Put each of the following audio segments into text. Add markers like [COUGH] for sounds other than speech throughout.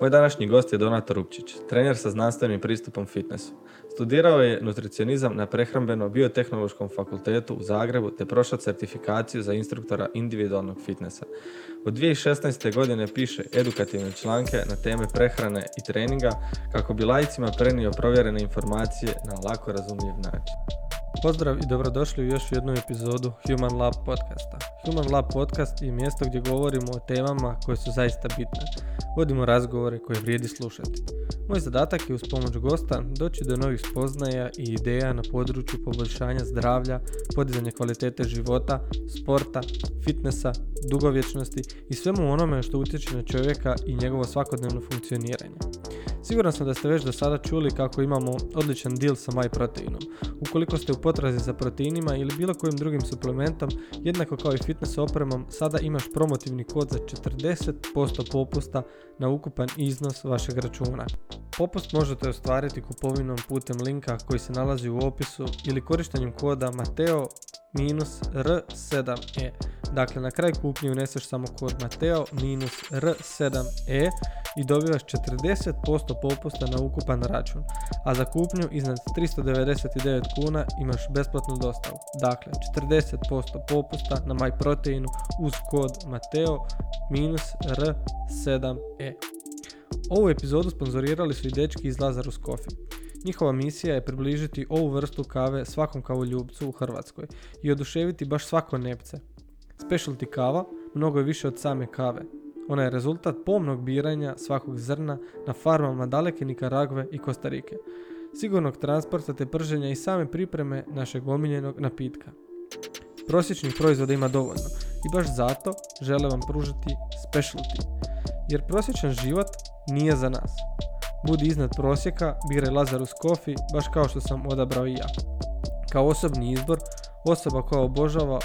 Moj današnji gost je Donato Rupčić, trener sa znanstvenim pristupom fitnessu. Studirao je nutricionizam na prehrambeno-biotehnološkom fakultetu u Zagrebu te prošao certifikaciju za instruktora individualnog fitnessa. Od 2016. godine piše edukativne članke na teme prehrane i treninga kako bi lajcima prenio provjerene informacije na lako razumljiv način. Pozdrav i dobrodošli u još jednu epizodu Human Lab podcasta. Human Lab podcast je mjesto gdje govorimo o temama koje su zaista bitne. Vodimo razgovore koje vrijedi slušati. Moj zadatak je uz pomoć gosta doći do novih spoznaja i ideja na području poboljšanja zdravlja, podizanja kvalitete života, sporta, fitnessa, dugovječnosti i svemu onome što utječe na čovjeka i njegovo svakodnevno funkcioniranje. Siguran sam da ste već do sada čuli kako imamo odličan deal sa MyProteinom. Ukoliko ste u potrazi za proteinima ili bilo kojim drugim suplementom, jednako kao i fitness opremom, sada imaš promotivni kod za 40% popusta na ukupan iznos vašeg računa. Popust možete ostvariti kupovinom putem linka koji se nalazi u opisu ili korištenjem koda Mateo minus R7E. Dakle, na kraj kupnje uneseš samo kod Mateo minus R7E i dobivaš 40% popusta na ukupan račun, a za kupnju iznad 399 kuna imaš besplatnu dostavu. Dakle, 40% popusta na MyProteinu uz kod Mateo minus R7E. Ovu epizodu sponzorirali su i dečki iz Lazarus Coffee. Njihova misija je približiti ovu vrstu kave svakom kavoljubcu u Hrvatskoj i oduševiti baš svako nepce. Specialty kava mnogo je više od same kave. Ona je rezultat pomnog biranja svakog zrna na farmama daleke Nikaragve i Kostarike, sigurnog transporta te prženja i same pripreme našeg omiljenog napitka. Prosječnih proizvoda ima dovoljno i baš zato žele vam pružiti specialty, jer prosječan život nije za nas. Budi iznad prosjeka, biraj Lazarus Coffee, baš kao što sam odabrao i ja. Kao osobni izbor, osoba koja obožava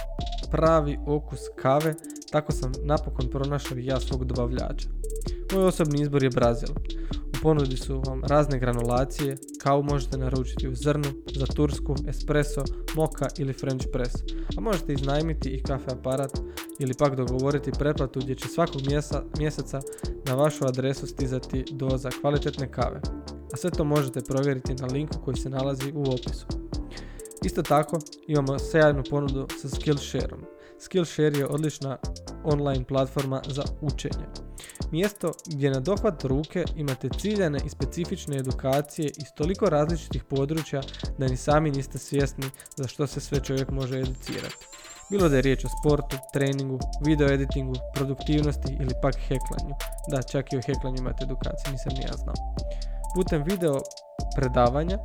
pravi okus kave, tako sam napokon pronašao i ja svog dobavljača. Moj osobni izbor je Brazil. Ponudi su vam razne granulacije, kavu možete naručiti u zrnu, za tursku, espresso, moka ili french press. A možete iznajmiti i kafe aparat ili pak dogovoriti pretplatu gdje će svakog mjeseca na vašu adresu stizati doza kvalitetne kave. A sve to možete provjeriti na linku koji se nalazi u opisu. Isto tako imamo sjajnu ponudu sa Skillshareom. Skillshare je odlična online platforma za učenje. Mjesto gdje na dohvat ruke imate ciljane i specifične edukacije iz toliko različitih područja da ni sami niste svjesni za što se sve čovjek može educirati. Bilo da je riječ o sportu, treningu, video editingu, produktivnosti ili pak heklanju. Da, čak i o heklanju imate edukacije, nisam ni ja znao. Putem video predavanja,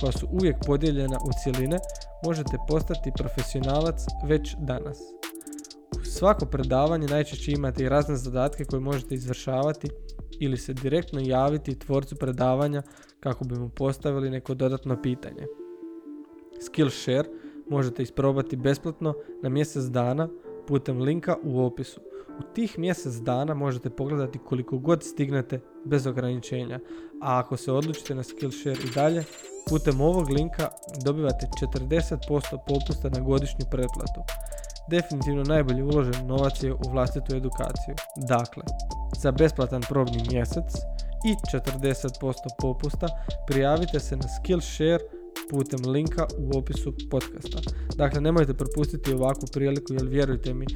koja su uvijek podijeljena u cjeline, možete postati profesionalac već danas. U svako predavanje najčešće imate i razne zadatke koje možete izvršavati ili se direktno javiti tvorcu predavanja kako bi mu postavili neko dodatno pitanje. Skillshare možete isprobati besplatno na mjesec dana putem linka u opisu. U tih mjesec dana možete pogledati koliko god stignete bez ograničenja, a ako se odlučite na Skillshare i dalje, putem ovog linka dobivate 40% popusta na godišnju pretplatu. Definitivno najbolji uložen novac je u vlastitu edukaciju. Dakle, za besplatan probni mjesec i 40% popusta prijavite se na Skillshare putem linka u opisu podcasta. Dakle, nemojte propustiti ovakvu priliku jer vjerujte mi,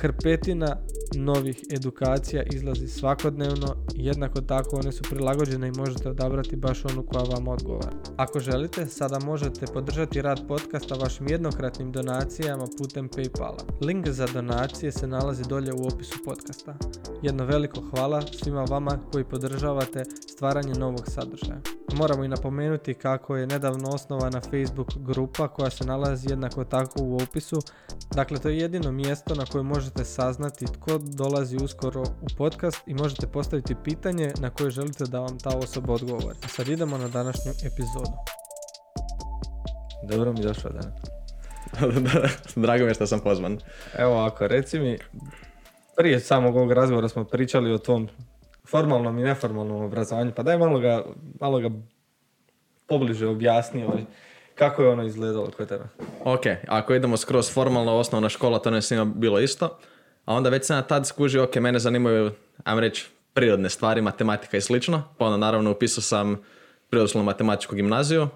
hrpetina novih edukacija izlazi svakodnevno jednako tako one su prilagođene i možete odabrati baš onu koja vam odgovara. Ako želite, sada možete podržati rad podcasta vašim jednokratnim donacijama putem Paypala. Link za donacije se nalazi dolje u opisu podcasta. Jedno veliko hvala svima vama koji podržavate stvaranje novog sadržaja. Moramo i napomenuti kako je nedavno osnovana Facebook grupa koja se nalazi jednako tako u opisu. Dakle, to je jedino mjesto na kojem možete saznati tko dolazi uskoro u podcast i možete postaviti pitanje na koje želite da vam ta osoba odgovori. A sad idemo na današnju epizodu. Dobro mi došao dan. [LAUGHS] Drago mi je što sam pozvan. Evo ako reci mi, prije samog ovog razgovora smo pričali o tom formalnom i neformalnom obrazovanju, pa daj malo ga, malo ga pobliže objasni ovaj, kako je ono izgledalo kod tebe. Ok, ako idemo skroz formalno, osnovna škola, to ne svima bilo isto. A onda već sam tad skužio, ok, mene zanimaju, ajmo reći, prirodne stvari, matematika i slično. Pa onda naravno upisao sam prirodoslovnu matematičku gimnaziju.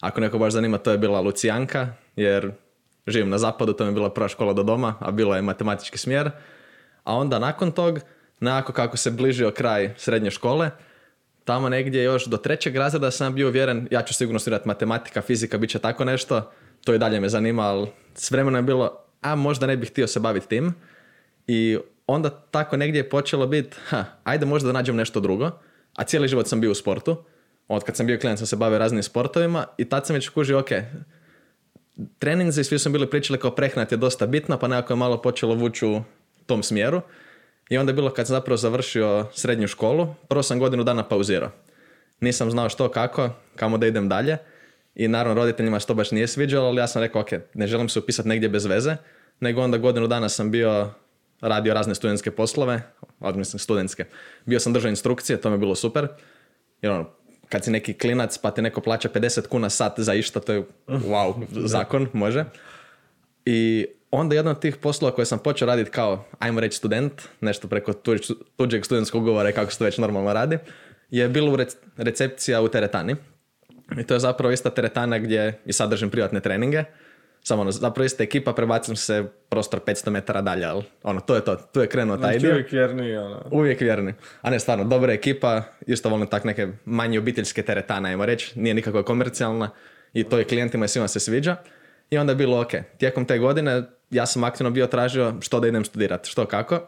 Ako neko baš zanima, to je bila Lucijanka, jer živim na zapadu, to mi je bila prva škola do doma, a bilo je matematički smjer. A onda nakon tog, nakon kako se bližio kraj srednje škole, tamo negdje još do trećeg razreda sam bio uvjeren, ja ću sigurno studirati matematika, fizika, bit će tako nešto. To i dalje me zanima, ali s vremenom je bilo, a možda ne bih htio se baviti tim. I onda tako negdje je počelo biti, ha, ajde možda da nađem nešto drugo. A cijeli život sam bio u sportu. Od kad sam bio klijent sam se bavio raznim sportovima i tad sam već kužio, ok, treninzi svi su bili pričali kao prehrana je dosta bitna, pa nekako je malo počelo vući u tom smjeru. I onda je bilo kad sam zapravo završio srednju školu, prvo sam godinu dana pauzirao. Nisam znao što, kako, kamo da idem dalje. I naravno roditeljima se to baš nije sviđalo, ali ja sam rekao, ok, ne želim se upisati negdje bez veze, nego onda godinu dana sam bio radio razne studentske poslove, mislim studentske. Bio sam držao instrukcije, to mi je bilo super. Jer ono, kad si neki klinac pa ti neko plaća 50 kuna sat za išta, to je [LAUGHS] wow, zakon, može. I onda jedan od tih poslova koje sam počeo raditi kao, ajmo reći student, nešto preko tuđeg studentskog ugovora i kako se to već normalno radi, je bilo recepcija u teretani. I to je zapravo ista teretana gdje i sadržim privatne treninge. Samo ono, zapravo ista ekipa, prebacim se prostor 500 metara dalje, ali ono, to je to, tu je krenuo taj znači, uvijek vjerni, ono. Uvijek vjerni. A ne, stvarno, dobra ekipa, isto volim tak neke manje obiteljske teretane, ajmo reći, nije nikako komercijalna i to je klijentima i svima se sviđa. I onda je bilo ok. Tijekom te godine ja sam aktivno bio tražio što da idem studirati, što kako.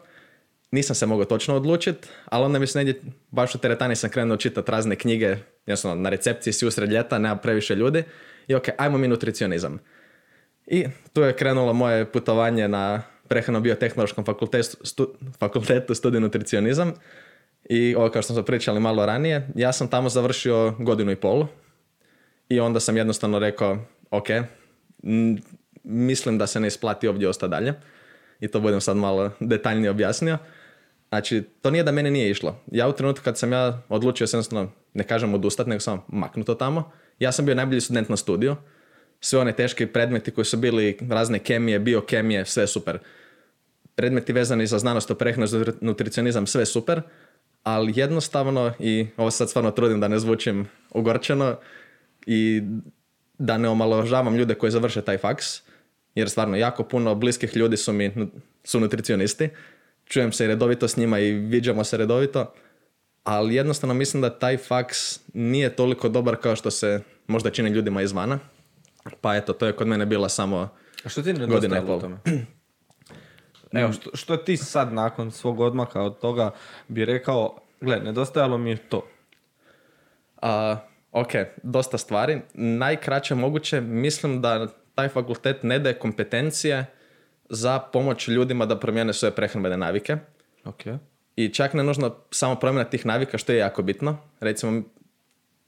Nisam se mogao točno odlučiti, ali onda mi se negdje, baš u teretani sam krenuo čitati razne knjige, jasno, na recepciji si usred ljeta, nema previše ljudi. I ok, ajmo mi nutricionizam. I tu je krenulo moje putovanje na prehrano biotehnološkom fakultetu, stu, fakultetu studiju nutricionizam. I ovo kao što smo pričali malo ranije, ja sam tamo završio godinu i pol. I onda sam jednostavno rekao, ok, mislim da se ne isplati ovdje ostati dalje. I to budem sad malo detaljnije objasnio. Znači, to nije da mene nije išlo. Ja u trenutku kad sam ja odlučio jednostavno, ne kažem odustati, nego sam maknuto tamo, ja sam bio najbolji student na studiju. Sve one teške predmeti koji su bili razne kemije, biokemije, sve super. Predmeti vezani za znanost o prehranu, za nutricionizam, sve super. Ali jednostavno, i ovo sad stvarno trudim da ne zvučim ugorčeno, i da ne omalovažavam ljude koji završe taj faks, jer stvarno jako puno bliskih ljudi su mi su nutricionisti. Čujem se redovito s njima i viđamo se redovito, ali jednostavno mislim da taj faks nije toliko dobar kao što se možda čini ljudima izvana. Pa eto, to je kod mene bila samo A što ti godina i pol. Evo, što, što ti sad nakon svog odmaka od toga bi rekao, gle, nedostajalo mi je to. A, ok, dosta stvari. Najkraće moguće, mislim da taj fakultet ne daje kompetencije za pomoć ljudima da promijene svoje prehrambene navike. Okay. I čak ne nužno samo promjena tih navika, što je jako bitno. Recimo,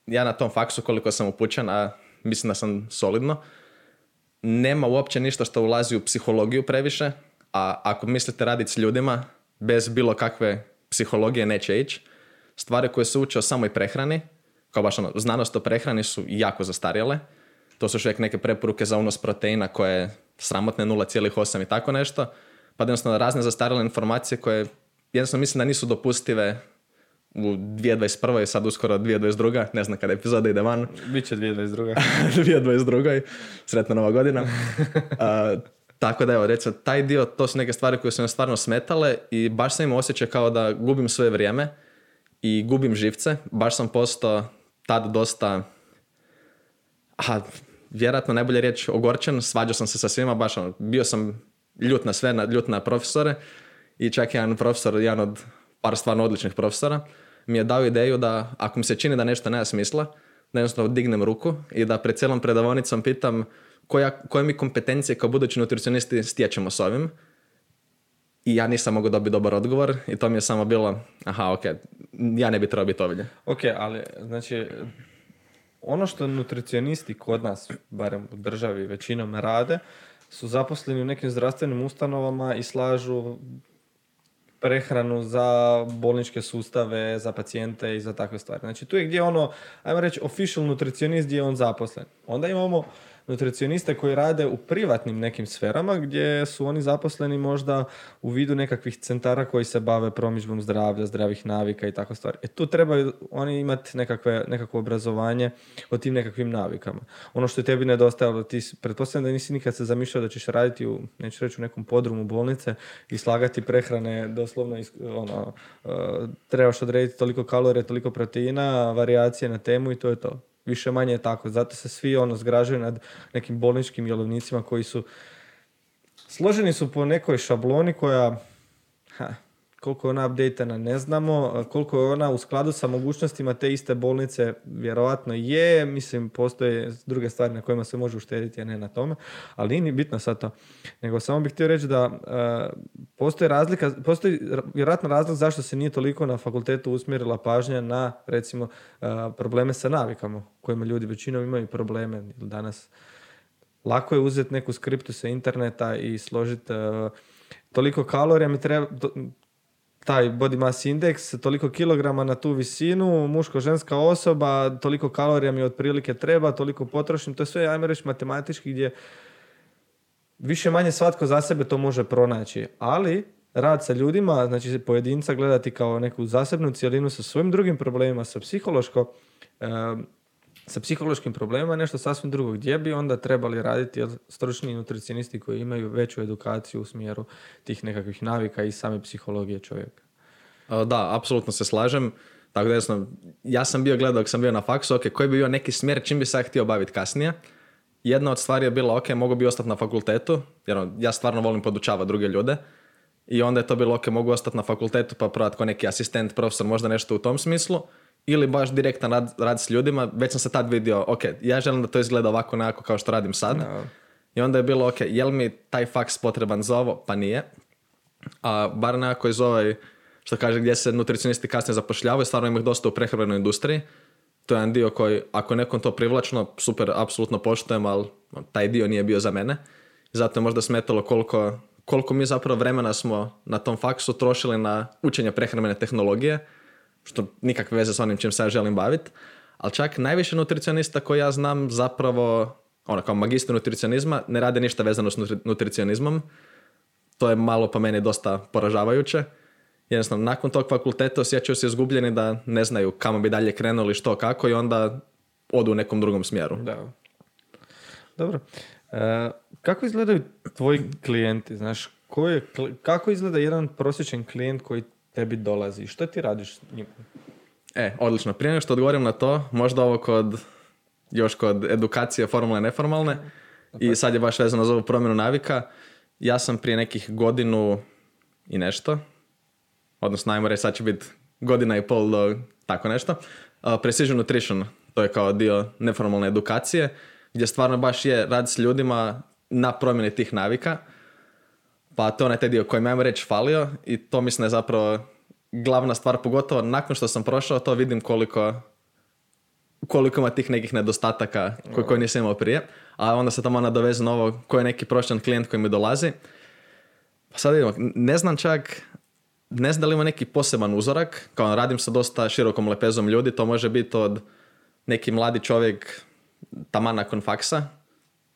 ja na tom faksu, koliko sam upućen, a mislim da sam solidno, nema uopće ništa što ulazi u psihologiju previše, a ako mislite raditi s ljudima, bez bilo kakve psihologije neće ići. Stvari koje se uče o samoj prehrani, kao baš ono, znanost o prehrani su jako zastarjele. To su još uvijek neke preporuke za unos proteina koje sramotne 0,8 i tako nešto. Pa jednostavno razne zastarjele informacije koje jednostavno mislim da nisu dopustive u 2021. sad uskoro 2022. Ne znam kada epizoda ide van. [LAUGHS] Biće 2022. 2022. [LAUGHS] Sretna nova godina. tako da evo, recimo, taj dio, to su neke stvari koje su me stvarno smetale i baš sam imao osjećaj kao da gubim svoje vrijeme i gubim živce. Baš sam postao tad dosta, a vjerojatno najbolje riječ ogorčen, svađao sam se sa svima, baš ono, bio sam ljut na sve, ljut na profesore i čak jedan profesor, jedan od par stvarno odličnih profesora, mi je dao ideju da ako mi se čini da nešto nema smisla, da jednostavno dignem ruku i da pred cijelom predavonicom pitam koja, koje mi kompetencije kao budući nutricionisti stječemo s ovim. I ja nisam mogao dobiti dobar odgovor i to mi je samo bilo, aha, ok, ja ne bi trebao biti ovdje. Ok, ali znači, ono što nutricionisti kod nas, barem u državi većinom rade, su zaposleni u nekim zdravstvenim ustanovama i slažu prehranu za bolničke sustave, za pacijente i za takve stvari. Znači tu je gdje ono, ajmo reći, official nutricionist gdje je on zaposlen. Onda imamo nutricioniste koji rade u privatnim nekim sferama gdje su oni zaposleni možda u vidu nekakvih centara koji se bave promičbom zdravlja, zdravih navika i tako stvari. E tu trebaju oni imati nekakve, nekakvo obrazovanje o tim nekakvim navikama. Ono što je tebi nedostajalo, ti pretpostavljam da nisi nikad se zamišljao da ćeš raditi u, neću reći u nekom podrumu bolnice i slagati prehrane doslovno ono, uh, trebaš odrediti toliko kalorija, toliko proteina, varijacije na temu i to je to više manje je tako. Zato se svi ono zgražaju nad nekim bolničkim jelovnicima koji su složeni su po nekoj šabloni koja koliko je ona updatena ne znamo, koliko je ona u skladu sa mogućnostima te iste bolnice vjerojatno je, mislim postoje druge stvari na kojima se može uštediti, a ne na tome, ali nije ni bitno sad to. Nego samo bih htio reći da uh, postoji razlika, postoji vjerojatno razlog zašto se nije toliko na fakultetu usmjerila pažnja na recimo uh, probleme sa navikama, kojima ljudi većinom imaju probleme danas. Lako je uzeti neku skriptu sa interneta i složiti uh, toliko kalorija mi treba, taj body mass index, toliko kilograma na tu visinu, muško-ženska osoba, toliko kalorija mi otprilike treba, toliko potrošim, to je sve, ajmo reći, matematički gdje više manje svatko za sebe to može pronaći, ali rad sa ljudima, znači pojedinca gledati kao neku zasebnu cijelinu sa svojim drugim problemima, sa psihološko, sa psihološkim problemima nešto sasvim drugo. Gdje bi onda trebali raditi stručni nutricionisti koji imaju veću edukaciju u smjeru tih nekakvih navika i same psihologije čovjeka? Da, apsolutno se slažem. Tako da sam, ja sam bio gledao sam bio na faksu, ok, koji bi bio neki smjer čim bi se ja htio baviti kasnije. Jedna od stvari je bila, ok, mogu bi ostati na fakultetu, jer ono, ja stvarno volim podučavati druge ljude. I onda je to bilo, ok, mogu ostati na fakultetu pa provati kao neki asistent, profesor, možda nešto u tom smislu ili baš direktan rad, rad s ljudima, već sam se tad vidio, ok, ja želim da to izgleda ovako nekako kao što radim sad. I onda je bilo, ok, je mi taj faks potreban za ovo? Pa nije. A bar nekako iz ovaj, što kaže, gdje se nutricionisti kasnije zapošljavaju, stvarno ima ih dosta u prehrambenoj industriji. To je jedan dio koji, ako nekom to privlačno, super, apsolutno poštujem, ali taj dio nije bio za mene. Zato je možda smetalo koliko, koliko mi zapravo vremena smo na tom faksu trošili na učenje prehrambene tehnologije, što nikakve veze s onim čim se ja želim baviti, ali čak najviše nutricionista koji ja znam zapravo, ono kao magistar nutricionizma, ne rade ništa vezano s nutricionizmom. To je malo po meni dosta poražavajuće. Jednostavno, nakon tog fakulteta osjećaju se izgubljeni da ne znaju kamo bi dalje krenuli, što, kako i onda odu u nekom drugom smjeru. Da. Dobro. E, kako izgledaju tvoji klijenti? Znaš, kako izgleda jedan prosječan klijent koji tebi dolazi? Što ti radiš s njim? E, odlično. Prije nego što odgovorim na to, možda ovo kod, još kod edukacije formalne, neformalne, i sad je baš vezano za ovu promjenu navika. Ja sam prije nekih godinu i nešto, odnosno najmo reći sad će biti godina i pol do tako nešto, uh, Precision Nutrition, to je kao dio neformalne edukacije, gdje stvarno baš je rad s ljudima na promjeni tih navika pa to je onaj taj dio koji mi reći falio i to mislim je zapravo glavna stvar, pogotovo nakon što sam prošao to vidim koliko koliko ima tih nekih nedostataka koje, koje nisam imao prije, a onda se tamo nadoveze na ovo koji je neki prošljan klijent koji mi dolazi. Pa sad vidimo, ne znam čak, ne znam da li ima neki poseban uzorak, kao radim sa dosta širokom lepezom ljudi, to može biti od neki mladi čovjek taman nakon faksa,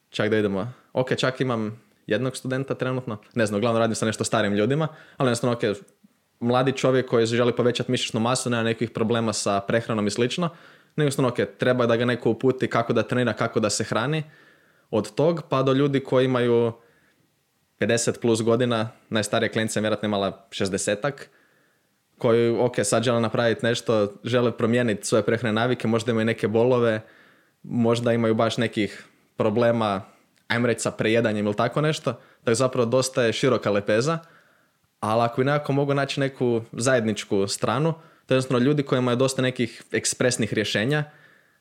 čak da idemo, ok, čak imam jednog studenta trenutno. Ne znam, uglavnom radim sa nešto starim ljudima, ali jednostavno, ok, mladi čovjek koji želi povećati mišićnu masu, nema nekih problema sa prehranom i slično, nego ok, treba da ga neko uputi kako da trenira, kako da se hrani, od tog pa do ljudi koji imaju 50 plus godina, najstarija klijentica je vjerojatno imala 60-ak, koji, ok, sad žele napraviti nešto, žele promijeniti svoje prehrane navike, možda imaju neke bolove, možda imaju baš nekih problema ajmo reći sa prejedanjem ili tako nešto, tako zapravo dosta je široka lepeza, ali ako i nekako mogu naći neku zajedničku stranu, to je jednostavno ljudi kojima je dosta nekih ekspresnih rješenja,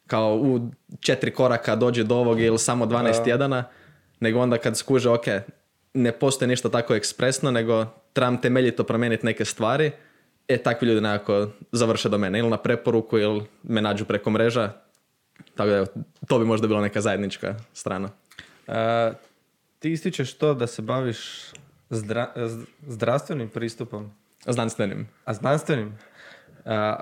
kao u četiri koraka dođe do ovog ili samo 12 tjedana, nego onda kad skuže, ok, ne postoji ništa tako ekspresno, nego trebam temeljito promijeniti neke stvari, e, takvi ljudi nekako završe do mene, ili na preporuku, ili me nađu preko mreža, tako da to bi možda bila neka zajednička strana ti ističeš to da se baviš zdravstvenim pristupom. Znanstvenim. A znanstvenim?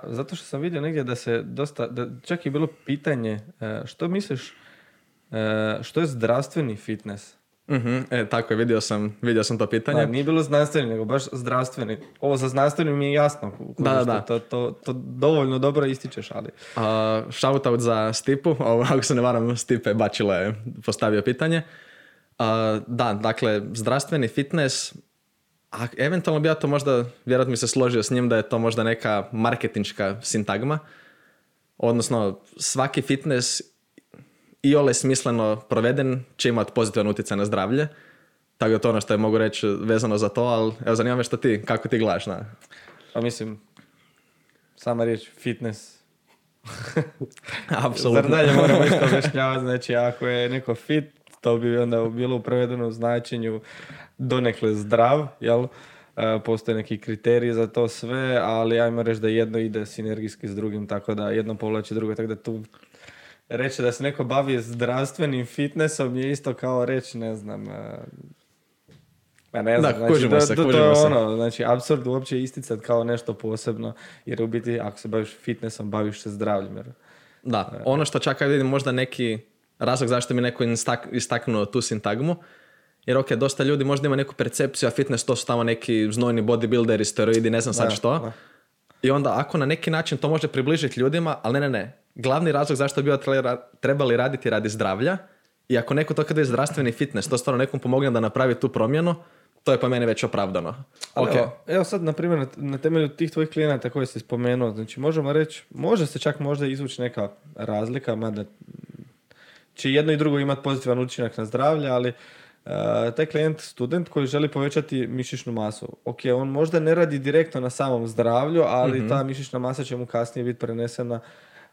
zato što sam vidio negdje da se dosta, da čak je bilo pitanje što misliš E, što je zdravstveni fitness? Mhm, e, tako je, vidio sam, vidio sam to pitanje. Da, nije bilo znanstveni, nego baš zdravstveni. Ovo za zdravstveni mi je jasno. Da, da, da. To, to, to dovoljno dobro ističeš, ali... Uh, shoutout za Stipu, [LAUGHS] ovo, ako se ne varam, Stipe Bačila je postavio pitanje. Uh, da, dakle, zdravstveni fitness, a eventualno bi ja to možda, vjerojatno mi se složio s njim da je to možda neka marketinška sintagma. Odnosno, svaki fitness i ole smisleno proveden će imati pozitivan utjecaj na zdravlje. Tako da to ono što je mogu reći vezano za to, ali evo zanima me što ti, kako ti gledaš na... Pa mislim, sama riječ fitness. [LAUGHS] Apsolutno. Zar dalje moramo isto objašnjavati, znači ako je neko fit, to bi onda bilo u prevedenom značenju donekle zdrav, jel? E, postoje neki kriteriji za to sve, ali ajmo reći da jedno ide sinergijski s drugim, tako da jedno povlači drugo, tako da tu reći da se neko bavi zdravstvenim fitnessom je isto kao reći, ne znam, e, pa ne znam, Da, znači, to, se, to, to kužimo je se. ono, znači, apsurd uopće isticat kao nešto posebno, jer u biti, ako se baviš fitnessom, baviš se zdravljem, jer Da, ono što čak vidim možda neki razlog zašto mi neko istak, istaknuo tu sintagmu, jer ok, dosta ljudi možda ima neku percepciju, a fitness to su tamo neki znojni bodybuilderi, steroidi, ne znam sad Da, što. da. I onda ako na neki način to može približiti ljudima, ali ne, ne, ne. Glavni razlog zašto bi trebali ra- trebali raditi radi zdravlja i ako neko to kada je zdravstveni fitness, to stvarno nekom pomogne da napravi tu promjenu, to je po meni već opravdano. Ali Ok, evo, evo sad, na primjer, na, temelju tih tvojih klijenata koje si spomenuo, znači možemo reći, može se čak možda izvući neka razlika, mada će jedno i drugo imati pozitivan učinak na zdravlje, ali e, taj klijent, student koji želi povećati mišićnu masu, ok, on možda ne radi direktno na samom zdravlju, ali ta mišićna masa će mu kasnije biti prenesena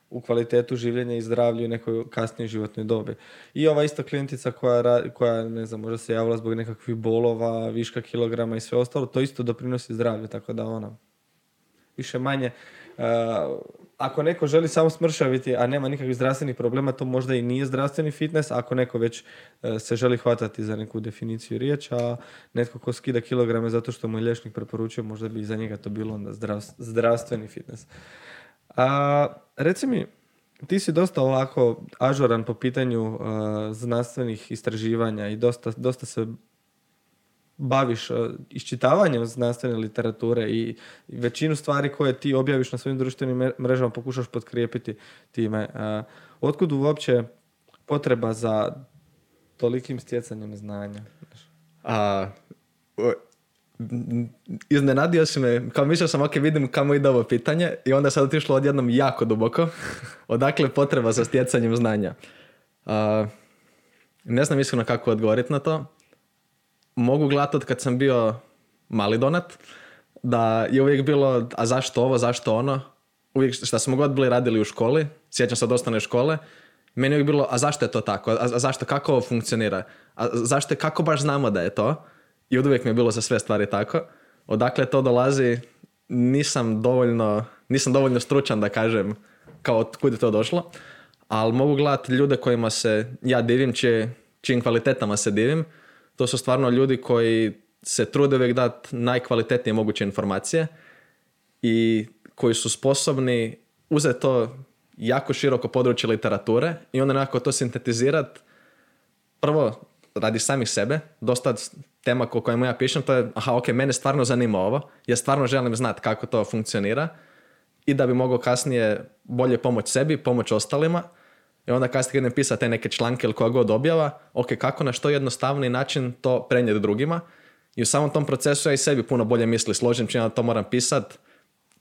u kvalitetu življenja i zdravlju u nekoj kasnijoj životnoj dobi. I ova isto klijentica koja, koja ne znam, možda se javila zbog nekakvih bolova, viška kilograma i sve ostalo, to isto doprinosi zdravlju, tako da ona više manje uh, ako neko želi samo smršaviti, a nema nikakvih zdravstvenih problema, to možda i nije zdravstveni fitness, ako neko već uh, se želi hvatati za neku definiciju riječ, a netko ko skida kilograme zato što mu je liječnik preporučio, možda bi i za njega to bilo onda zdrav- zdravstveni fitness. A, reci mi, ti si dosta ovako ažuran po pitanju uh, znanstvenih istraživanja i dosta, dosta se baviš uh, iščitavanjem znanstvene literature i većinu stvari koje ti objaviš na svojim društvenim mrežama pokušaš potkrijepiti time. Uh, otkud uopće potreba za tolikim stjecanjem znanja? A, iznenadio si me, kao mislio sam, ok, vidim kamo ide ovo pitanje i onda je sad otišlo odjednom jako duboko. Odakle potreba za stjecanjem znanja? A, ne znam iskreno kako odgovoriti na to. Mogu gledati od kad sam bio mali donat, da je uvijek bilo, a zašto ovo, zašto ono? Uvijek šta smo god bili radili u školi, sjećam se od osnovne škole, meni je bilo, a zašto je to tako? A, zašto, kako ovo funkcionira? A zašto, kako baš znamo da je to? I od uvijek mi je bilo za sve stvari tako. Odakle to dolazi, nisam dovoljno, nisam dovoljno stručan da kažem kao od kud je to došlo, ali mogu gledati ljude kojima se ja divim, čije, čijim kvalitetama se divim. To su stvarno ljudi koji se trude uvijek dati najkvalitetnije moguće informacije i koji su sposobni uzeti to jako široko područje literature i onda nekako to sintetizirati prvo radi samih sebe, dosta tema o kojima ja pišem, to je, aha, ok, mene stvarno zanima ovo, ja stvarno želim znati kako to funkcionira i da bi mogao kasnije bolje pomoći sebi, pomoći ostalima i onda kasnije kad idem pisati te neke članke ili koja god objava, ok, kako na što jednostavniji način to prenijeti drugima i u samom tom procesu ja i sebi puno bolje misli, složim čim ja to moram pisat,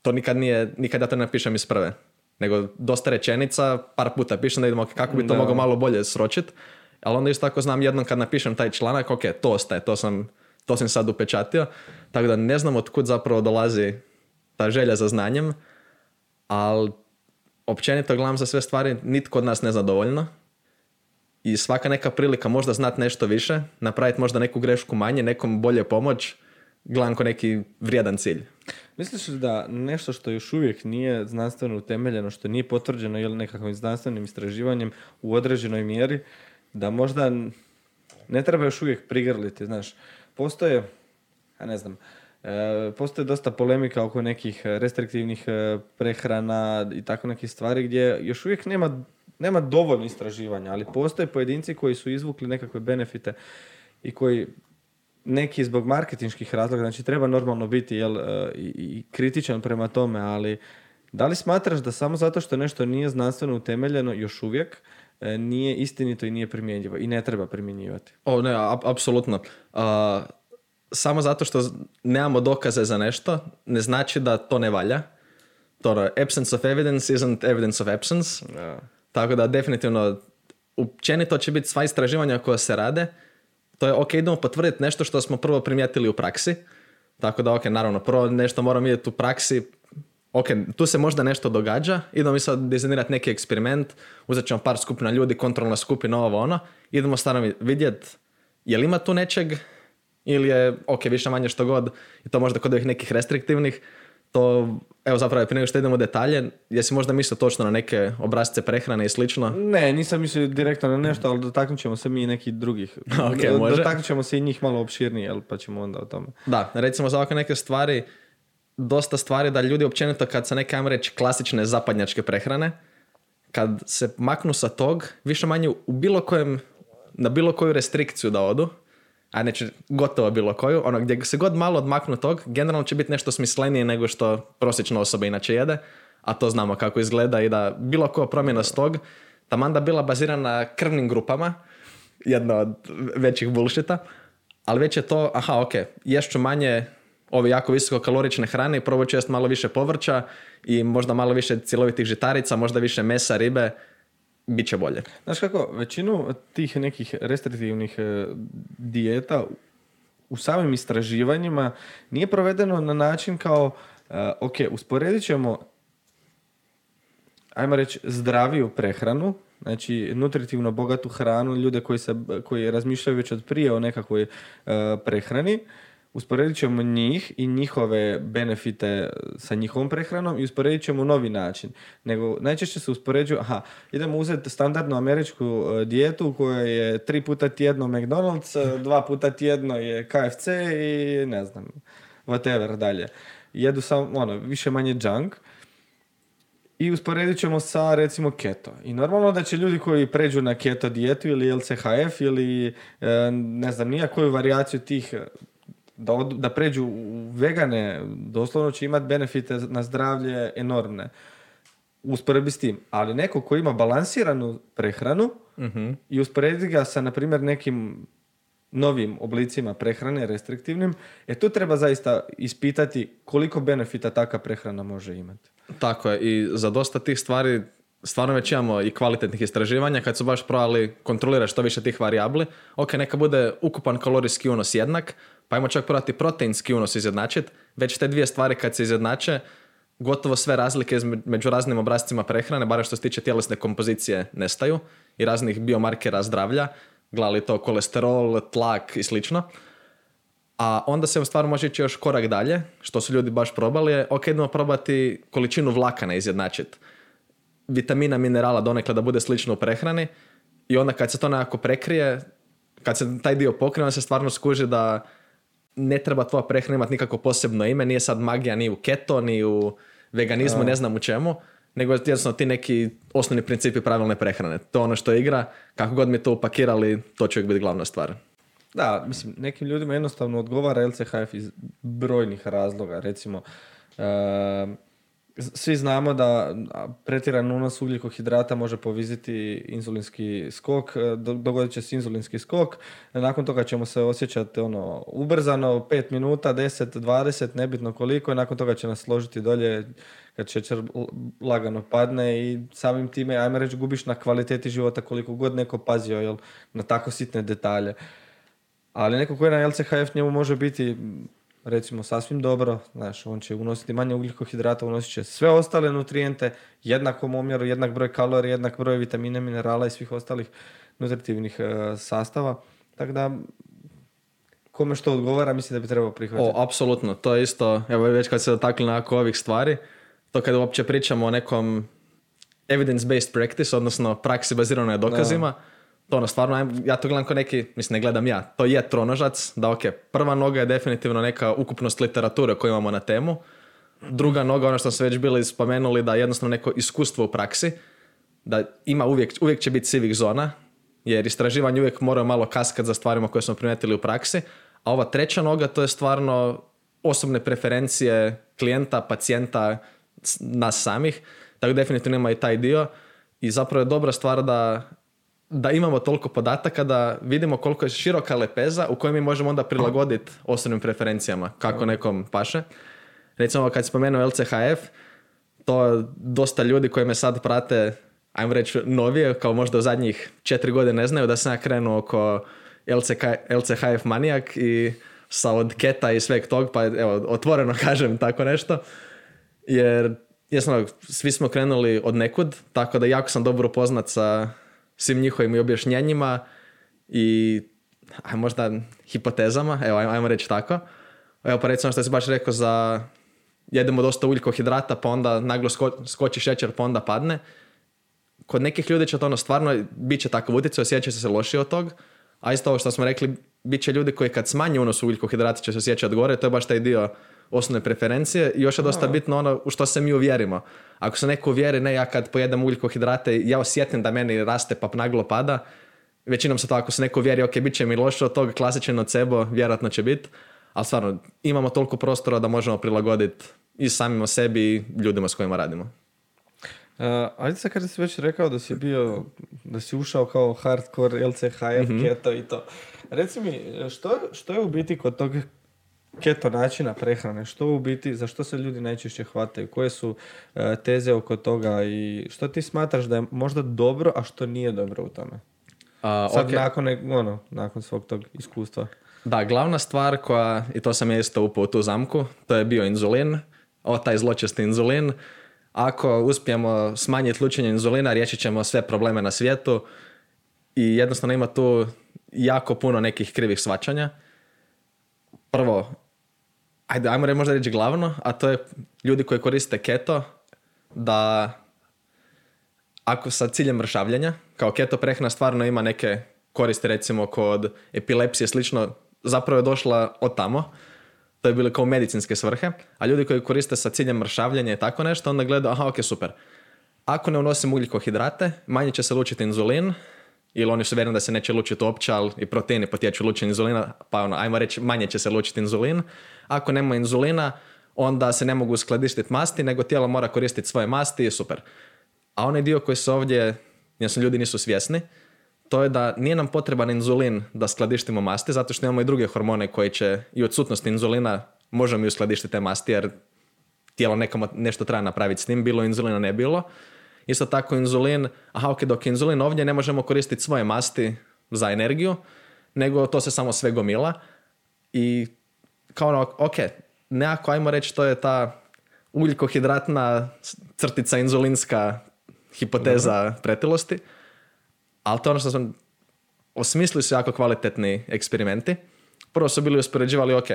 to nikad nije, nikad ja to ne napišem iz prve. Nego dosta rečenica, par puta pišem da idemo ok, kako bi to mogao malo bolje sročit. Ali onda isto tako znam jednom kad napišem taj članak, ok, to ostaje, to sam, to sam sad upečatio. Tako da ne znam od kud zapravo dolazi ta želja za znanjem, ali općenito gledam za sve stvari, nitko od nas ne zna dovoljno. I svaka neka prilika možda znat nešto više, napraviti možda neku grešku manje, nekom bolje pomoć, gledam ko neki vrijedan cilj. Misliš li da nešto što još uvijek nije znanstveno utemeljeno, što nije potvrđeno ili nekakvim znanstvenim istraživanjem u određenoj mjeri, da možda ne treba još uvijek prigrliti, znaš. Postoje, a ne znam, e, postoje dosta polemika oko nekih restriktivnih e, prehrana i tako nekih stvari gdje još uvijek nema nema dovoljno istraživanja, ali postoje pojedinci koji su izvukli nekakve benefite i koji neki zbog marketinških razloga, znači treba normalno biti jel, e, i, kritičan prema tome, ali da li smatraš da samo zato što nešto nije znanstveno utemeljeno još uvijek nije istinito i nije primjenjivo i ne treba primjenjivati? O ne, ap- apsolutno. A, samo zato što nemamo dokaze za nešto, ne znači da to ne valja. To ono, absence of evidence isn't evidence of absence. Da. Tako da definitivno općenito će biti sva istraživanja koja se rade. To je ok, idemo potvrditi nešto što smo prvo primijetili u praksi. Tako da ok, naravno, prvo nešto moramo vidjeti u praksi. Ok, tu se možda nešto događa, idemo mi sad dizajnirati neki eksperiment, uzet ćemo par skupina ljudi, kontrolna skupina, ovo ono, idemo stvarno vidjeti je li ima tu nečeg ili je ok, više manje što god, i to možda kod ovih nekih restriktivnih, to, evo zapravo prije nego što idemo u detalje, jesi možda mislio točno na neke obrazce prehrane i slično? Ne, nisam mislio direktno na nešto, ali dotaknut ćemo se mi i nekih drugih. [LAUGHS] Ok, može. Dotaknut ćemo se i njih malo opširnije, pa ćemo onda o tome. Da, recimo za ovako neke stvari, dosta stvari da ljudi općenito kad se neke, ajmo reći, klasične zapadnjačke prehrane, kad se maknu sa tog, više manje u bilo kojem, na bilo koju restrikciju da odu, a neće gotovo bilo koju, ono gdje se god malo odmaknu od tog, generalno će biti nešto smislenije nego što prosječna osoba inače jede, a to znamo kako izgleda i da bilo koja promjena s tog, taman da bila bazirana na krvnim grupama, jedna od većih bullshita, ali već je to, aha, ok, ješću manje ove jako visoko kalorične hrane i probat ću malo više povrća i možda malo više cjelovitih žitarica, možda više mesa, ribe, bit će bolje. Znaš kako, većinu tih nekih restriktivnih e, dijeta u samim istraživanjima nije provedeno na način kao, e, ok, usporedit ćemo ajmo reći, zdraviju prehranu, znači nutritivno bogatu hranu, ljude koji, se, koji razmišljaju već od prije o nekakvoj e, prehrani, usporedit ćemo njih i njihove benefite sa njihovom prehranom i usporedit ćemo novi način. Nego najčešće se uspoređuju, aha, idemo uzeti standardnu američku e, dijetu koja je tri puta tjedno McDonald's, e, dva puta tjedno je KFC i ne znam, whatever dalje. Jedu samo, ono, više manje junk i usporedit ćemo sa recimo keto. I normalno da će ljudi koji pređu na keto dijetu ili LCHF ili e, ne znam nija koju varijaciju tih da, odu- da pređu u vegane, doslovno će imati benefite na zdravlje enormne. Usporedbi s tim. Ali neko ko ima balansiranu prehranu i usporedi ga sa, na primjer, nekim novim oblicima prehrane, restriktivnim, e tu treba zaista ispitati koliko benefita takva prehrana može imati. Tako je, i za dosta tih stvari stvarno već imamo i kvalitetnih istraživanja kad su baš probali kontrolirati što više tih varijabli. Ok, neka bude ukupan kalorijski unos jednak, pa ajmo čak probati proteinski unos izjednačiti. Već te dvije stvari kad se izjednače, gotovo sve razlike među raznim obrazcima prehrane, barem što se tiče tjelesne kompozicije, nestaju i raznih biomarkera zdravlja, gledali to kolesterol, tlak i slično. A onda se stvarno može ići još korak dalje, što su ljudi baš probali, je ok, idemo probati količinu vlakana izjednačiti. Vitamina, minerala donekle da bude slično u prehrani i onda kad se to nekako prekrije, kad se taj dio pokrije, onda se stvarno skuži da ne treba tvoja prehrana imati nikako posebno ime, nije sad magija ni u keto, ni u veganizmu, ne znam u čemu, nego jednostavno ti neki osnovni principi pravilne prehrane. To je ono što igra, kako god mi to upakirali, to će uvijek biti glavna stvar. Da, mislim, nekim ljudima jednostavno odgovara LCHF iz brojnih razloga. Recimo, svi znamo da pretjeran unos ugljikohidrata može poviziti inzulinski skok, e, do- dogodit će se inzulinski skok, nakon toga ćemo se osjećati ono, ubrzano, 5 minuta, 10, 20, nebitno koliko, i nakon toga će nas složiti dolje kad šećer lagano padne i samim time, ajmo reći, gubiš na kvaliteti života koliko god neko pazio jel, na tako sitne detalje. Ali neko ko je na LCHF njemu može biti recimo sasvim dobro, znaš, on će unositi manje ugljikohidrata, unosit će sve ostale nutrijente, jednakom omjeru, jednak broj kalorija, jednak broj vitamina, minerala i svih ostalih nutritivnih e, sastava. Tako da, kome što odgovara, mislim da bi trebao prihvatiti. O, apsolutno, to je isto, evo već kad se dotakli nakon ovih stvari, to kada uopće pričamo o nekom evidence-based practice, odnosno praksi baziranoj na dokazima, to ono stvarno, ja to gledam kao neki, mislim ne gledam ja, to je tronožac, da ok, prva noga je definitivno neka ukupnost literature koju imamo na temu, druga noga, ono što smo već bili spomenuli, da jednostavno neko iskustvo u praksi, da ima uvijek, uvijek će biti sivih zona, jer istraživanje uvijek moraju malo kaskat za stvarima koje smo primijetili u praksi, a ova treća noga to je stvarno osobne preferencije klijenta, pacijenta, nas samih, tako definitivno ima i taj dio i zapravo je dobra stvar da, da imamo toliko podataka da vidimo koliko je široka lepeza u kojoj mi možemo onda prilagoditi osobnim preferencijama, kako nekom paše. Recimo kad spomenuo LCHF, to dosta ljudi koji me sad prate, ajmo reći novije, kao možda u zadnjih četiri godine ne znaju da sam ja krenuo oko LCK, LCHF manijak i sa od keta i sveg tog, pa evo, otvoreno [LAUGHS] kažem tako nešto, jer jesno, svi smo krenuli od nekud, tako da jako sam dobro upoznat sa svim njihovim objašnjenjima i aj, možda hipotezama, evo ajmo, reći tako. Evo pa recimo što si baš rekao za jedemo dosta ugljikohidrata pa onda naglo sko- skoči šećer pa onda padne. Kod nekih ljudi će to ono stvarno bit će takav utjecaj, osjećaju se lošije od tog, a isto ovo što smo rekli, bit će ljudi koji kad smanje unos ugljikohidrata će se osjećati gore, to je baš taj dio osnovne preferencije i još je dosta bitno ono u što se mi uvjerimo. Ako se neko uvjeri, ne ja kad pojedem ugljikohidrate, ja osjetim da meni raste pa naglo pada, većinom se to ako se neko uvjeri, ok, bit će mi loše od toga, klasičan nocebo, vjerojatno će biti, ali stvarno imamo toliko prostora da možemo prilagoditi i samima sebi i ljudima s kojima radimo. Uh, ajde sad kad si već rekao da si bio, da si ušao kao hardcore LCHF, keto i to. Reci mi, što, što je u biti kod tog keto načina prehrane? Što u biti, za što se ljudi najčešće hvataju? Koje su uh, teze oko toga i što ti smatraš da je možda dobro, a što nije dobro u tome? A, Sad ok. nakon, ono, nakon svog tog iskustva. Da, glavna stvar koja, i to sam ja isto upao u tu zamku, to je bio inzulin, o taj zločesti inzulin. Ako uspijemo smanjiti lučenje inzulina, riješit ćemo sve probleme na svijetu i jednostavno ima tu jako puno nekih krivih svačanja. Prvo, ajde, ajmo re- možda reći glavno, a to je ljudi koji koriste keto, da ako sa ciljem mršavljenja, kao keto prehrana stvarno ima neke koristi recimo kod epilepsije slično, zapravo je došla od tamo, to je bilo kao medicinske svrhe, a ljudi koji koriste sa ciljem mršavljenja i tako nešto, onda gledaju, aha, ok, super. Ako ne unosim ugljikohidrate, manje će se lučiti inzulin, ili oni su vjerni da se neće lučiti uopće, ali i proteini potječu lučenje inzulina, pa ono, ajmo reći, manje će se lučiti inzulin. Ako nema inzulina, onda se ne mogu skladištiti masti, nego tijelo mora koristiti svoje masti i super. A onaj dio koji se ovdje, jasno ljudi nisu svjesni, to je da nije nam potreban inzulin da skladištimo masti, zato što imamo i druge hormone koji će i odsutnosti inzulina možemo i uskladištiti te masti, jer tijelo nekom nešto treba napraviti s tim, bilo inzulina, ne bilo. Isto tako inzulin, aha ok, dok inzulin ovdje ne možemo koristiti svoje masti za energiju, nego to se samo sve gomila i kao ono, ok, nekako ajmo reći to je ta ugljikohidratna crtica inzulinska hipoteza pretilosti, ali to ono što sam osmislili su jako kvalitetni eksperimenti. Prvo su bili uspoređivali, ok,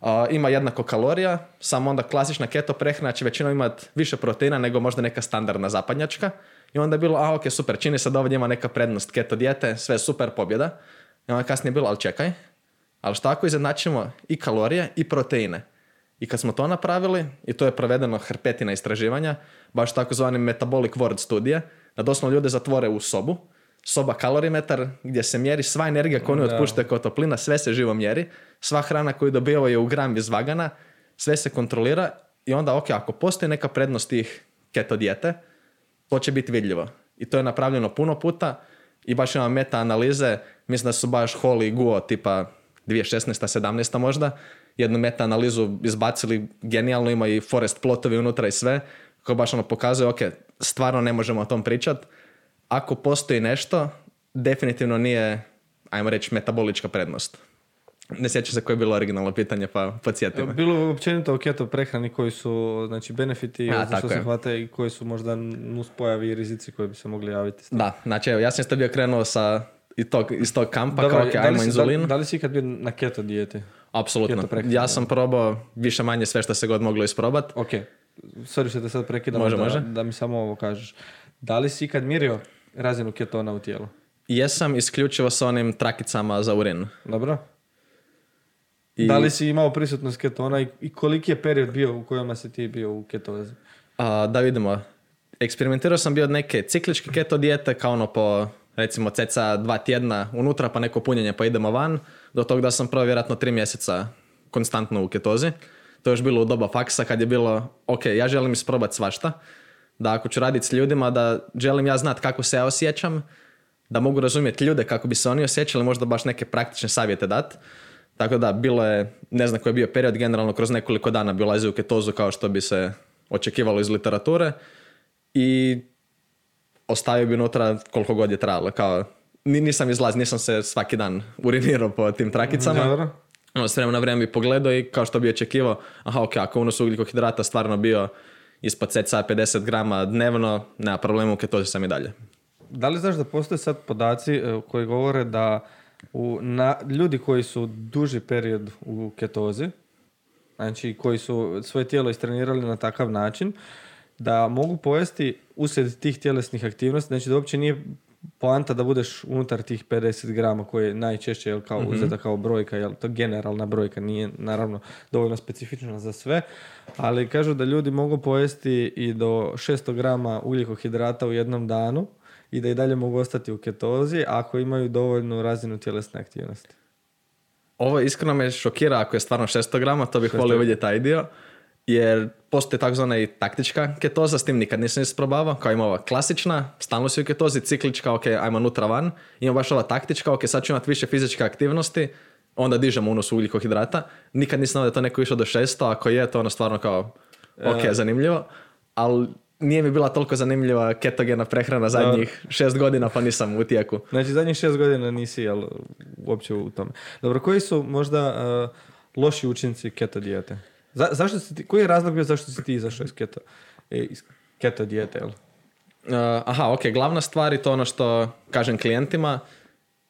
a, ima jednako kalorija, samo onda klasična keto prehrana će većinom imati više proteina nego možda neka standardna zapadnjačka. I onda je bilo, a ok, super, čini se da ovdje ima neka prednost keto dijete, sve je super, pobjeda. I onda kasnije je bilo, ali čekaj, ali šta ako izjednačimo i kalorije i proteine? I kad smo to napravili, i to je provedeno hrpetina istraživanja, baš takozvani metabolic word studije, da doslovno ljude zatvore u sobu, soba kalorimetar gdje se mjeri sva energija koju oni otpuštaju kao toplina, sve se živo mjeri, sva hrana koju dobivaju u gram izvagana, sve se kontrolira i onda ok, ako postoji neka prednost tih keto dijete, to će biti vidljivo. I to je napravljeno puno puta i baš imamo meta analize, mislim da su baš Hall i Guo tipa 2016. 17. možda, jednu meta analizu izbacili, genijalno ima i forest plotovi unutra i sve, koji baš ono pokazuje, ok, stvarno ne možemo o tom pričat. Ako postoji nešto, definitivno nije, ajmo reći, metabolička prednost. Ne sjećam se koje je bilo originalno pitanje, pa podsjeti me. Bilo općenito o keto prehrani koji su znači, benefiti, A, za što se je. hvata i koji su možda nuspojavi i rizici koji bi se mogli javiti. Da, znači evo, ja sam isto bio krenuo sa i tog, iz tog kampa, Dobro, kao ok, da li ajmo si- inzulin. Da, da li si ikad bio na keto dijeti? Apsolutno. keto Ja sam probao više manje sve što se god moglo isprobat. Ok, sorry što te sad prekidam, Može, da, može. da mi samo ovo kažeš. Da li si ikad mirio razinu ketona u tijelu? Jesam isključivo sa onim trakicama za urin. Dobro? I, Da li si imao prisutnost ketona i, koliki je period bio u kojima si ti bio u ketozi? a, da vidimo, eksperimentirao sam bio od neke cikličke keto dijete, kao ono po recimo ceca dva tjedna unutra pa neko punjenje pa idemo van, do tog da sam prvo vjerojatno tri mjeseca konstantno u ketozi. To je još bilo u doba faksa kad je bilo, ok, ja želim isprobati svašta, da ako ću raditi s ljudima, da želim ja znat kako se ja osjećam, da mogu razumjeti ljude kako bi se oni osjećali, možda baš neke praktične savjete dati. Tako da, bilo je, ne znam koji je bio period, generalno kroz nekoliko dana bi ulazio u ketozu kao što bi se očekivalo iz literature i ostavio bi unutra koliko god je trajalo. Kao, nisam izlaz, nisam se svaki dan urinirao po tim trakicama. Dobro. S vremena na vrijeme bi pogledao i kao što bi očekivao, aha, ok, ako unos ugljikohidrata stvarno bio ispod cca 50 grama dnevno, nema problema, u ketozi sam i dalje. Da li znaš da postoje sad podaci e, koji govore da u, na, ljudi koji su duži period u ketozi, znači koji su svoje tijelo istrenirali na takav način, da mogu pojesti uslijed tih tjelesnih aktivnosti, znači da uopće nije poanta da budeš unutar tih 50 grama koje je najčešće jel, kao uzeta kao brojka, jel, to generalna brojka, nije naravno dovoljno specifična za sve, ali kažu da ljudi mogu pojesti i do 600 grama ugljikohidrata u jednom danu i da i dalje mogu ostati u ketozi ako imaju dovoljnu razinu tjelesne aktivnosti. Ovo iskreno me šokira ako je stvarno 600 grama, to bih volio vidjeti taj dio. Jer postoji takzvana i taktička ketoza, s tim nikad nisam isprobavao, kao ima ova klasična, stalno si u ketozi, ciklička, ok, ajmo nutra van. Ima baš ova taktička, ok, sad ću imati više fizičke aktivnosti, onda dižemo unos ugljikohidrata. Nikad nisam da je to neko išao do 600, ako je, to ono stvarno kao, ok, zanimljivo. Ali nije mi bila toliko zanimljiva ketogena prehrana zadnjih šest godina, pa nisam u tijeku. Znači zadnjih šest godina nisi jel, uopće u tome. Dobro, koji su možda uh, loši učinci keto dijete? Za, zašto si ti, koji je razlog bio zašto si ti izašao iz keto, e, iz keto dijete? Uh, aha, ok, glavna stvar je to ono što kažem klijentima,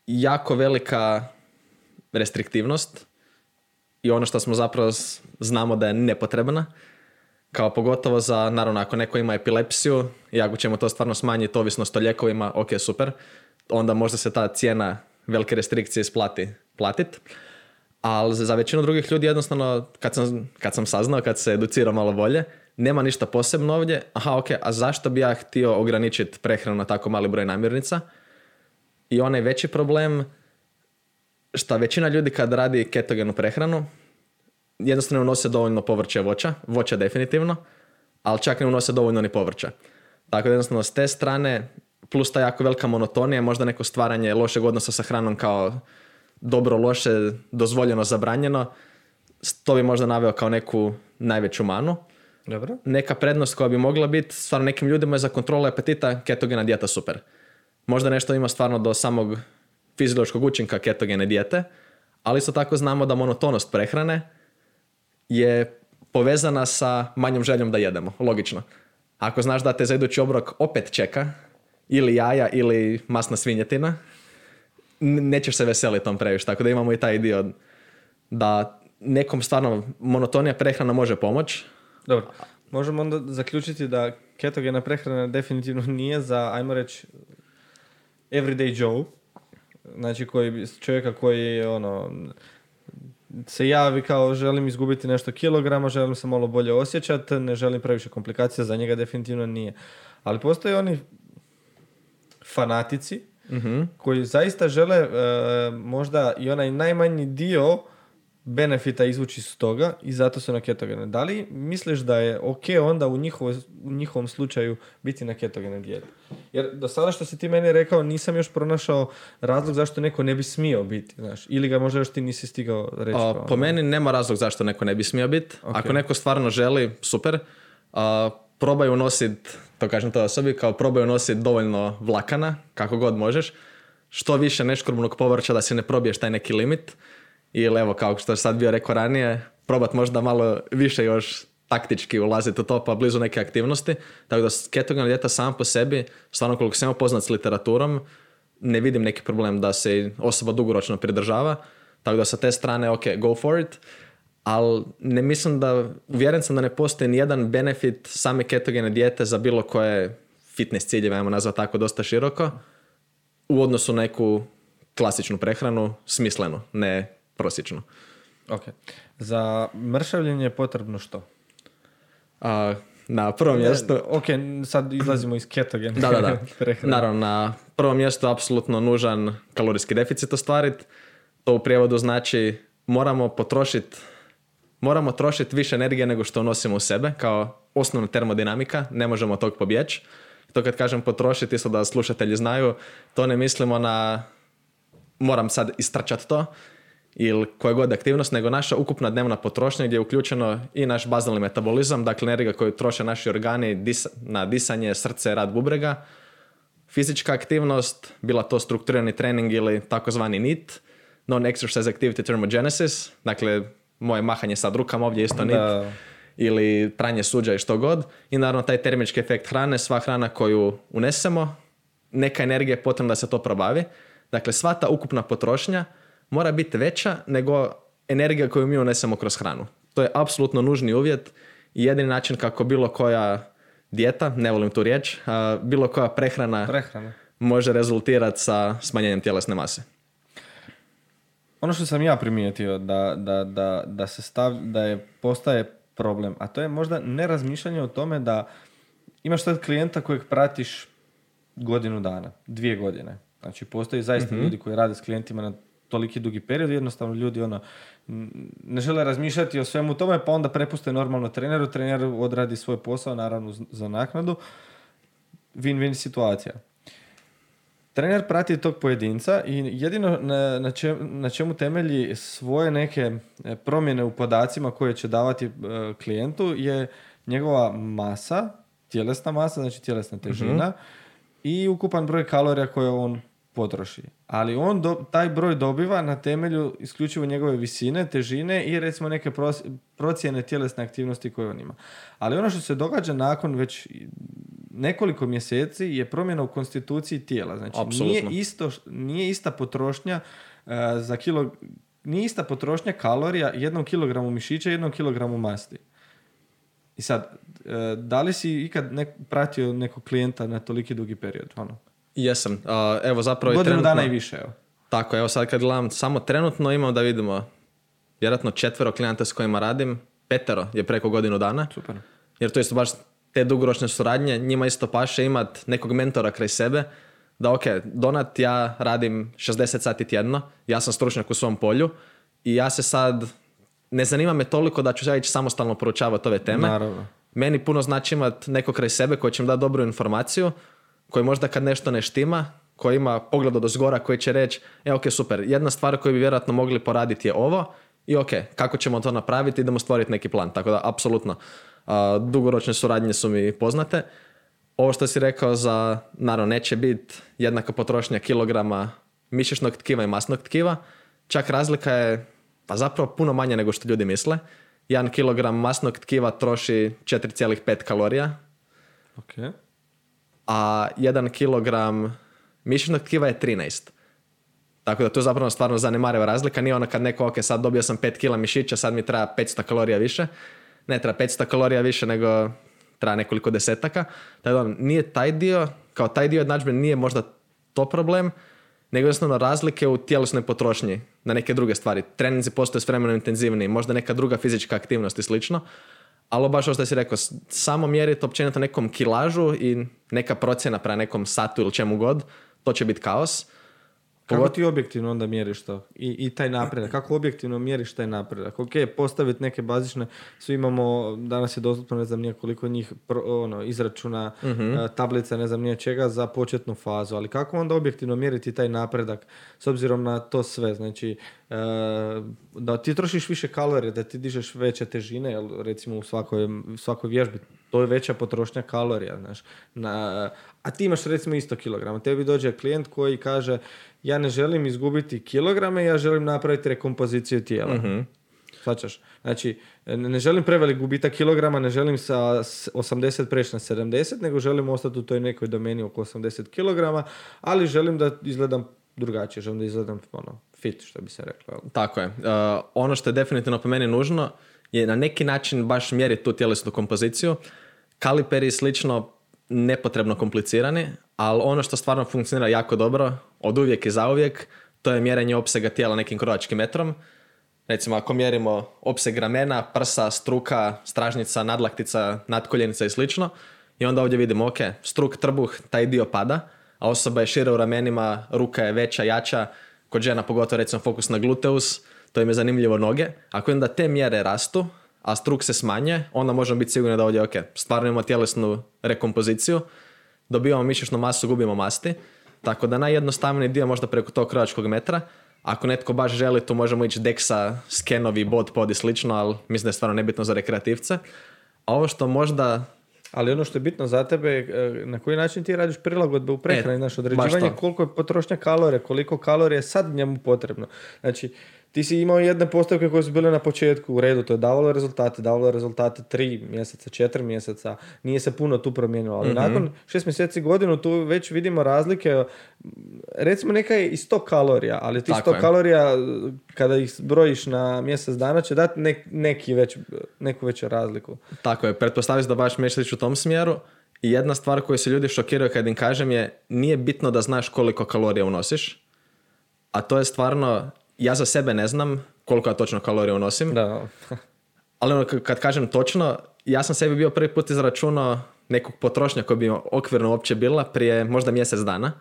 jako velika restriktivnost i ono što smo zapravo znamo da je nepotrebna, kao pogotovo za, naravno, ako neko ima epilepsiju i ako ćemo to stvarno smanjiti ovisnost o lijekovima, ok, super, onda možda se ta cijena velike restrikcije isplati platit. Ali za većinu drugih ljudi jednostavno, kad sam, kad sam saznao, kad se educirao malo bolje, nema ništa posebno ovdje. Aha, ok, a zašto bi ja htio ograničiti prehranu na tako mali broj namirnica? I onaj veći problem, što većina ljudi kad radi ketogenu prehranu, jednostavno ne unose dovoljno povrća voća, voća definitivno, ali čak ne unose dovoljno ni povrća. Tako da jednostavno s te strane, plus ta jako velika monotonija, možda neko stvaranje lošeg odnosa sa hranom kao dobro, loše, dozvoljeno, zabranjeno, to bi možda naveo kao neku najveću manu. Dobro. Neka prednost koja bi mogla biti, stvarno nekim ljudima je za kontrolu apetita ketogena dijeta super. Možda nešto ima stvarno do samog fiziološkog učinka ketogene dijete, ali isto tako znamo da monotonost prehrane je povezana sa manjom željom da jedemo, logično. Ako znaš da te za idući obrok opet čeka, ili jaja ili masna svinjetina, nećeš se veseliti tom previše. Tako da imamo i taj dio da nekom stvarno monotonija prehrana može pomoći. Dobro. Možemo onda zaključiti da ketogena prehrana definitivno nije za, ajmo reći, everyday Joe. Znači koji, čovjeka koji ono, se javi kao želim izgubiti nešto kilograma, želim se malo bolje osjećati, ne želim previše komplikacija, za njega definitivno nije. Ali postoje oni fanatici koji zaista žele e, možda i onaj najmanji dio benefita izvući iz toga i zato su na ketogene. Da li misliš da je ok onda u, njihovo, u njihovom slučaju biti na ketogene dijeti? Jer do sada što si ti meni rekao nisam još pronašao razlog zašto neko ne bi smio biti, znaš. Ili ga možda još ti nisi stigao reći. A, kao- po meni nema razlog zašto neko ne bi smio biti. Ako neko stvarno želi, super. A, probaj unositi, to kažem to osobi, kao probaj unositi dovoljno vlakana, kako god možeš. Što više neškrupnog povrća da se ne probiješ taj neki limit. Ili evo, kao što je sad bio rekao ranije, probat možda malo više još taktički ulaziti u to pa blizu neke aktivnosti. Tako da ketogena dijeta sama po sebi, stvarno koliko sam upoznat s literaturom, ne vidim neki problem da se osoba dugoročno pridržava. Tako da sa te strane, ok, go for it. Ali ne mislim da, uvjeren sam da ne postoji nijedan benefit same ketogene dijete za bilo koje fitness ciljeve, ajmo nazvati tako dosta široko, u odnosu na neku klasičnu prehranu, smislenu, ne prosječnu. Ok. Za mršavljenje je potrebno što? A, na prvom mjestu. Ok, sad izlazimo iz ketogene. [CLEARS THROAT] Da, da, da. [LAUGHS] Naravno, na prvom mjestu je apsolutno nužan kalorijski deficit ostvariti. To u prijevodu znači moramo potrošiti moramo trošiti više energije nego što nosimo u sebe kao osnovna termodinamika, ne možemo tog pobjeći. To kad kažem potrošiti, isto da slušatelji znaju, to ne mislimo na moram sad istrčati to ili koja god aktivnost, nego naša ukupna dnevna potrošnja gdje je uključeno i naš bazalni metabolizam, dakle energija koju troše naši organi na disanje, srce, rad bubrega, fizička aktivnost, bila to strukturirani trening ili takozvani NEAT, Non-Exercise Activity Thermogenesis, dakle moje mahanje sad rukama ovdje isto Da. ili pranje suđa i što god. I naravno taj termički efekt hrane, sva hrana koju unesemo, neka energija je potrebna da se to probavi. Dakle, sva ta ukupna potrošnja mora biti veća nego energija koju mi unesemo kroz hranu. To je apsolutno nužni uvjet i jedini način kako bilo koja dijeta, ne volim tu riječ, a, bilo koja prehrana Prehrana. može rezultirati sa smanjenjem tjelesne mase. Ono što sam ja primijetio da, da, da, da se stav, da je postaje problem, a to je možda nerazmišljanje o tome da imaš sad klijenta kojeg pratiš godinu dana, dvije godine. Znači postoji zaista ljudi koji rade s klijentima na toliki dugi period, jednostavno ljudi ono ne žele razmišljati o svemu tome, pa onda prepuste normalno treneru, trener odradi svoj posao, naravno za naknadu. Win-win situacija. Trener prati tog pojedinca i jedino na, na, čem- na čemu temelji svoje neke e, promjene u podacima koje će davati e, klijentu je njegova masa, tjelesna masa, znači tjelesna težina i ukupan broj kalorija koje on potroši. Ali on do- taj broj dobiva na temelju isključivo njegove visine, težine i recimo neke pros- procjene tjelesne aktivnosti koje on ima. Ali ono što se događa nakon već nekoliko mjeseci je promjena u konstituciji tijela. Znači nije, isto, nije ista potrošnja e, za kilo, nije ista potrošnja kalorija jednom kilogramu mišića i jednom kilogramu masti. I sad, e, da li si ikad nek- pratio nekog klijenta na toliki dugi period? Ono? Jesam. Evo zapravo i Godinu trenutno... dana i više, evo. Tako, evo sad kad gledam, samo trenutno imam da vidimo vjerojatno četvero klijenta s kojima radim, petero je preko godinu dana. Super. Jer to isto baš te dugoročne suradnje, njima isto paše imat nekog mentora kraj sebe, da ok, Donat, ja radim 60 sati tjedno, ja sam stručnjak u svom polju i ja se sad, ne zanima me toliko da ću ja ići samostalno proučavati ove teme. Naravno. Meni puno znači imat neko kraj sebe koji će mi dati dobru informaciju, koji možda kad nešto ne štima, koji ima pogled od zgora koji će reći, e ok, super, jedna stvar koju bi vjerojatno mogli poraditi je ovo i ok, kako ćemo to napraviti, idemo stvoriti neki plan. Tako da, apsolutno, a, dugoročne suradnje su mi poznate. Ovo što si rekao za, naravno, neće biti jednaka potrošnja kilograma mišićnog tkiva i masnog tkiva, čak razlika je pa zapravo puno manje nego što ljudi misle. Jedan kilogram masnog tkiva troši 4,5 kalorija, Ok. a jedan kilogram mišićnog tkiva je 13. Tako da to je zapravo stvarno zanemariva razlika. Nije ono kad neko, ok, sad dobio sam 5 kila mišića, sad mi treba 500 kalorija više. Ne treba 500 kalorija više, nego treba nekoliko desetaka. Tako da nije taj dio, kao taj dio jednadžbe nije možda to problem, nego jednostavno razlike u tjelesnoj potrošnji na neke druge stvari. Treninzi postaju s vremenom intenzivniji, možda neka druga fizička aktivnost i slično. Ali baš ovo što si rekao, samo mjeriti općenito nekom kilažu i neka procjena prema nekom satu ili čemu god, to će biti kaos. Kako ti objektivno onda mjeriš to? I, I taj napredak. Kako objektivno mjeriš taj napredak? Ok, postaviti neke bazične, svi imamo, danas je dostupno ne znam nije koliko njih pro- ono, izračuna, e, tablica, ne znam nije čega za početnu fazu, ali kako onda objektivno mjeriti taj napredak s obzirom na to sve? Znači, e, da ti trošiš više kalorija, da ti dižeš veće težine, jel, recimo u svakoj, svakoj vježbi, to je veća potrošnja kalorija, znaš. Na, a ti imaš recimo isto kilograma. Tebi dođe klijent koji kaže ja ne želim izgubiti kilograme, ja želim napraviti rekompoziciju tijela. Shvaćaš? Znači, ne želim prevelik gubitak kilograma, ne želim sa s- 80 preći na 70, nego želim ostati u toj nekoj domeni oko 80 kilograma, ali želim da izgledam drugačije, želim da izgledam ono, fit, što bi se reklo. Tako je. Uh, ono što je definitivno po meni nužno je na neki način baš mjeriti tu tjelesnu kompoziciju. Kaliperi i slično nepotrebno komplicirani, ali ono što stvarno funkcionira jako dobro, od uvijek i zauvijek, to je mjerenje opsega tijela nekim krojačkim metrom. recimo ako mjerimo opseg ramena, prsa, struka, stražnica, nadlaktica, natkoljenica i slično, i onda ovdje vidimo, ok, struk, trbuh, taj dio pada, a osoba je šira u ramenima, ruka je veća, jača, kod žena pogotovo recimo fokus na gluteus, to im je zanimljivo noge. Ako onda te mjere rastu, a struk se smanje, onda možemo biti sigurni da ovdje, ok, stvarno imamo tjelesnu rekompoziciju, dobivamo mišićnu masu, gubimo masti, tako da najjednostavniji dio možda preko tog krojačkog metra, ako netko baš želi, tu možemo ići deksa, skenovi, bot, pod i slično, ali mislim da je stvarno nebitno za rekreativce. A ovo što možda ali ono što je bitno za tebe, e, na koji način ti radiš prilagodbe u prehrani, e, naš određivanje koliko je potrošnja kalore, koliko kalorije sad njemu potrebno. Znači, ti si imao jedne postavke koje su bile na početku u redu, to je davalo rezultate, davalo rezultate tri mjeseca, četiri mjeseca, nije se puno tu promijenilo, ali mm nakon šest mjeseci godinu tu već vidimo razlike, recimo neka je i 100 kalorija, ali ti sto kalorija kada ih brojiš na mjesec dana će dati neki već, neku veću razliku. Tako je, pretpostaviš da baš misliš u tom smjeru, i jedna stvar koju se ljudi šokiraju kad im kažem je nije bitno da znaš koliko kalorija unosiš, a to je stvarno ja za sebe ne znam koliko ja točno kalorija unosim. Da. [LAUGHS] ali ono, kad kažem točno, ja sam sebi bio prvi put izračunao nekog potrošnja koji bi okvirno uopće bila prije možda mjesec dana.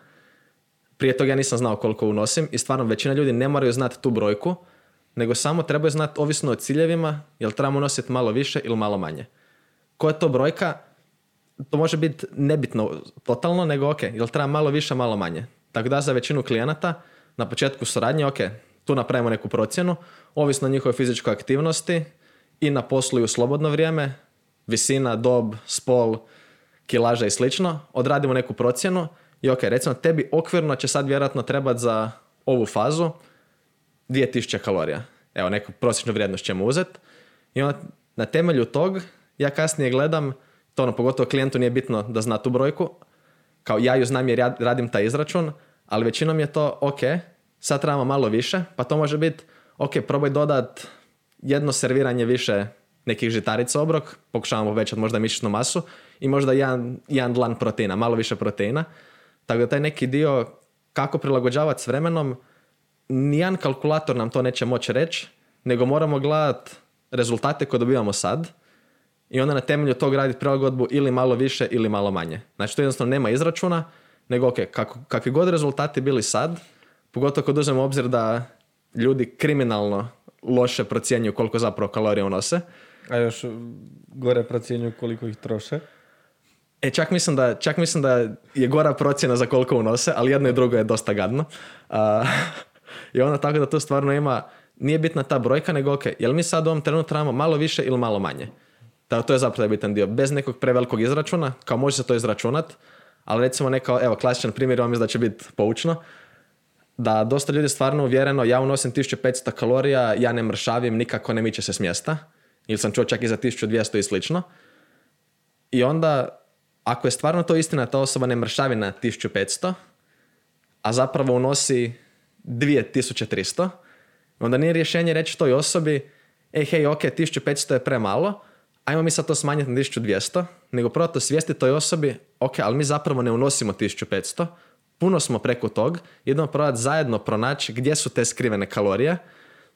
Prije toga ja nisam znao koliko unosim i stvarno većina ljudi ne moraju znati tu brojku, nego samo trebaju znati ovisno o ciljevima, jel trebamo unositi malo više ili malo manje. Koja je to brojka? To može biti nebitno totalno, nego ok, jel treba malo više, malo manje. Tako da za većinu klijenata na početku suradnje, ok, tu napravimo neku procjenu, ovisno o njihovoj fizičkoj aktivnosti i na poslu i u slobodno vrijeme, visina, dob, spol, kilaža i slično, odradimo neku procjenu i ok, recimo tebi okvirno će sad vjerojatno trebati za ovu fazu 2000 kalorija. Evo, neku prosječnu vrijednost ćemo uzeti i onda na temelju tog ja kasnije gledam, to ono, pogotovo klijentu nije bitno da zna tu brojku, kao ja ju znam jer radim taj izračun, ali većinom je to ok, sad trebamo malo više, pa to može biti, ok, probaj dodat jedno serviranje više nekih žitarica obrok, pokušavamo povećati možda mišićnu masu i možda jedan, jedan dlan proteina, malo više proteina. Tako da taj neki dio kako prilagođavati s vremenom, nijedan kalkulator nam to neće moći reći, nego moramo gledati rezultate koje dobivamo sad i onda na temelju tog raditi prilagodbu ili malo više ili malo manje. Znači to jednostavno nema izračuna, nego ok, kako, kakvi god rezultati bili sad, Pogotovo kad uzmemo obzir da ljudi kriminalno loše procjenjuju koliko zapravo kalorija unose. A još gore procjenjuju koliko ih troše. E, čak mislim, da, čak mislim da je gora procjena za koliko unose, ali jedno i drugo je dosta gadno. [LAUGHS] I onda tako da to stvarno ima, nije bitna ta brojka, nego ok, jel mi sad u ovom trenutku trebamo malo više ili malo manje? Da, to je zapravo bitan dio. Bez nekog prevelikog izračuna, kao može se to izračunat, ali recimo neka, evo, klasičan primjer, vam da će biti poučno da dosta ljudi stvarno uvjereno, ja unosim 1500 kalorija, ja ne mršavim, nikako ne miče se s mjesta. Ili sam čuo čak i za 1200 i slično. I onda, ako je stvarno to istina, ta osoba ne mršavi na 1500, a zapravo unosi 2300, onda nije rješenje reći toj osobi, ej, hej, ok, 1500 je premalo, ajmo mi sad to smanjiti na 1200, nego prvo to svijesti toj osobi, ok, ali mi zapravo ne unosimo 1500, puno smo preko tog, idemo probati zajedno pronaći gdje su te skrivene kalorije.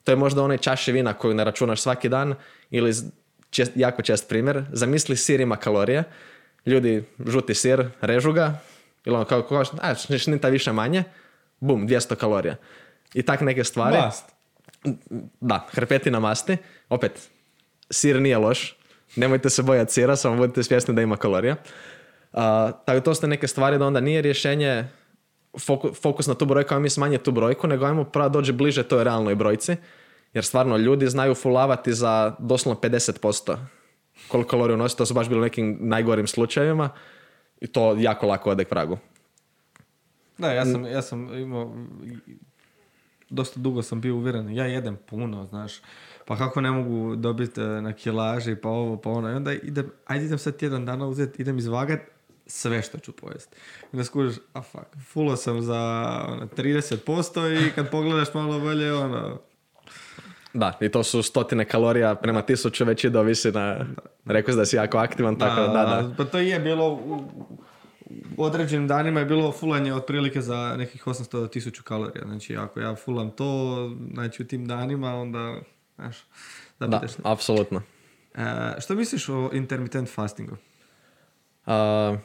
To je možda onaj čaše vina koju ne računaš svaki dan ili čest, jako čest primjer. Zamisli sir ima kalorije. Ljudi žuti sir, režu ga ili ono kao, kao a, šnita više manje, bum, 200 kalorija. I tak neke stvari. Mast. Da, hrpetina masti. Opet, sir nije loš. Nemojte se bojati sira, samo budite svjesni da ima kalorija. Uh, tako to su neke stvari da onda nije rješenje fokus na tu brojku, mi smanje tu brojku, nego ajmo pravo dođe bliže toj realnoj brojci. Jer stvarno ljudi znaju fulavati za doslovno 50% koliko kalorija unosi, to su baš bili u nekim najgorim slučajevima i to jako lako ode k pragu. Da, ja sam, ja sam imao, dosta dugo sam bio uvjeren, ja jedem puno, znaš, pa kako ne mogu dobiti e, na kilaži, pa ovo, pa ono, i onda idem, ajde idem sad tjedan dana uzeti, idem izvagat, sve što ću pojesti. I da skužiš, a fuck, fulo sam za ono, 30% i kad pogledaš malo bolje, ono... Da, i to su stotine kalorija prema tisuću već i dovisi na... Rekao da si jako aktivan, tako da, da. Pa to je bilo... U, određenim danima je bilo fulanje otprilike za nekih 800 do 1000 kalorija. Znači, ako ja fulam to, znači u tim danima, onda Znaš, Da, se. apsolutno. E, što misliš o intermittent fastingu? A,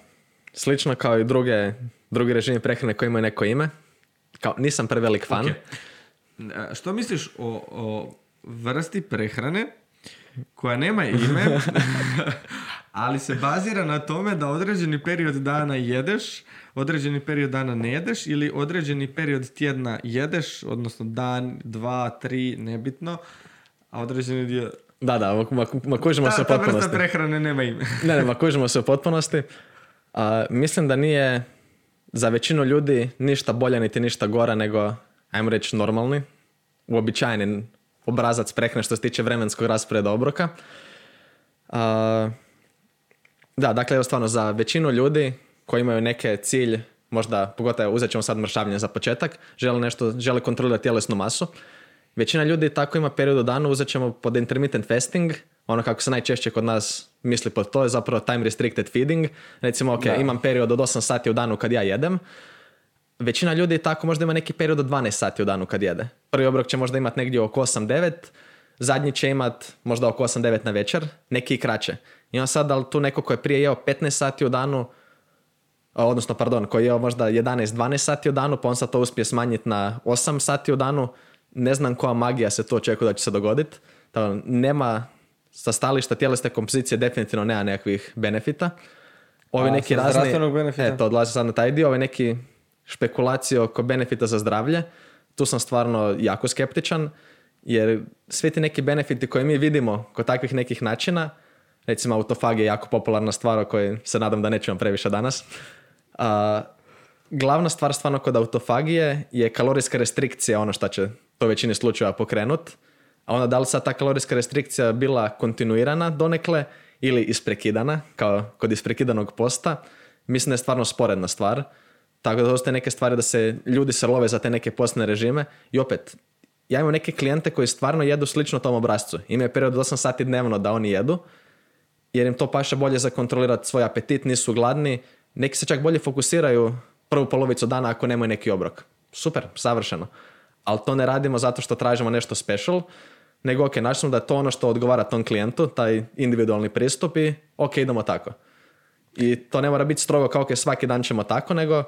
slično kao i druge, drugi režimi prehrane koji imaju neko ime. Kao, nisam prevelik fan. Ok. E, Što misliš o, o vrsti prehrane koja nema ime, [LAUGHS] ali se bazira na tome da određeni period dana jedeš, određeni period dana ne jedeš ili određeni period tjedna jedeš, odnosno dan, dva, tri, nebitno, a određeni dio... Da, da, ma, ma, ma kužimo se u ta vrsta potpunosti. prehrane nema ime. Ne, ne, ma kužimo se u potpunosti. A, mislim da nije za većinu ljudi ništa bolja niti ništa gora nego, ajmo reći, normalni, uobičajeni obrazac prehrane što se tiče vremenskog rasporeda obroka. A, da, dakle, evo stvarno, za većinu ljudi koji imaju neke cilj, možda, pogotovo uzet ćemo sad mršavljenje za početak, žele nešto, žele kontrolirati tjelesnu masu, Većina ljudi tako ima period u danu, uzet ćemo pod intermittent fasting, ono kako se najčešće kod nas misli pod to je zapravo time restricted feeding. Recimo, ok, Da. imam period od 8 sati u danu kad ja jedem. Većina ljudi tako možda ima neki period od 12 sati u danu kad jede. Prvi obrok će možda imati negdje oko 8-9, zadnji će imat možda oko 8-9 na večer, neki i kraće. I on sad, ali tu neko ko je prije jeo 15 sati u danu, odnosno, pardon, koji je jeo možda 11-12 sati u danu, pa on sad to uspije smanjiti na 8 sati u danu, ne znam koja magija se tu očekuje da će se dogoditi. To nema, sa stališta tjelesne kompozicije definitivno nema nekakvih benefita. Ovi A neki razni... zdravstvenog benefita? E, to odlazi sad na taj dio, ovi neki špekulacije oko benefita za zdravlje, tu sam stvarno jako skeptičan, jer svi ti neki benefiti koje mi vidimo kod takvih nekih načina, recimo autofagija je jako popularna stvar o kojoj se nadam da nećemo previše danas, a, glavna stvar stvarno kod autofagije je kalorijska restrikcija ono što će to u većini slučajeva pokrenut, a onda da li sad ta kalorijska restrikcija bila kontinuirana donekle ili isprekidana, kao kod isprekidanog posta, mislim da je stvarno sporedna stvar. Tako da postoje neke stvari da se ljudi se love za te neke postne režime i opet, ja imam neke klijente koji stvarno jedu slično tom obrazcu. Imaju period od 8 sati dnevno da oni jedu, jer im to paše bolje za kontrolirati svoj apetit, nisu gladni. Neki se čak bolje fokusiraju prvu polovicu dana ako nemaju neki obrok. Super, savršeno. Ali to ne radimo zato što tražimo nešto special, nego ok, našli da je to ono što odgovara tom klijentu, taj individualni pristup i ok, idemo tako. I to ne mora biti strogo kao ok, svaki dan ćemo tako, nego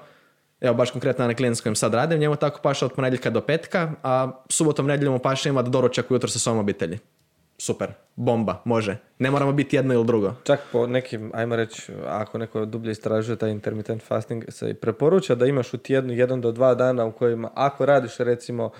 evo baš konkretno na klijent s kojim sad radim, njemu tako paše od ponedjeljka do petka, a subotom nedjeljom mu paše imati doručak ujutro sa svojom obitelji. Super, bomba, može. Ne moramo biti jedno ili drugo. Čak po nekim, ajmo reći, ako neko dublje istražuje taj intermittent fasting, se i preporuča da imaš u tjednu jedan do dva dana u kojima, ako radiš recimo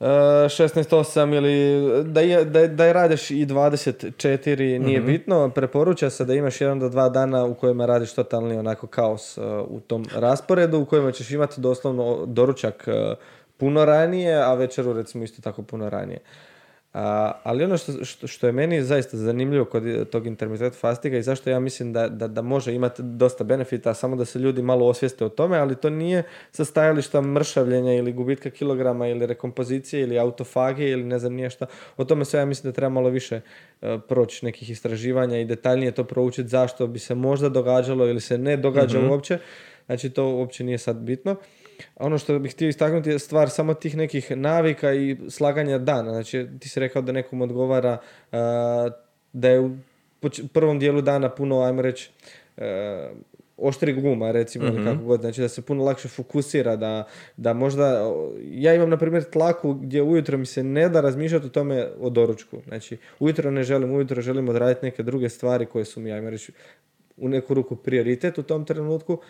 16-8 ili da je, da, da je radiš i 24, nije bitno, preporuča se da imaš jedan do dva dana u kojima radiš totalni onako kaos e, u tom rasporedu, u kojima ćeš imati doslovno doručak e, puno ranije, a večeru recimo isto tako puno ranije. A, ali ono što, što, što je meni zaista zanimljivo kod tog intermittent fastinga i zašto ja mislim da, da, da može imati dosta benefita, samo da se ljudi malo osvijeste o tome, ali to nije sa stajališta mršavljenja ili gubitka kilograma ili rekompozicije ili autofagije ili ne znam nije šta. O tome sve ja mislim da treba malo više e, proći nekih istraživanja i detaljnije to proučiti zašto bi se možda događalo ili se ne događa uopće. Znači to uopće nije sad bitno. Ono što bih htio istaknuti je stvar samo tih nekih navika i slaganja dana. Znači, ti si rekao da nekom odgovara a, da je u prvom dijelu dana puno, ajmo reći, e, oštri guma, recimo, ili kako god. Znači, da se puno lakše fokusira, da, da možda... Ja imam, na primjer, tlaku gdje ujutro mi se ne da razmišljati o tome o doručku. Znači, ujutro ne želim, ujutro želim odraditi neke druge stvari koje su mi, ajmo reći, u neku ruku prioritet u tom trenutku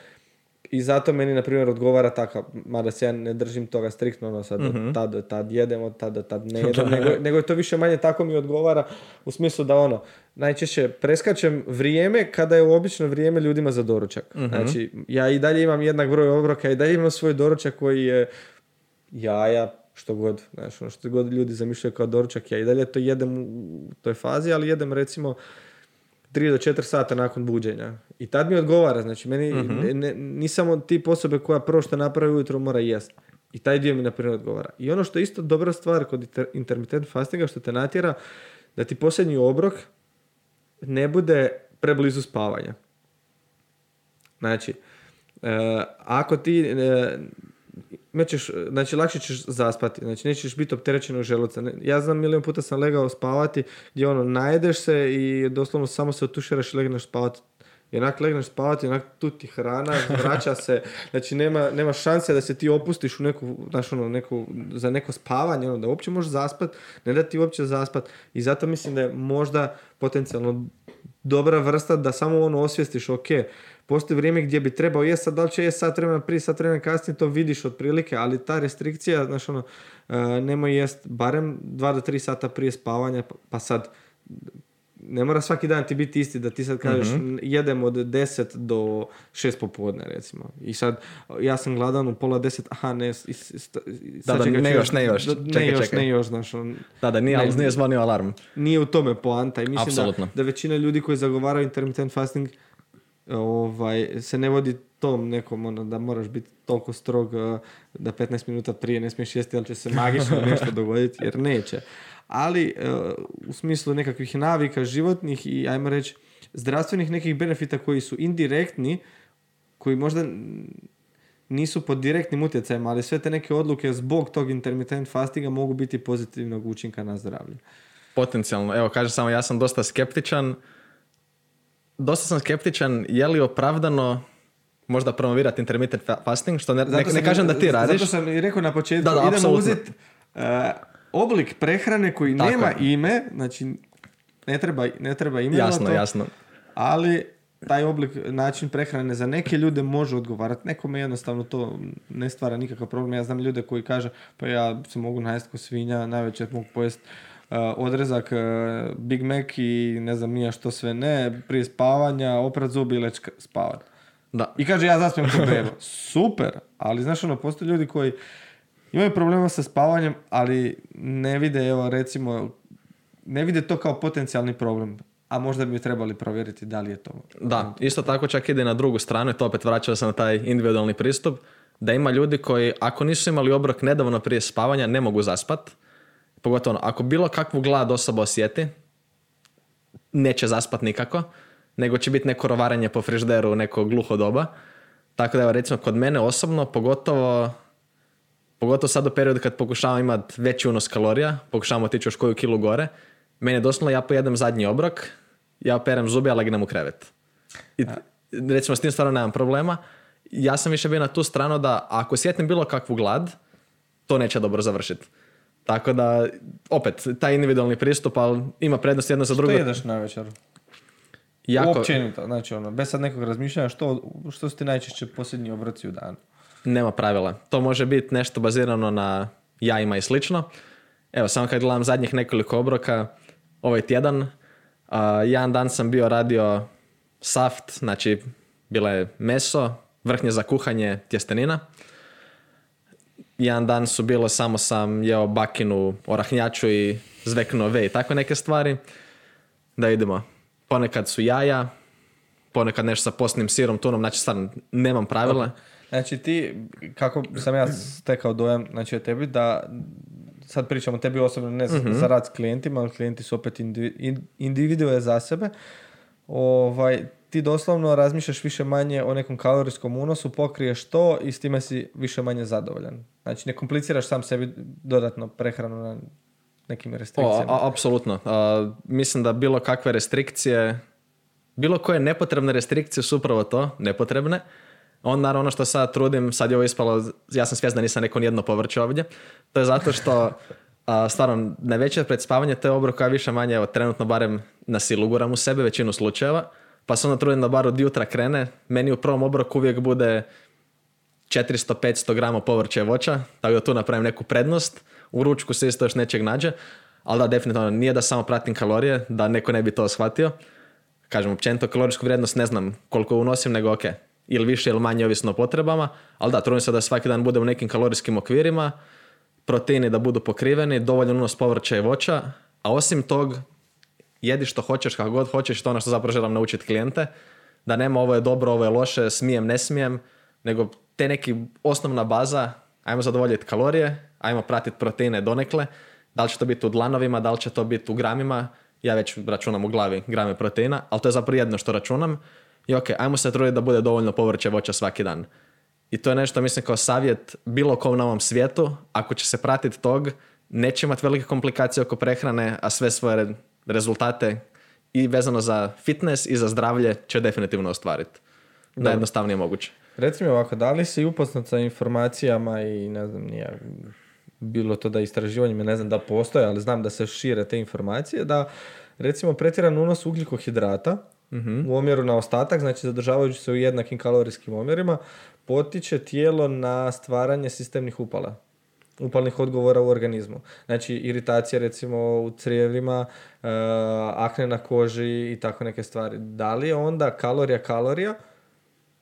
i zato meni, na primjer, odgovara takav, mada se ja ne držim toga striktno, ono sad, od tad do tad jedem, od tad do tad ne [LAUGHS] jedem, nego, nego je to više manje tako mi odgovara u smislu da ono, najčešće preskačem vrijeme kada je obično vrijeme ljudima za doručak. Znači, ja i dalje imam jednak broj obroka, i dalje imam svoj doručak koji je jaja, što god, znaš, ono što god ljudi zamišljaju kao doručak, ja i dalje to jedem u toj fazi, ali jedem recimo 3 do 4 sata nakon buđenja. I tad mi odgovara, znači meni ne, ne- nisam tip osobe koja prvo što napravi ujutro mora jest. I taj dio mi na primjer odgovara. I ono što je isto dobra stvar kod inter- intermittent fastinga što te natjera da ti posljednji obrok ne bude preblizu spavanja. Znači, e, ako ti e, Mećeš, znači lakše ćeš zaspati, znači nećeš biti opterećen u želuca. Ja znam milion puta sam legao spavati gdje ono najedeš se i doslovno samo se otuširaš i legneš spavati. I onak legneš spavati, onak tu ti hrana, vraća se, [LAUGHS] znači nema, nema šanse da se ti opustiš u neku, znaš ono, neku, za neko spavanje, ono, da uopće možeš zaspat, ne da ti uopće zaspat. I zato mislim da je možda potencijalno dobra vrsta da samo ono osvijestiš, ok, postoji vrijeme gdje bi trebao jest, sad da li će jest sat vremena prije, sat vremena kasnije, to vidiš otprilike, ali ta restrikcija, znaš ono, e, nemoj jest barem 2 do 3 sata prije spavanja, pa- pa sad, ne mora svaki dan ti biti isti da ti sad kažeš Mhm. jedem od 10 do 6 popodne recimo. I sad ja sam gladan u pola 10, aha ne, s- s- st- sad da, čekaj, ne još, ne još, do- čekaj, ne još, čekaj. ne još, znaš, on- Da, da, nije, Ne. nije zvonio alarm. nije u tome poanta i mislim da, da većina ljudi koji zagovaraju intermittent fasting ovaj, se ne vodi tom nekom ono, da moraš biti toliko strog uh, da 15 minuta prije ne smiješ jesti, ali će se magično [LAUGHS] nešto dogoditi, jer neće. Ali uh, u smislu nekakvih navika životnih i ajmo reći zdravstvenih nekih benefita koji su indirektni, koji možda nisu pod direktnim utjecajem, ali sve te neke odluke zbog tog intermittent fastinga mogu biti pozitivnog učinka na zdravlje. Potencijalno, evo kažem samo, ja sam dosta skeptičan. Dosta sam skeptičan je li opravdano možda promovirati intermittent fa- fasting, što ne, ne, ne kažem da ti radiš. Zato sam i rekao na početku, Da, da, idemo apsolutno. uzeti e, oblik prehrane koji Tako nema je. ime, znači ne treba, ne treba ime Jasno, to, jasno. ali taj oblik, način prehrane za neke ljude može odgovarati. Nekome jednostavno to ne stvara nikakav problem. Ja znam ljude koji kaže, pa ja se mogu najesti ko svinja, najveće mogu pojesti odrezak e, Big Mac i ne znam nija što sve ne, prije spavanja, oprat zubi i leći k- spavat. Da. I kaže ja zaspijem kod beba. Super, ali znaš ono, postoje ljudi koji imaju problema sa spavanjem, ali ne vide, evo recimo, ne vide to kao potencijalni problem. A možda bi trebali provjeriti da li je to. Da, isto tako čak ide na drugu stranu i to opet vraćao sam na taj individualni pristup, da ima ljudi koji ako nisu imali obrok nedavno prije spavanja ne mogu zaspat. Pogotovo ono, ako bilo kakvu glad osoba osjeti, neće zaspat nikako, nego će biti neko rovarenje po frižderu neko gluho doba. Tako da evo recimo kod mene osobno, pogotovo pogotovo sad u periodu kad pokušavam imati veći unos kalorija, pokušavam otići još koju kilu gore, meni je doslovno ja pojedem zadnji obrok, ja operem zube, ja legnem u krevet. I recimo s tim stvarno nemam problema. Ja sam više bio na tu stranu da ako sjetnem bilo kakvu glad, to neće dobro završiti. Tako da, opet, taj individualni pristup, ali ima prednost jedno za Što drugo. jedeš na večer? Jako, Općenito, znači ono, bez sad nekog razmišljanja, što, što su ti najčešće posljednji obroci u danu? nema pravila. To može biti nešto bazirano na jajima i slično. Evo, samo kad gledam zadnjih nekoliko obroka, ovaj tjedan, a, jedan dan sam bio radio saft, znači bilo je meso, vrhnje za kuhanje tjestenina. Jedan dan su bilo samo sam jeo bakinu, orahnjaču i zveknove i tako neke stvari. Da idemo. Ponekad su jaja, ponekad nešto sa postnim sirom, tunom, znači stvarno nemam pravila. Znači ti, kako sam ja stekao dojam znači, o tebi, da sad pričamo o tebi osobno ne za- za rad s klijentima, ali klijenti su opet indivi- individue za sebe. Ovaj, ti doslovno razmišljaš više manje o nekom kalorijskom unosu, pokriješ to i s time si više manje zadovoljan. Znači ne kompliciraš sam sebi dodatno prehranu na nekim O, restrikcijama. a- apsolutno. A, mislim da bilo kakve restrikcije, bilo koje nepotrebne restrikcije su upravo to, nepotrebne. On, naravno, ono što sad trudim, sad je ovo ispalo, ja sam svjestan da nisam neko nijedno povrće ovdje, to je zato što a, stvarno, na večer pred spavanje te obroka više manje, evo, trenutno barem na silu guram u sebe, većinu slučajeva, pa se onda trudim da bar od jutra krene, meni u prvom obroku uvijek bude 400-500 grama povrća i voća, tako da tu napravim neku prednost. U ručku se isto još nečeg nađe, ali da, definitivno nije da samo pratim kalorije, da neko ne bi to shvatio. Kažem, općenito kalorijsku vrijednost ne znam koliko unosim, nego ok, ili više ili manje ovisno o potrebama, ali da, trudim se da svaki dan budem u nekim kalorijskim okvirima, proteini da budu pokriveni, dovoljan unos povrća i voća, a osim tog, jedi što hoćeš, kako god hoćeš, to ono što zapravo želim naučiti klijente, da nema ovo je dobro, ovo je loše, smijem, ne smijem, nego te neki osnovna baza, ajmo zadovoljiti kalorije, ajmo pratiti proteine donekle, da li će to biti u dlanovima, da li će to biti u gramima, ja već računam u glavi grame proteina, ali to je zapravo jedno što računam. I ok, ajmo se truditi da bude dovoljno povrće voća svaki dan. I to je nešto, mislim, kao savjet bilo kom na ovom svijetu, ako će se pratiti tog, neće imati velike komplikacije oko prehrane, a sve svoje rezultate i vezano za fitness i za zdravlje će definitivno ostvariti. Da je jednostavnije moguće. Reci mi ovako, da li si upoznat sa informacijama i ne znam, nije bilo to da istraživanjima, ne znam da postoje, ali znam da se šire te informacije, da recimo pretjeran unos ugljikohidrata u omjeru na ostatak, znači zadržavajući se u jednakim kalorijskim omjerima, potiče tijelo na stvaranje sistemnih upala upalnih odgovora u organizmu. Znači, iritacija recimo u crijevima, uh, akne na koži i tako neke stvari. Da li je onda kalorija kalorija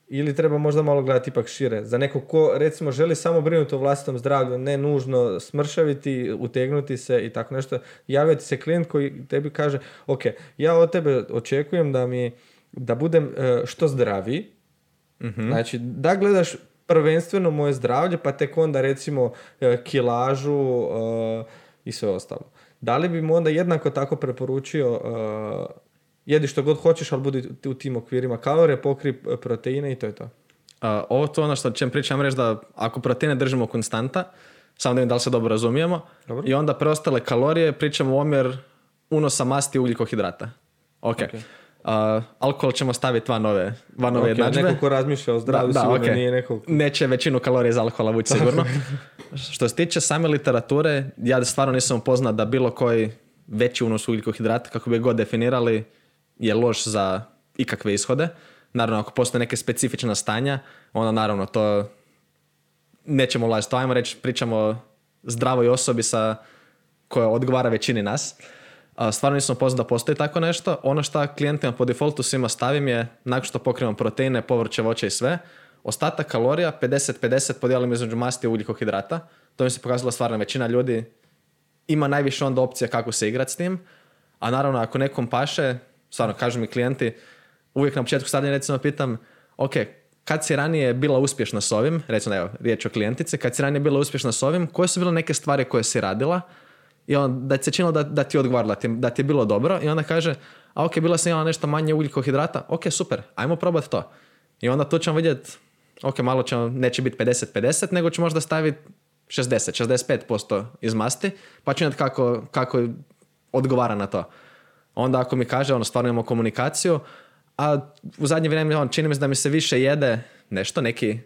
ili treba možda malo gledati ipak šire? Za neko ko recimo želi samo brinuti o vlastitom zdravlju, ne nužno smršaviti, utegnuti se i tako nešto, javio ti se klijent koji tebi kaže, ok, ja od tebe očekujem da mi da budem uh, što zdraviji, mm Znači, da gledaš prvenstveno moje zdravlje, pa tek onda recimo e, kilažu e, i sve ostalo. Da li bi mu onda jednako tako preporučio e, jedi što god hoćeš, ali budi u tim okvirima kalorije, pokri proteine i to je to. ovo to ono što čem pričam reći da ako proteine držimo konstanta, samo da vidim da li se dobro razumijemo, i onda preostale kalorije pričamo omjer unosa masti ugljikohidrata. Ok. okay. Uh, alkohol ćemo staviti van ove, van ove okay, Neko ko razmišlja o zdravlju da, sigurno okay. nije neko... Neće većinu kalorija iz alkohola vući sigurno. Što se tiče same literature, ja stvarno nisam upoznat da bilo koji veći unos ugljikohidrata, kako bi god definirali, je loš za ikakve ishode. Naravno, ako postoje neke specifična stanja, onda naravno to nećemo ulaziti. To ajmo reći, pričamo zdravoj osobi sa koja odgovara većini nas stvarno nisam poznat da postoji tako nešto. Ono što klijentima po defaultu svima stavim je, nakon što pokrivam proteine, povrće, voće i sve, ostatak kalorija 50-50 podijelim između masti i ugljikohidrata. To mi se pokazala stvarno većina ljudi ima najviše onda opcija kako se igrati s tim. A naravno, ako nekom paše, stvarno kažu mi klijenti, uvijek na početku stavljanja recimo pitam, ok, kad si ranije bila uspješna s ovim, recimo evo, riječ o klijentici, kad si ranije bila uspješna s ovim, koje su bile neke stvari koje si radila, i on, da ti se činilo da, da ti odgovarala, da ti, je bilo dobro i onda kaže, a ok, bila sam imala nešto manje ugljikohidrata, ok, super, ajmo probati to. I onda tu ćemo vidjeti, ok, malo ćemo, neće biti 50-50, nego ću možda staviti 60-65% iz masti, pa ću vidjeti kako, kako odgovara na to. Onda ako mi kaže, ono, stvarno imamo komunikaciju, a u zadnje vrijeme on, čini mi se da mi se više jede nešto, neki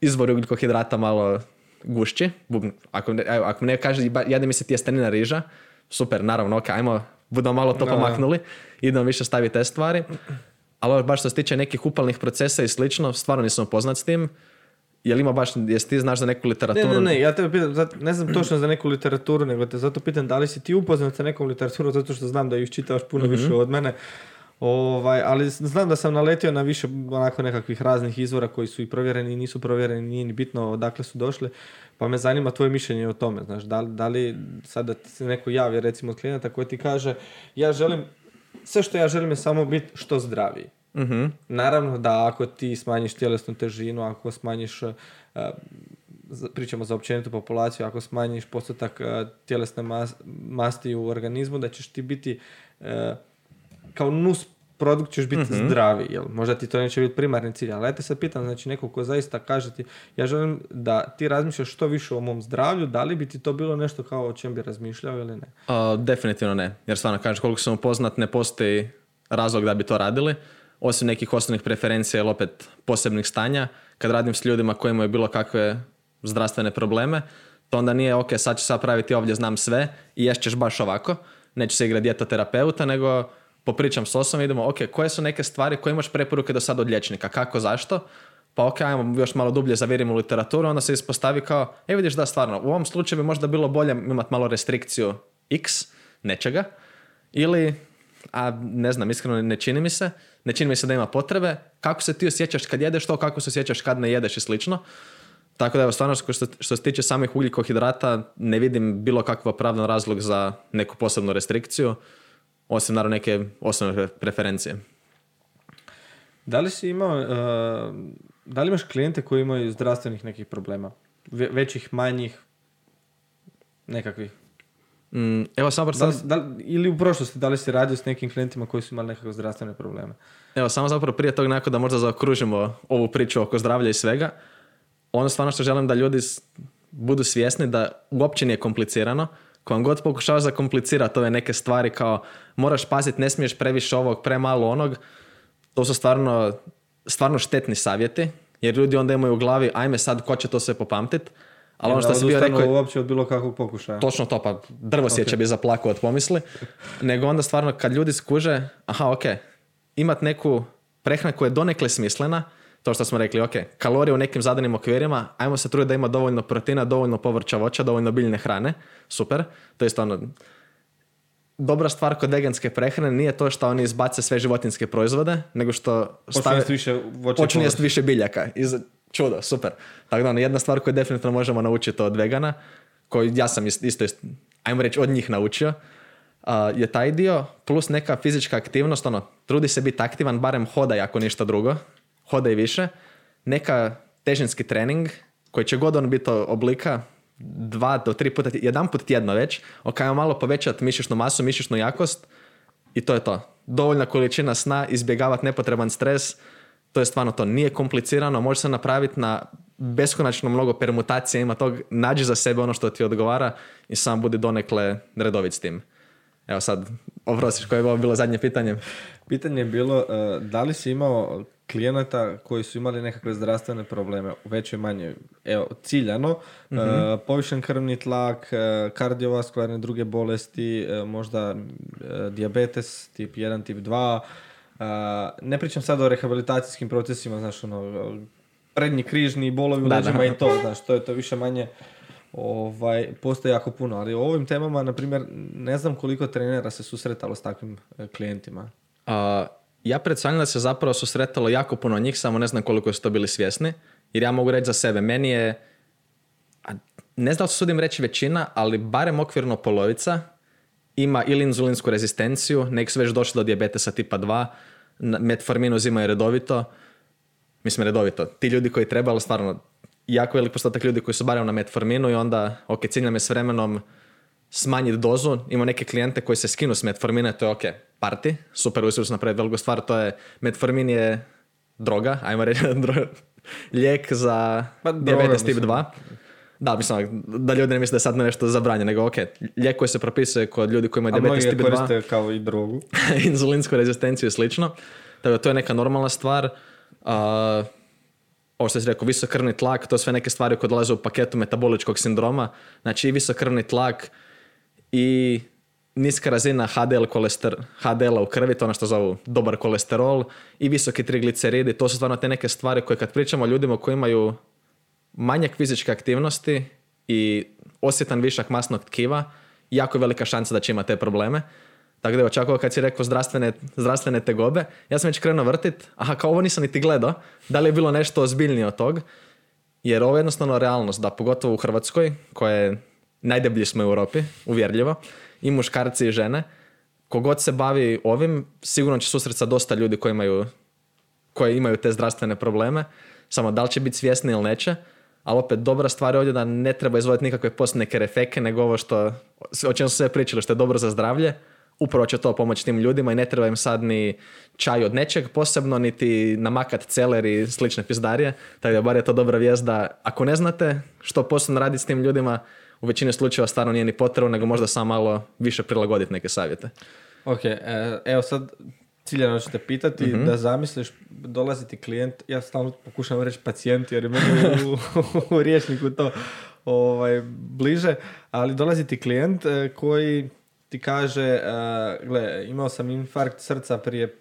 izvor ugljikohidrata malo gušći. Ako, evo, ako ne kaže, jede mi se tjestenina riža, super, naravno, ok, ajmo, budemo malo to pomaknuli, idemo više staviti te stvari. Ali baš što se tiče nekih upalnih procesa i slično, stvarno nisam poznat s tim. Jel ima baš, jesi ti znaš za neku literaturu? Ne, ne, ne, ja tebe pitam, ne znam točno za neku literaturu, nego te zato pitam da li si ti upoznat sa nekom literaturu, zato što znam da ju čitavaš puno mm više od mene. Ovaj, ali znam da sam naletio na više onako nekakvih raznih izvora koji su i provjereni i nisu provjereni, nije ni bitno odakle su došli. Pa me zanima tvoje mišljenje o tome. Znaš, da, da li sada ti se neko javi recimo od klijenata koji ti kaže ja želim, sve što ja želim je samo biti što zdraviji. Uh Naravno da ako ti smanjiš tjelesnu težinu, ako smanjiš uh, pričamo za općenitu populaciju, ako smanjiš postotak uh, tjelesne masti u organizmu, da ćeš ti biti uh, kao nus produkt ćeš biti mm zdravi, jel? Možda ti to neće biti primarni cilj, ali ja te sad pitam, znači neko ko zaista kaže ti, ja želim da ti razmišljaš što više o mom zdravlju, da li bi ti to bilo nešto kao o čem bi razmišljao ili ne? Uh, definitivno ne, jer stvarno kažeš koliko sam upoznat, ne postoji razlog da bi to radili, osim nekih osnovnih preferencija ili opet posebnih stanja, kad radim s ljudima koji imaju bilo kakve zdravstvene probleme, to onda nije ok, sad ću sad praviti ovdje znam sve i ješćeš baš ovako, neće se igrati djetoterapeuta, nego popričam s osobom, idemo, ok, koje su neke stvari koje imaš preporuke do sada od liječnika, kako, zašto? Pa ok, ajmo još malo dublje zavjerimo literaturu, onda se ispostavi kao, e vidiš da stvarno, u ovom slučaju bi možda bilo bolje imati malo restrikciju x nečega, ili, a ne znam, iskreno ne čini mi se, ne čini mi se da ima potrebe, kako se ti osjećaš kad jedeš to, kako se osjećaš kad ne jedeš i slično. Tako da evo, stvarno što, što se tiče samih ugljikohidrata, ne vidim bilo kakav opravdan razlog za neku posebnu restrikciju osim naravno neke osnovne preferencije. Da li si imao, uh, da li imaš klijente koji imaju zdravstvenih nekih problema? većih, manjih, nekakvih? Mm, evo samo da, da, ili u prošlosti, da li si radio s nekim klijentima koji su imali nekakve zdravstvene probleme? Evo, samo zapravo prije toga nekako da možda zaokružimo ovu priču oko zdravlja i svega. Ono stvarno što želim da ljudi budu svjesni da uopće nije komplicirano. Ko vam god pokušavaš zakomplicirati ove neke stvari kao moraš paziti, ne smiješ previše ovog, premalo onog, to su stvarno, stvarno štetni savjeti, jer ljudi onda imaju u glavi, ajme sad, ko će to sve popamtit, ali ono što sam bio rekao, uopće od bilo kakvog pokušaja. točno to, pa drvo sjeća bi zaplakao od pomisli, nego onda stvarno kad ljudi skuže, aha, ok, imat neku prehranu koja je donekle smislena, to što smo rekli, ok, kalorije u nekim zadanim okvirima, ajmo se truditi da ima dovoljno proteina, dovoljno povrća, voća, dovoljno biljne hrane, super, to je ono dobra stvar kod veganske prehrane nije to što oni izbace sve životinske proizvode, nego što i počinje povrća. više biljaka. Iz, čudo, super. Tako da, ono, jedna stvar koju definitivno možemo naučiti od vegana, koju ja sam ist- isto, ist- ajmo reći, od njih naučio, a, je taj dio, plus neka fizička aktivnost, ono, trudi se biti aktivan, barem hodaj ako ništa drugo, hodaj više, neka težinski trening, koji će god on biti oblika, dva do tri puta, jedan put tjedno već, ok, ajmo malo povećati mišićnu masu, mišićnu jakost i to je to. Dovoljna količina sna, izbjegavati nepotreban stres, to je stvarno to. Nije komplicirano, može se napraviti na beskonačno mnogo permutacija ima tog, nađi za sebe ono što ti odgovara i sam budi donekle redovit s tim. Evo sad, oprostiš, koje je bilo zadnje pitanje? Pitanje je bilo uh, da li si imao klijenata koji su imali nekakve zdravstvene probleme, u većoj manje, evo, ciljano, uh, povišen krvni tlak, uh, kardiovaskularne druge bolesti, možda dijabetes tip 1, tip 2, ne pričam sad o rehabilitacijskim procesima, znaš, ono, prednji križni bolovi u leđima i to, znaš, to je to više manje ovaj, postoji jako puno, ali o ovim temama, na primjer, ne znam koliko trenera se susretalo s takvim e, klijentima. A, ja pretpostavljam da se zapravo susretalo jako puno njih, samo ne znam koliko su to bili svjesni. Jer ja mogu reći za sebe, meni je, a ne znam da se sudim reći većina, ali barem okvirno polovica ima ili inzulinsku rezistenciju, nek su već došli do dijabetesa tipa 2, na- metformin uzimaju redovito, mislim redovito, ti ljudi koji treba, ali stvarno jako velik postotak ljudi koji su barem na metforminu i onda, ok, cilj nam je s vremenom smanjiti dozu. Imamo neke klijente koji se skinu s metformina, to je ok, parti, super, uspjeli su napraviti veliku stvar, to je, metformin je droga, ajmo reći, [LAUGHS] lijek za Pa, droga, diabetes tip mislim. 2. Da, mislim, da ljudi ne misle da je sad nešto zabranjeno, nego ok, lijek koji se propisuje kod ljudi koji imaju A diabetes ga tip 2 koriste kao i drogu. [LAUGHS] inzulinsku rezistenciju i slično. Tako da to je neka normalna stvar. A, ovo što si rekao, visok krvni tlak, to su sve neke stvari koje dolaze u paketu metaboličkog sindroma. Znači i visok krvni tlak i niska razina HDL kolester, HDL-a u krvi, to ono što zovu dobar kolesterol i visoki trigliceridi, to su stvarno te neke stvari koje kad pričamo o ljudima koji imaju manjak fizičke aktivnosti i osjetan višak masnog tkiva, jako je velika šansa da će imati te probleme. Tako da evo, čak kad si rekao zdravstvene, zdravstvene tegobe, ja sam već krenuo vrtit, aha, kao ovo nisam niti gledao, da li je bilo nešto ozbiljnije od tog, jer ovo je jednostavno realnost, da pogotovo u Hrvatskoj, koja je najdeblji smo u Europi, uvjerljivo, i muškarci i žene, kogod se bavi ovim, sigurno će susret dosta ljudi koji imaju koje imaju te zdravstvene probleme, samo da li će biti svjesni ili neće, ali opet dobra stvar je ovdje da ne treba izvoditi nikakve post neke refeke, nego ovo što, o čem su sve pričali, što je dobro za zdravlje, upravo će to pomoći tim ljudima i ne treba im sad ni čaj od nečeg posebno, niti namakat celer i slične pizdarije, tako da bar je to dobra vijest da ako ne znate što posebno raditi s tim ljudima, u većini slučajeva stvarno nije ni potrebno, nego možda samo malo više prilagoditi neke savjete. Ok, e, evo sad ciljano ću te pitati Mhm. da zamisliš, dolazi ti klijent, ja stalno pokušam reći pacijent jer je meni u, [LAUGHS] u riječniku to ovaj, bliže, ali dolazi ti klijent e, koji ti kaže, e, gle, imao sam infarkt srca prije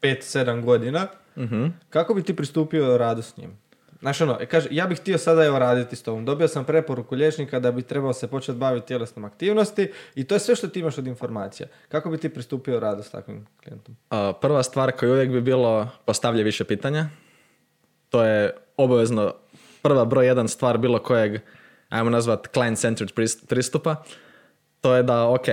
5-7 godina, Mhm. kako bi ti pristupio radu s njim? Znaš ono, e, kaže, ja bih htio sada evo raditi s tobom. Dobio sam preporuku liječnika da bi trebao se početi baviti tjelesnom aktivnosti i to je sve što ti imaš od informacija. Kako bi ti pristupio radu s takvim klijentom? A, Prva stvar koju uvijek bi bilo postavlja više pitanja. To je obavezno prva broj jedan stvar bilo kojeg, ajmo nazvat client-centered pris- pristupa. To je da, ok,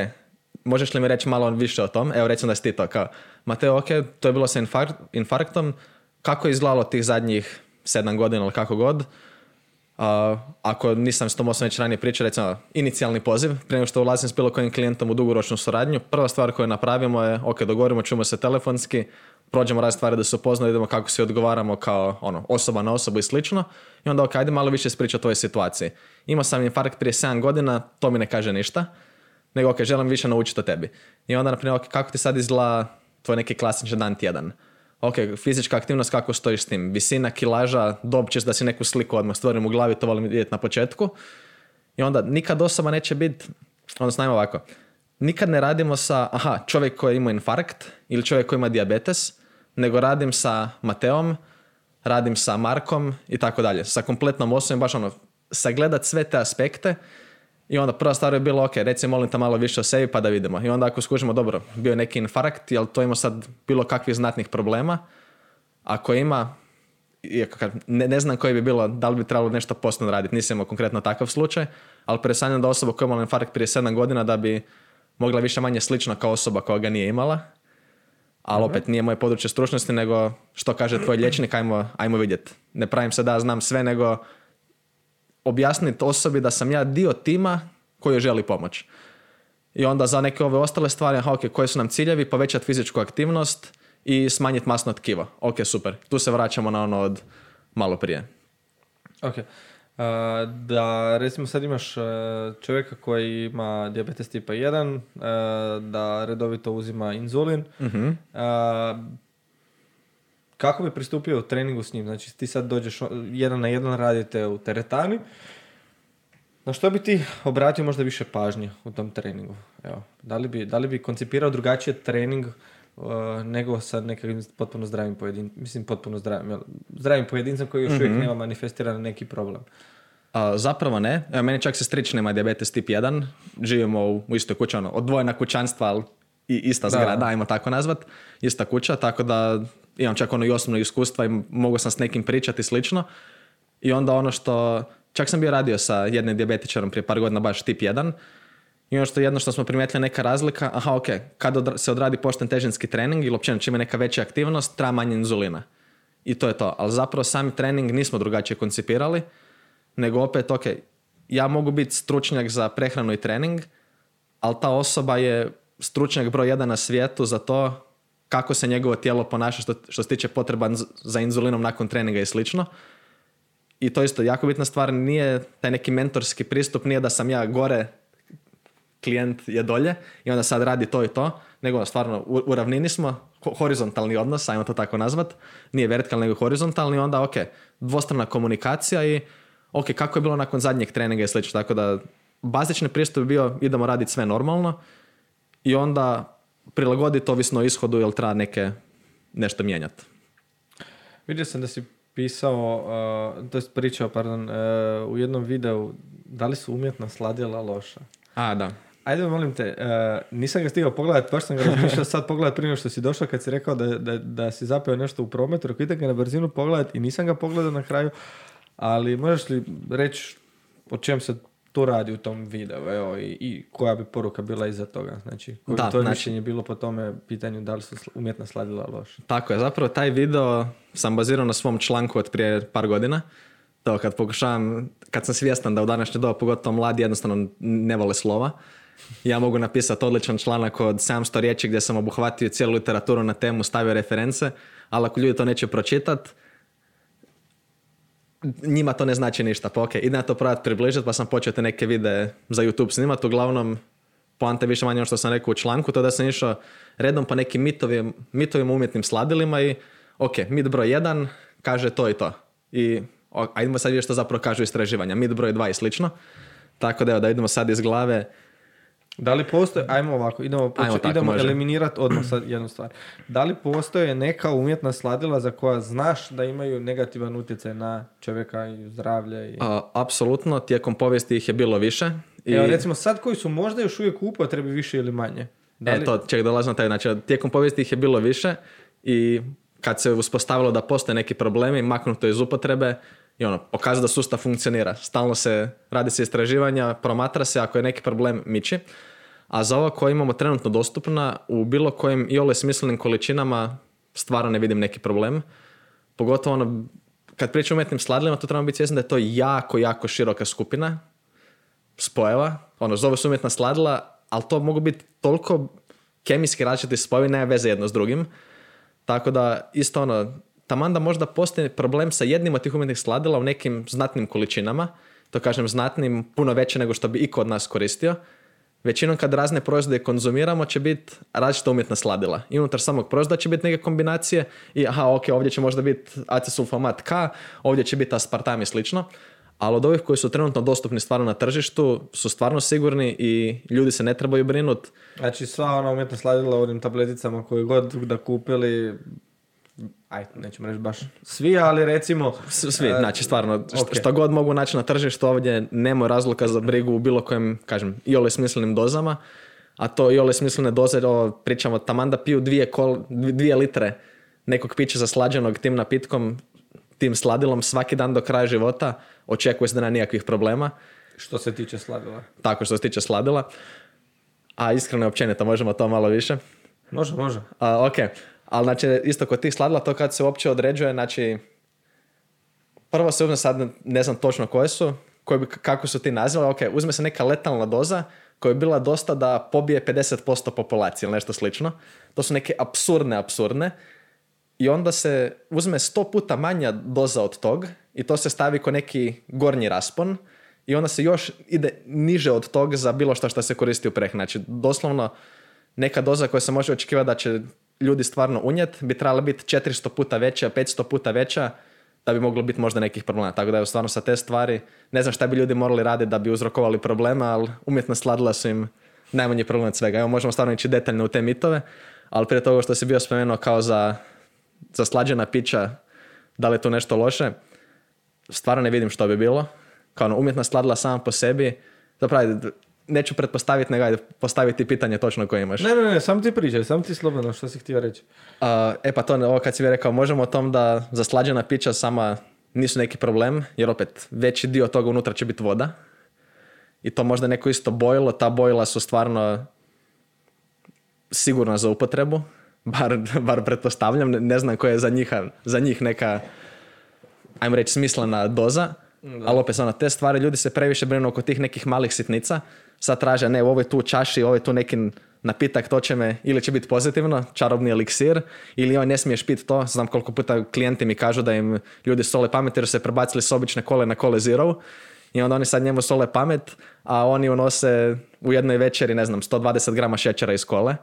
možeš li mi reći malo više o tom? Evo recimo da si ti to kao, Mateo, ok, to je bilo sa infarkt, infarktom. Kako je izgledalo tih zadnjih sedam godina ili kako god? A, ako nisam s tom osobom već ranije pričao, recimo inicijalni poziv, prije što ulazim s bilo kojim klijentom u dugoročnu suradnju, prva stvar koju napravimo je, ok, dogovorimo, čujemo se telefonski, prođemo razne stvari da se upoznamo, vidimo kako se odgovaramo kao ono, osoba na osobu i slično. I onda ok, ajde malo više ispričati o tvojoj situaciji. Imao sam infarkt prije 7 godina, to mi ne kaže ništa, nego ok, želim više naučiti o tebi. I onda, na primjer, ok, kako ti sad izgleda tvoj neki klasičan dan tjedan? Ok, fizička aktivnost, kako stojiš s tim? Visina, kilaža, dob ćeš da si neku sliku odmah stvorim u glavi, to volim vidjeti na početku. I onda nikad osoba neće biti, odnosno najmo ovako, nikad ne radimo sa, aha, čovjek koji ima infarkt ili čovjek koji ima diabetes, nego radim sa Mateom, radim sa Markom i tako dalje. Sa kompletnom osobom, baš ono, sagledat sve te aspekte i onda prva stvar je bilo, ok, reci molim te malo više o sebi pa da vidimo. I onda ako skužimo, dobro, bio je neki infarkt, jel to ima sad bilo kakvih znatnih problema? Ako ima, iako kad ne, ne znam koji bi bilo, da li bi trebalo nešto posebno raditi, nisam imao konkretno takav slučaj, ali presanjam da osoba koja je imala infarkt prije 7 godina da bi mogla više manje slično kao osoba koja ga nije imala, ali opet nije moje područje stručnosti, nego što kaže tvoj liječnik, ajmo, ajmo vidjeti. Ne pravim se da znam sve, nego objasniti osobi da sam ja dio tima koji joj želi pomoć. I onda za neke ove ostale stvari, aha, ok, koji su nam ciljevi, povećati fizičku aktivnost i smanjiti masno tkivo. Ok, super. Tu se vraćamo na ono od malo prije. Ok. Uh, da recimo sad imaš uh, čovjeka koji ima diabetes tipa 1, uh, da redovito uzima inzulin. Mhm. Kako bi pristupio u treningu s njim? Znači ti sad dođeš jedan na jedan radite u teretani. Na što bi ti obratio možda više pažnje u tom treningu? Evo, da, li bi, da li bi koncipirao drugačije trening uh, nego sa nekakvim potpuno zdravim pojedincem, mislim potpuno zdravim, jel? zdravim pojedincem koji još uvijek nema manifestiran neki problem. A, zapravo ne. Evo, meni čak se strični ima diabetes tip 1. Živimo u, u istoj kući, ono, odvojena kućanstva, ali i ista zgrada, ajmo tako nazvat. Ista kuća, tako da imam čak ono i osobno iskustva i mogu sam s nekim pričati slično. I onda ono što, čak sam bio radio sa jednim dijabetičarom prije par godina baš tip 1. I ono što jedno što smo primijetili neka razlika, aha ok, kad odra- se odradi pošten težinski trening ili općenito čime neka veća aktivnost, treba manje inzulina. I to je to. Ali zapravo sami trening nismo drugačije koncipirali, nego opet, ok, ja mogu biti stručnjak za prehranu i trening, ali ta osoba je stručnjak broj jedan na svijetu za to kako se njegovo tijelo ponaša što, što se tiče potreban z- za inzulinom nakon treninga i slično. I to isto jako bitna stvar, nije taj neki mentorski pristup, nije da sam ja gore, klijent je dolje i onda sad radi to i to, nego stvarno u, u ravnini smo, ho- horizontalni odnos, ajmo to tako nazvat, nije vertikalni nego horizontalni, onda ok, dvostrana komunikacija i ok, kako je bilo nakon zadnjeg treninga i slično, tako da bazični pristup bio idemo raditi sve normalno i onda prilagoditi ovisno o ishodu jel treba neke nešto mijenjati. Vidio sam da si pisao, uh, to jest pričao, pardon, uh, u jednom videu da li su umjetna sladila loša. A, da. Ajde, molim te, uh, nisam ga stigao pogledat, baš sam ga razmišljao sad pogledat prije što si došao kad si rekao da, da, da si zapeo nešto u prometu, rekao idem ga na brzinu pogledat i nisam ga pogledao na kraju, ali možeš li reći o čem se tu radi u tom videu, evo, i, i koja bi poruka bila iza toga, znači, koje Da, to znači- mišljenje bilo po tome pitanju da li su umjetna sladila loša. Tako je, zapravo taj video sam bazirao na svom članku od prije par godina. To kad pokušavam, kad sam svjestan da u današnje doba, pogotovo mladi, jednostavno ne vole slova. Ja mogu napisati odličan članak od 700 riječi gdje sam obuhvatio cijelu literaturu na temu, stavio reference, ali ako ljudi to neće pročitat, njima to ne znači ništa. Pa ok, idem ja to probati približiti, pa sam počeo te neke videe za YouTube snimati. Uglavnom, poanta je više manje ono što sam rekao u članku, to da sam išao redom po nekim mitovim, mitovima umjetnim sladilima i ok, mit broj jedan kaže to i to. I ajdemo sad vidjeti što zapravo kažu istraživanja. Mit broj dva i slično. Tako da evo, da idemo sad iz glave. Da li postoje, ajmo ovako, idemo, Ajmo tako, idemo eliminirati odmah sad jednu stvar. Da li postoje neka umjetna sladila za koja znaš da imaju negativan utjecaj na čovjeka i zdravlje? I... A, apsolutno, tijekom povijesti ih je bilo više. I, Evo recimo sad koji su možda još uvijek u upotrebi više ili manje. Da li- E to, ček, dolazim na taj znači, tijekom povijesti ih je bilo više i kad se uspostavilo da postoje neki problemi, maknuto iz upotrebe i ono, pokazuje da sustav funkcionira. Stalno se radi se istraživanja, promatra se, ako je neki problem, miči. A za ovo koje imamo trenutno dostupna, u bilo kojim i ole smislenim količinama stvarno ne vidim neki problem. Pogotovo ono, kad pričam o umjetnim sladilima, to trebamo biti svjesni da je to jako, jako široka skupina spojeva, ono, zove se umjetna sladila, ali to mogu biti toliko kemijski različiti spojevi, nema veze jedno s drugim. Tako da isto ono, taman da možda postoji problem sa jednim od tih umjetnih sladila u nekim znatnim količinama, to kažem znatnim, puno veće nego što bi iko od nas koristio, većinom kad razne proizvode konzumiramo će biti različita umjetna sladila. I unutar samog proizvoda će biti neke kombinacije i aha, ok, ovdje će možda biti acesulfamat K, ovdje će biti aspartam i slično. Ali od ovih koji su trenutno dostupni stvarno na tržištu su stvarno sigurni i ljudi se ne trebaju brinuti. Znači sva ona umjetna sladila u onim tableticama koje god da kupili, aj, nećemo reći baš svi, ali recimo... Svi, e, znači stvarno, što, ok. što god mogu naći na tržištu ovdje, nema razloga za brigu u bilo kojem, kažem, iole smislenim dozama, a to iole smislene doze, ovo, pričamo, taman da piju dvije, kol, dvije litre nekog pića zaslađenog tim napitkom, tim sladilom svaki dan do kraja života, očekuje se da nema nikakvih problema, Što se tiče sladila. tako što se tiče sladila. A iskreno i općenito, možemo to malo više. Može, može. A, ok, ali znači isto kod tih sladila to kad se uopće određuje, znači prvo se uzme sad, ne znam točno koje su, koje bi, kako su ti nazive, ok, uzme se neka letalna doza koja je bila dosta da pobije 50% populacije ili nešto slično. To su neke apsurdne, apsurdne. I onda se uzme sto puta manja doza od tog i to se stavi ko neki gornji raspon i onda se još ide niže od tog za bilo što što se koristi u prehrani. Znači, doslovno neka doza koja se može očekivati da će ljudi stvarno unijet bi trebala biti 400 puta veća, 500 puta veća da bi moglo biti možda nekih problema. Tako da je stvarno sa te stvari, ne znam šta bi ljudi morali raditi da bi uzrokovali problema, ali umjetno sladila su im najmanji problem od svega. Evo možemo stvarno ići detaljno u te mitove, ali prije toga što si bio spomenuo kao za, za slađena pića, da li je tu nešto loše, stvarno ne vidim što bi bilo. Kao ono, umjetna sladila sama po sebi, zapravo neću pretpostaviti, nego ajde postaviti pitanje točno koje imaš. Ne, ne, ne, sam ti pričaj, sam ti slobodno, što si htio reći. A, e pa to, ovo kad si vi rekao, možemo o tom da zaslađena pića sama nisu neki problem, jer opet veći dio toga unutra će biti voda. I to možda neko isto bojilo, ta bojila su stvarno sigurna za upotrebu, [LAUGHS] bar, bar pretpostavljam, ne, ne znam koja je za, njiha, za njih neka, ajmo reći, smislena doza, ali opet ono, te stvari, ljudi se previše brinu oko tih nekih malih sitnica, sad traže, ne, ovo je tu čaši, ovo je tu neki napitak, to će me, ili će biti pozitivno, čarobni eliksir, ili joj ne smiješ piti to, znam koliko puta klijenti mi kažu da im ljudi sole pamet jer se prebacili s obične kole na kole zero, i onda oni sad njemu sole pamet, a oni unose u jednoj večeri, ne znam, 120 grama šećera iz kole.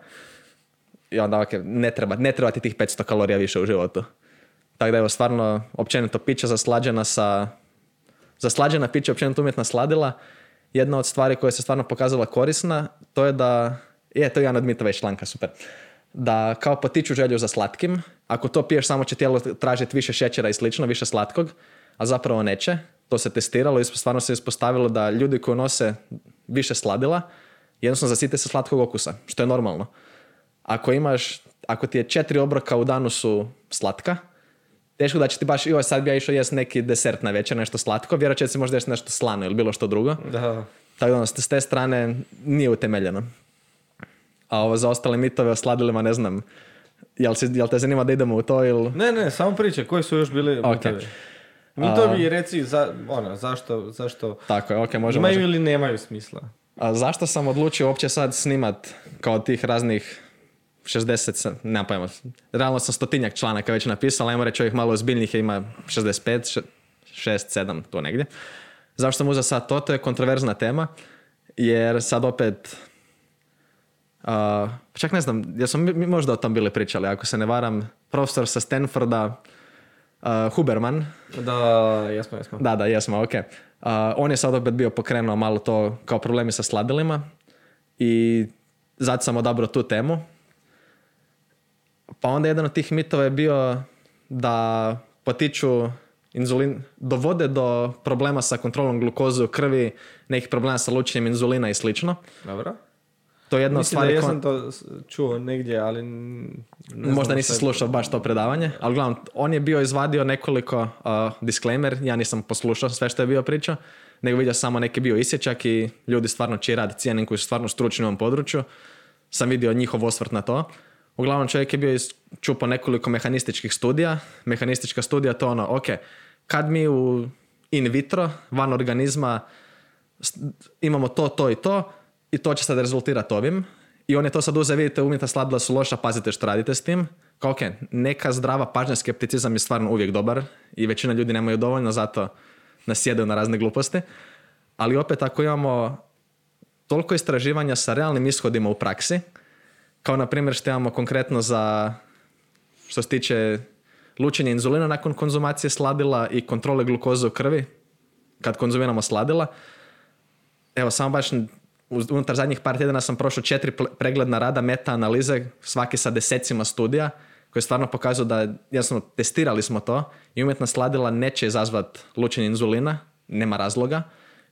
I onda, ok, ne treba, ne treba ti tih 500 kalorija više u životu. Tako da evo, stvarno, općenito pića zaslađena sa... Zaslađena pića, općenito umjetna sladila, jedna od stvari koja se stvarno pokazala korisna, to je da... Je, to je jedan od mitova iz članka, super. Da kao potiču želju za slatkim, ako to piješ samo će tijelo tražiti više šećera i slično, više slatkog, a zapravo neće. To se testiralo i stvarno se ispostavilo da ljudi koji nose više sladila, jednostavno zasite se slatkog okusa, što je normalno. Ako imaš, ako ti je četiri obroka u danu su slatka, teško da će ti baš, joj sad bi ja išao jest neki desert na večer, nešto slatko, vjerojatno će si možda jesti nešto slano ili bilo što drugo. Da. Tako da ono, s te strane nije utemeljeno. A ovo za ostale mitove o sladilima ne znam, jel, si, jel te zanima da idemo u to ili... Ne, ne, samo priče, koji su još bili Ok. mitovi? Mitovi, reci, za, ono, zašto, zašto Tako je, ok, možemo. imaju ili nemaju smisla? A zašto sam odlučio uopće sad snimat kao tih raznih 60, sa- nemam pojma, realno sam stotinjak članaka već napisao, ajmo reći ovih malo ozbiljnih ima 65, 6, 7, tu negdje. Zašto sam uzeo sad to? To je kontroverzna tema, jer sad opet, a, čak ne znam, jer smo mi- mi možda o tom bili pričali, ako se ne varam, profesor sa Stanforda, a, Huberman, Da, jesmo, jesmo. da, da, jesmo, ok. A, on je sad opet bio pokrenuo malo to kao problemi sa sladilima i zato sam odabrao tu temu. Pa onda jedan od tih mitova je bio da potiču inzulin, dovode do problema sa kontrolom glukoze u krvi, nekih problema sa lučenjem inzulina i slično. Dobro. To je jedna Mislim da stvari jesam ko- to čuo negdje, ali... ne Možda nisi slušao baš to predavanje, ali uglavnom, on je bio izvadio nekoliko uh, disclaimer, ja nisam poslušao sve što je bio pričao, nego vidio samo neki bio isječak i ljudi stvarno čiji rad cijenim koji su stvarno stručni u ovom području, sam vidio njihov osvrt na to. Uglavnom čovjek je bio čupo nekoliko mehanističkih studija, mehanistička studija to ono, ok, kad mi u in vitro, van organizma, imamo to, to i to i to će sad rezultirati ovim. I on je to sad uzeo, vidite, umjetna sladila su loša, pazite što radite s tim. kao ok, neka zdrava pažnja skepticizam je stvarno uvijek dobar i većina ljudi nemaju dovoljno, zato nasjedaju na razne gluposti. Ali opet ako imamo toliko istraživanja sa realnim ishodima u praksi, kao na primjer što imamo konkretno za što se tiče lučenja inzulina nakon konzumacije sladila i kontrole glukoze u krvi kad konzumiramo sladila. Evo, samo baš unutar zadnjih par tjedana sam prošao četiri pregledna rada meta-analize, svaki sa desecima studija, koji stvarno pokazuju da, jasno, testirali smo to i umjetna sladila neće izazvati lučenje inzulina, nema razloga,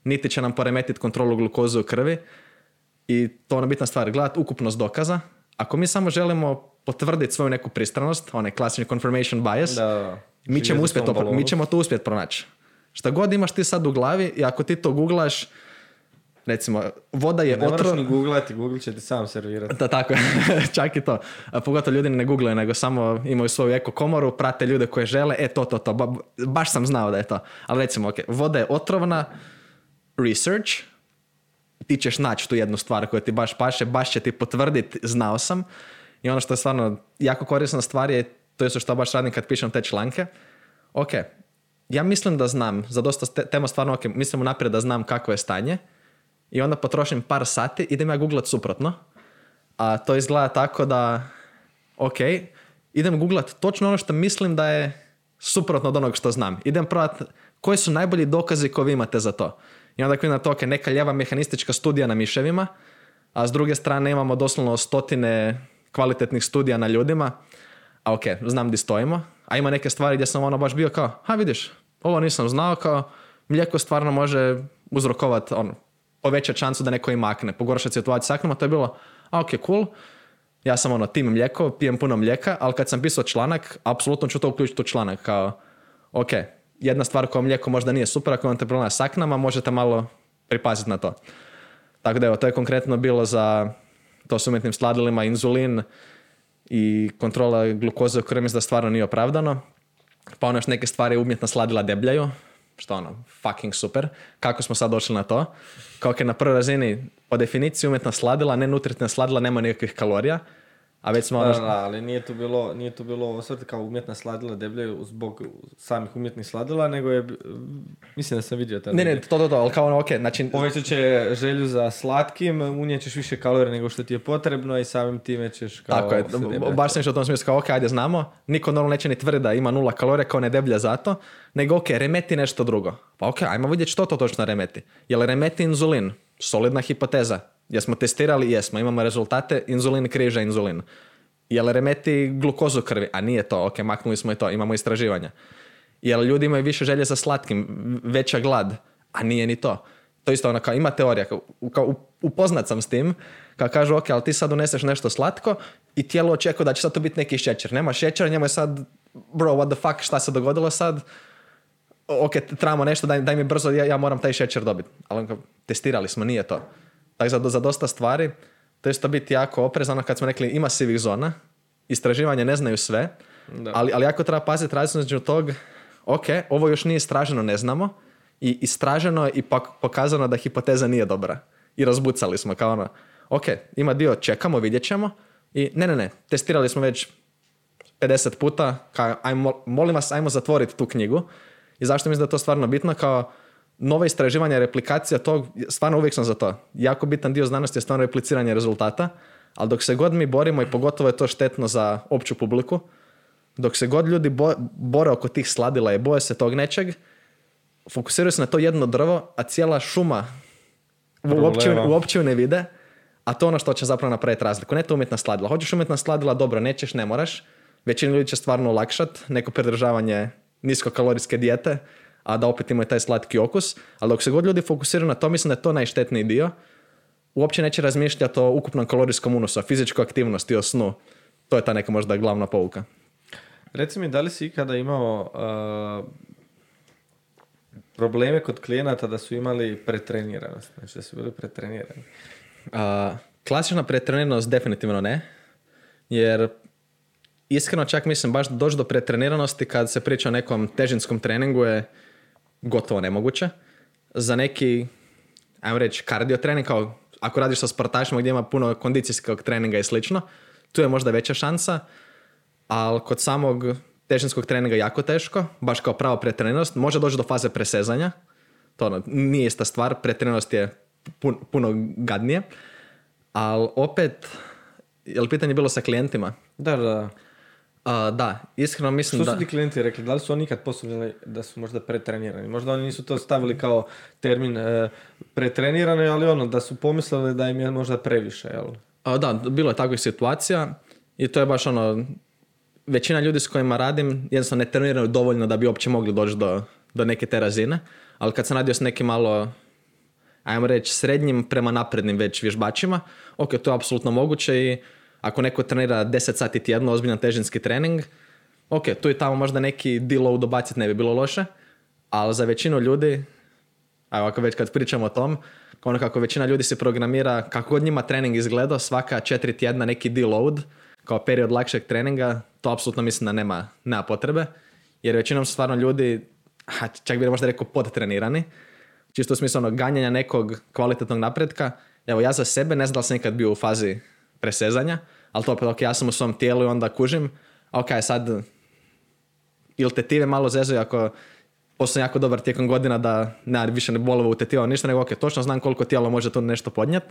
niti će nam poremetiti kontrolu glukoze u krvi i to je ona bitna stvar, gledati ukupnost dokaza. Ako mi samo želimo potvrditi svoju neku pristranost, onaj klasični confirmation bias, Da, mi ćemo, živjeti uspjet u tom to, mi ćemo to uspjeti pronaći. Šta god imaš ti sad u glavi i ako ti to googlaš, recimo, voda je Ne otrov... ni googlati, Google će ti sam servirati. Da, tako, je. [LAUGHS] čak i to. A pogotovo ljudi ne googlaju, nego samo imaju svoju eko komoru, prate ljude koje žele, e to, to, to, ba- baš sam znao da je to. Ali recimo, ok, voda je otrovna, research, ti ćeš naći tu jednu stvar koja ti baš paše, baš će ti potvrditi, znao sam. I ono što je stvarno jako korisna stvar je, to je što baš radim kad pišem te članke, ok, ja mislim da znam, za dosta tema stvarno, ok, mislim unaprijed da znam kakvo je stanje, i onda potrošim par sati, idem ja googlat suprotno, a to izgleda tako da, ok, idem googlat točno ono što mislim da je suprotno od onog što znam. Idem probat koji su najbolji dokazi koje vi imate za to. I onda na to, ok, neka ljeva mehanistička studija na miševima, a s druge strane imamo doslovno stotine kvalitetnih studija na ljudima, a ok, znam di stojimo, a ima neke stvari gdje sam ono baš bio kao, ha vidiš, ovo nisam znao, kao mlijeko stvarno može uzrokovati, ono, povećati šansu da neko ima akne, pogoršati situaciju s aknom, a to je bilo, a ok, cool, ja sam ono, tim mlijeko, pijem puno mlijeka, ali kad sam pisao članak, apsolutno ću to uključiti u članak, kao, ok, jedna stvar koja mlijeko možda nije super, ako imate problema s aknama, možete malo pripaziti na to. Tako da evo, to je konkretno bilo za to s umjetnim sladilima, inzulin i kontrola glukoze u krvi, da stvarno nije opravdano. Pa ono još neke stvari umjetna sladila debljaju, što ono, fucking super. Kako smo sad došli na to? Kao ok, na prvoj razini, po definiciji umjetna sladila, nenutritna sladila nema nikakvih kalorija, a već smo Da, ono, da, ali nije tu bilo, nije tu bilo osvrt kao umjetna sladila debljaju zbog samih umjetnih sladila, nego je, mislim da sam vidio tada. ne, ne, to, to, to, ali kao ono, ok, znači, Povećat će želju za slatkim, unijećeš više kalorija nego što ti je potrebno i samim time ćeš kao... Tako je, baš sam išao u tom smislu kao, ok, ajde znamo, niko normalno neće ni tvrdi da ima nula kalorija kao ne deblja zato, nego ok, remeti nešto drugo. Pa ok, ajmo vidjeti što to točno remeti. Jel remeti inzulin? Solidna hipoteza. Jesmo testirali? Jesmo. Imamo rezultate, inzulin križa inzulin. Jel remeti glukozu krvi? A nije to, ok, maknuli smo i to, imamo istraživanja. Jel ljudi imaju više želje za slatkim, veća glad? A nije ni to. To isto ono kao ima teorija, kao, upoznat sam s tim, kao kažu ok, ali ti sad uneseš nešto slatko i tijelo očekuje da će sad to biti neki šećer. Nema šećera, njemu je sad, bro, what the fuck, šta se dogodilo sad? ok, trebamo nešto, daj, daj mi brzo, ja, ja moram taj šećer dobiti. Ali testirali smo, nije to. Tako za, za dosta stvari, to je isto biti jako oprezano kad smo rekli ima sivih zona, istraživanje ne znaju sve, Da. ali, ali jako treba paziti različno između tog, ok, ovo još nije istraženo, ne znamo, i istraženo je i pokazano da hipoteza nije dobra. I razbucali smo kao ono, ok, ima dio, čekamo, vidjet ćemo, i ne, ne, ne, testirali smo već 50 puta, kao, ajmo, molim vas, ajmo zatvoriti tu knjigu. I zašto mislim da je to stvarno bitno? Kao nova istraživanja, replikacija tog, stvarno uvijek sam za to. Jako bitan dio znanosti je stvarno repliciranje rezultata, ali dok se god mi borimo i pogotovo je to štetno za opću publiku, dok se god ljudi bo- bore oko tih sladila i boje se tog nečeg, fokusiraju se na to jedno drvo, a cijela šuma uopće, uopće ne vide, a to je ono što će zapravo napraviti razliku. Ne to umjetna sladila. Hoćeš umjetna sladila, dobro, nećeš, ne moraš. Većina ljudi će stvarno olakšat neko pridržavanje niskokalorijske dijete, a da opet imaju taj slatki okus. Ali dok se god ljudi fokusiraju na to, mislim da je to najštetniji dio. Uopće neće razmišljati o ukupnom kalorijskom unosu, fizičkoj aktivnosti, o snu. To je ta neka možda glavna pouka. Reci mi, da li si ikada imao uh, probleme kod klijenata da su imali pretreniranost? Znači da su bili pretrenirani. A, klasična pretreniranost definitivno ne, jer iskreno čak mislim baš da doći do pretreniranosti kad se priča o nekom težinskom treningu je gotovo nemoguće. Za neki, ajmo reći, kardio trening, kao ako radiš sa sportašima gdje ima puno kondicijskog treninga i slično, tu je možda veća šansa. ali kod samog težinskog treninga jako teško, baš kao pravo pretrenenost, može doći do faze presezanja, to ono, nije ista stvar, pretrenenost je pun- puno gadnije, ali opet, je li pitanje bilo sa klijentima? Da, da. A, da, iskreno mislim Što da... su ti klijenti rekli? Da li su oni ikad posumnjali da su možda pretrenirani? Možda oni nisu to stavili kao termin e, pretrenirani, ali ono, da su pomislili da im je možda previše, jel? A, da, bilo je takvih situacija i to je baš ono, većina ljudi s kojima radim jednostavno ne treniraju dovoljno da bi uopće mogli doći do, do neke te razine, ali kad sam radio s nekim malo, ajmo reći, srednjim prema naprednim već vježbačima, ok, to je apsolutno moguće i ako neko trenira 10 sati tjedno, ozbiljan težinski trening, ok, tu i tamo možda neki deload dobaciti ne bi bilo loše, ali za većinu ljudi, a ovako već kad pričamo o tom, ono kako većina ljudi se programira, kako god njima trening izgledao, svaka četiri tjedna neki deload, kao period lakšeg treninga, to apsolutno mislim da nema, nema potrebe, jer većinom su stvarno ljudi, čak bi možda rekao podtrenirani, čisto u smislu ono, ganjanja nekog kvalitetnog napretka. Evo, ja za sebe ne znam da li sam nikad bio u fazi presezanja, ali to opet, ok, ja sam u svom tijelu i onda kužim, ok, sad ili tetive malo zezaju ako postane jako dobar tijekom godina da ne, više ne bolova u tetivama ništa, nego ok, točno znam koliko tijelo može to nešto podnijet,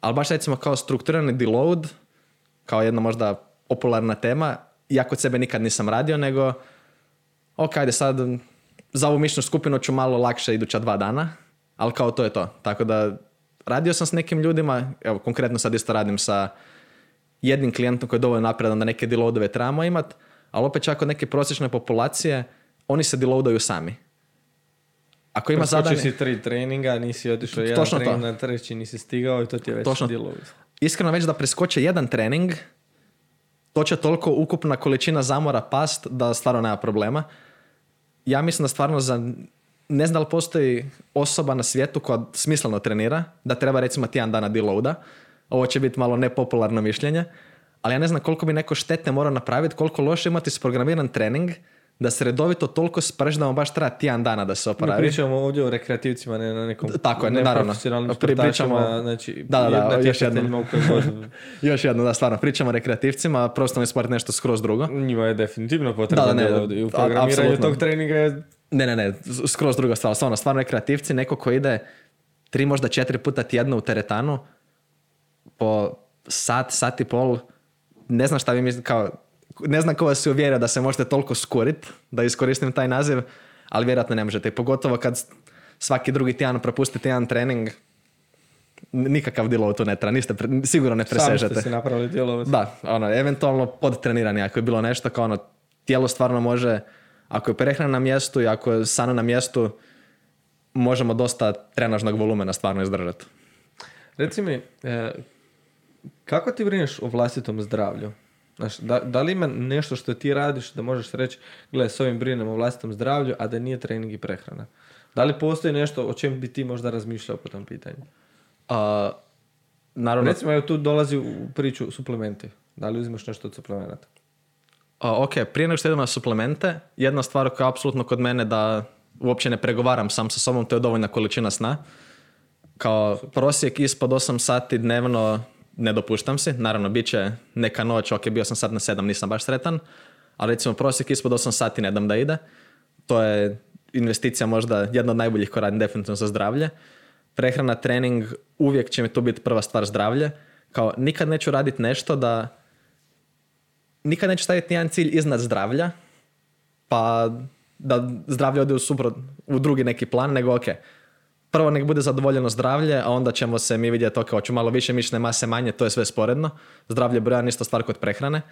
ali baš recimo kao strukturirani deload, kao jedna možda popularna tema, ja kod sebe nikad nisam radio, nego ok, ajde sad za ovu mišnu skupinu ću malo lakše iduća dva dana, ali kao to je to. Tako da radio sam s nekim ljudima, evo konkretno sad isto radim sa jednim klijentom koji je dovoljno napredan da neke deloadove trebamo imat, ali opet čak od neke prosječne populacije, oni se deloadaju sami. Ako ima zadanje... si tri treninga, nisi otišao jedan Točno to. trening na treći, nisi stigao i to ti je već Točno. deload. iskreno već da preskoče jedan trening, to će toliko ukupna količina zamora past da stvarno nema problema. Ja mislim da stvarno za... Ne znam da li postoji osoba na svijetu koja smisleno trenira, da treba recimo tjedan dana deloada. Ovo će biti malo nepopularno mišljenje, ali ja ne znam koliko bi neko štete morao napraviti, koliko loše imati sprogramiran trening, da se redovito toliko sprži da vam baš treba tjedan dana da se Mi oporavi. pričamo ovdje o rekreativcima, ne na nekom Tako je, ne, naravno. pričamo- znači Da, da, da, još god- [LAUGHS] Još jedno, da, stvarno, pričamo o rekreativcima, profesionalni sport nešto skroz drugo. Njima je definitivno potrebno Da, da, ne, i u programiranju tog treninga je Ne, ne, ne, skroz druga stvar. Stvarno, stvarno rekreativci, neko ko ide tri, možda četiri puta tjedno u teretanu, po sat, sat i pol, ne znam šta vi mislite, kao, ne znam ko vas je uvjerio da se možete toliko skurit, da iskoristim taj naziv, ali vjerojatno ne možete. Pogotovo kad svaki drugi tjedan propustite jedan trening, nikakav deload tu ne treba, niste, pre- sigurno ne sami presežete. ste si napravili deload. Da, ono, eventualno podtrenirani ako je bilo nešto kao ono, tijelo stvarno može, ako je prehrana na mjestu i ako je sana na mjestu, možemo dosta trenažnog volumena stvarno izdržati. Reci mi, e, kako ti brineš o vlastitom zdravlju? Znaš, da, da li ima nešto što ti radiš da možeš reći, gle, s ovim brinem o vlastitom zdravlju, a da nije trening i prehrana? Da li postoji nešto o čem bi ti možda razmišljao po tom pitanju? A, naravno, Recimo, evo tu dolazi u priču suplementi. Da li uzimaš nešto od suplemenata? a, ok, prije nego što idem na suplemente, jedna stvar koja je apsolutno kod mene da uopće ne pregovaram sam sa sobom, to je dovoljna količina sna. Kao prosjek ispod 8 sati dnevno ne dopuštam si. Naravno, bit će neka noć, ok, bio sam sad na 7, nisam baš sretan, ali recimo prosjek ispod 8 sati ne dam da ide. To je investicija možda jedna od najboljih koja radim definitivno za zdravlje. Prehrana, trening, uvijek će mi tu biti prva stvar zdravlje. Kao nikad neću raditi nešto da nikad neću staviti jedan cilj iznad zdravlja, pa da zdravlje ode u, u drugi neki plan, nego ok, prvo nek bude zadovoljeno zdravlje, a onda ćemo se mi vidjeti, ok, hoću malo više mišne mase manje, to je sve sporedno. Zdravlje broja isto stvar kod prehrane.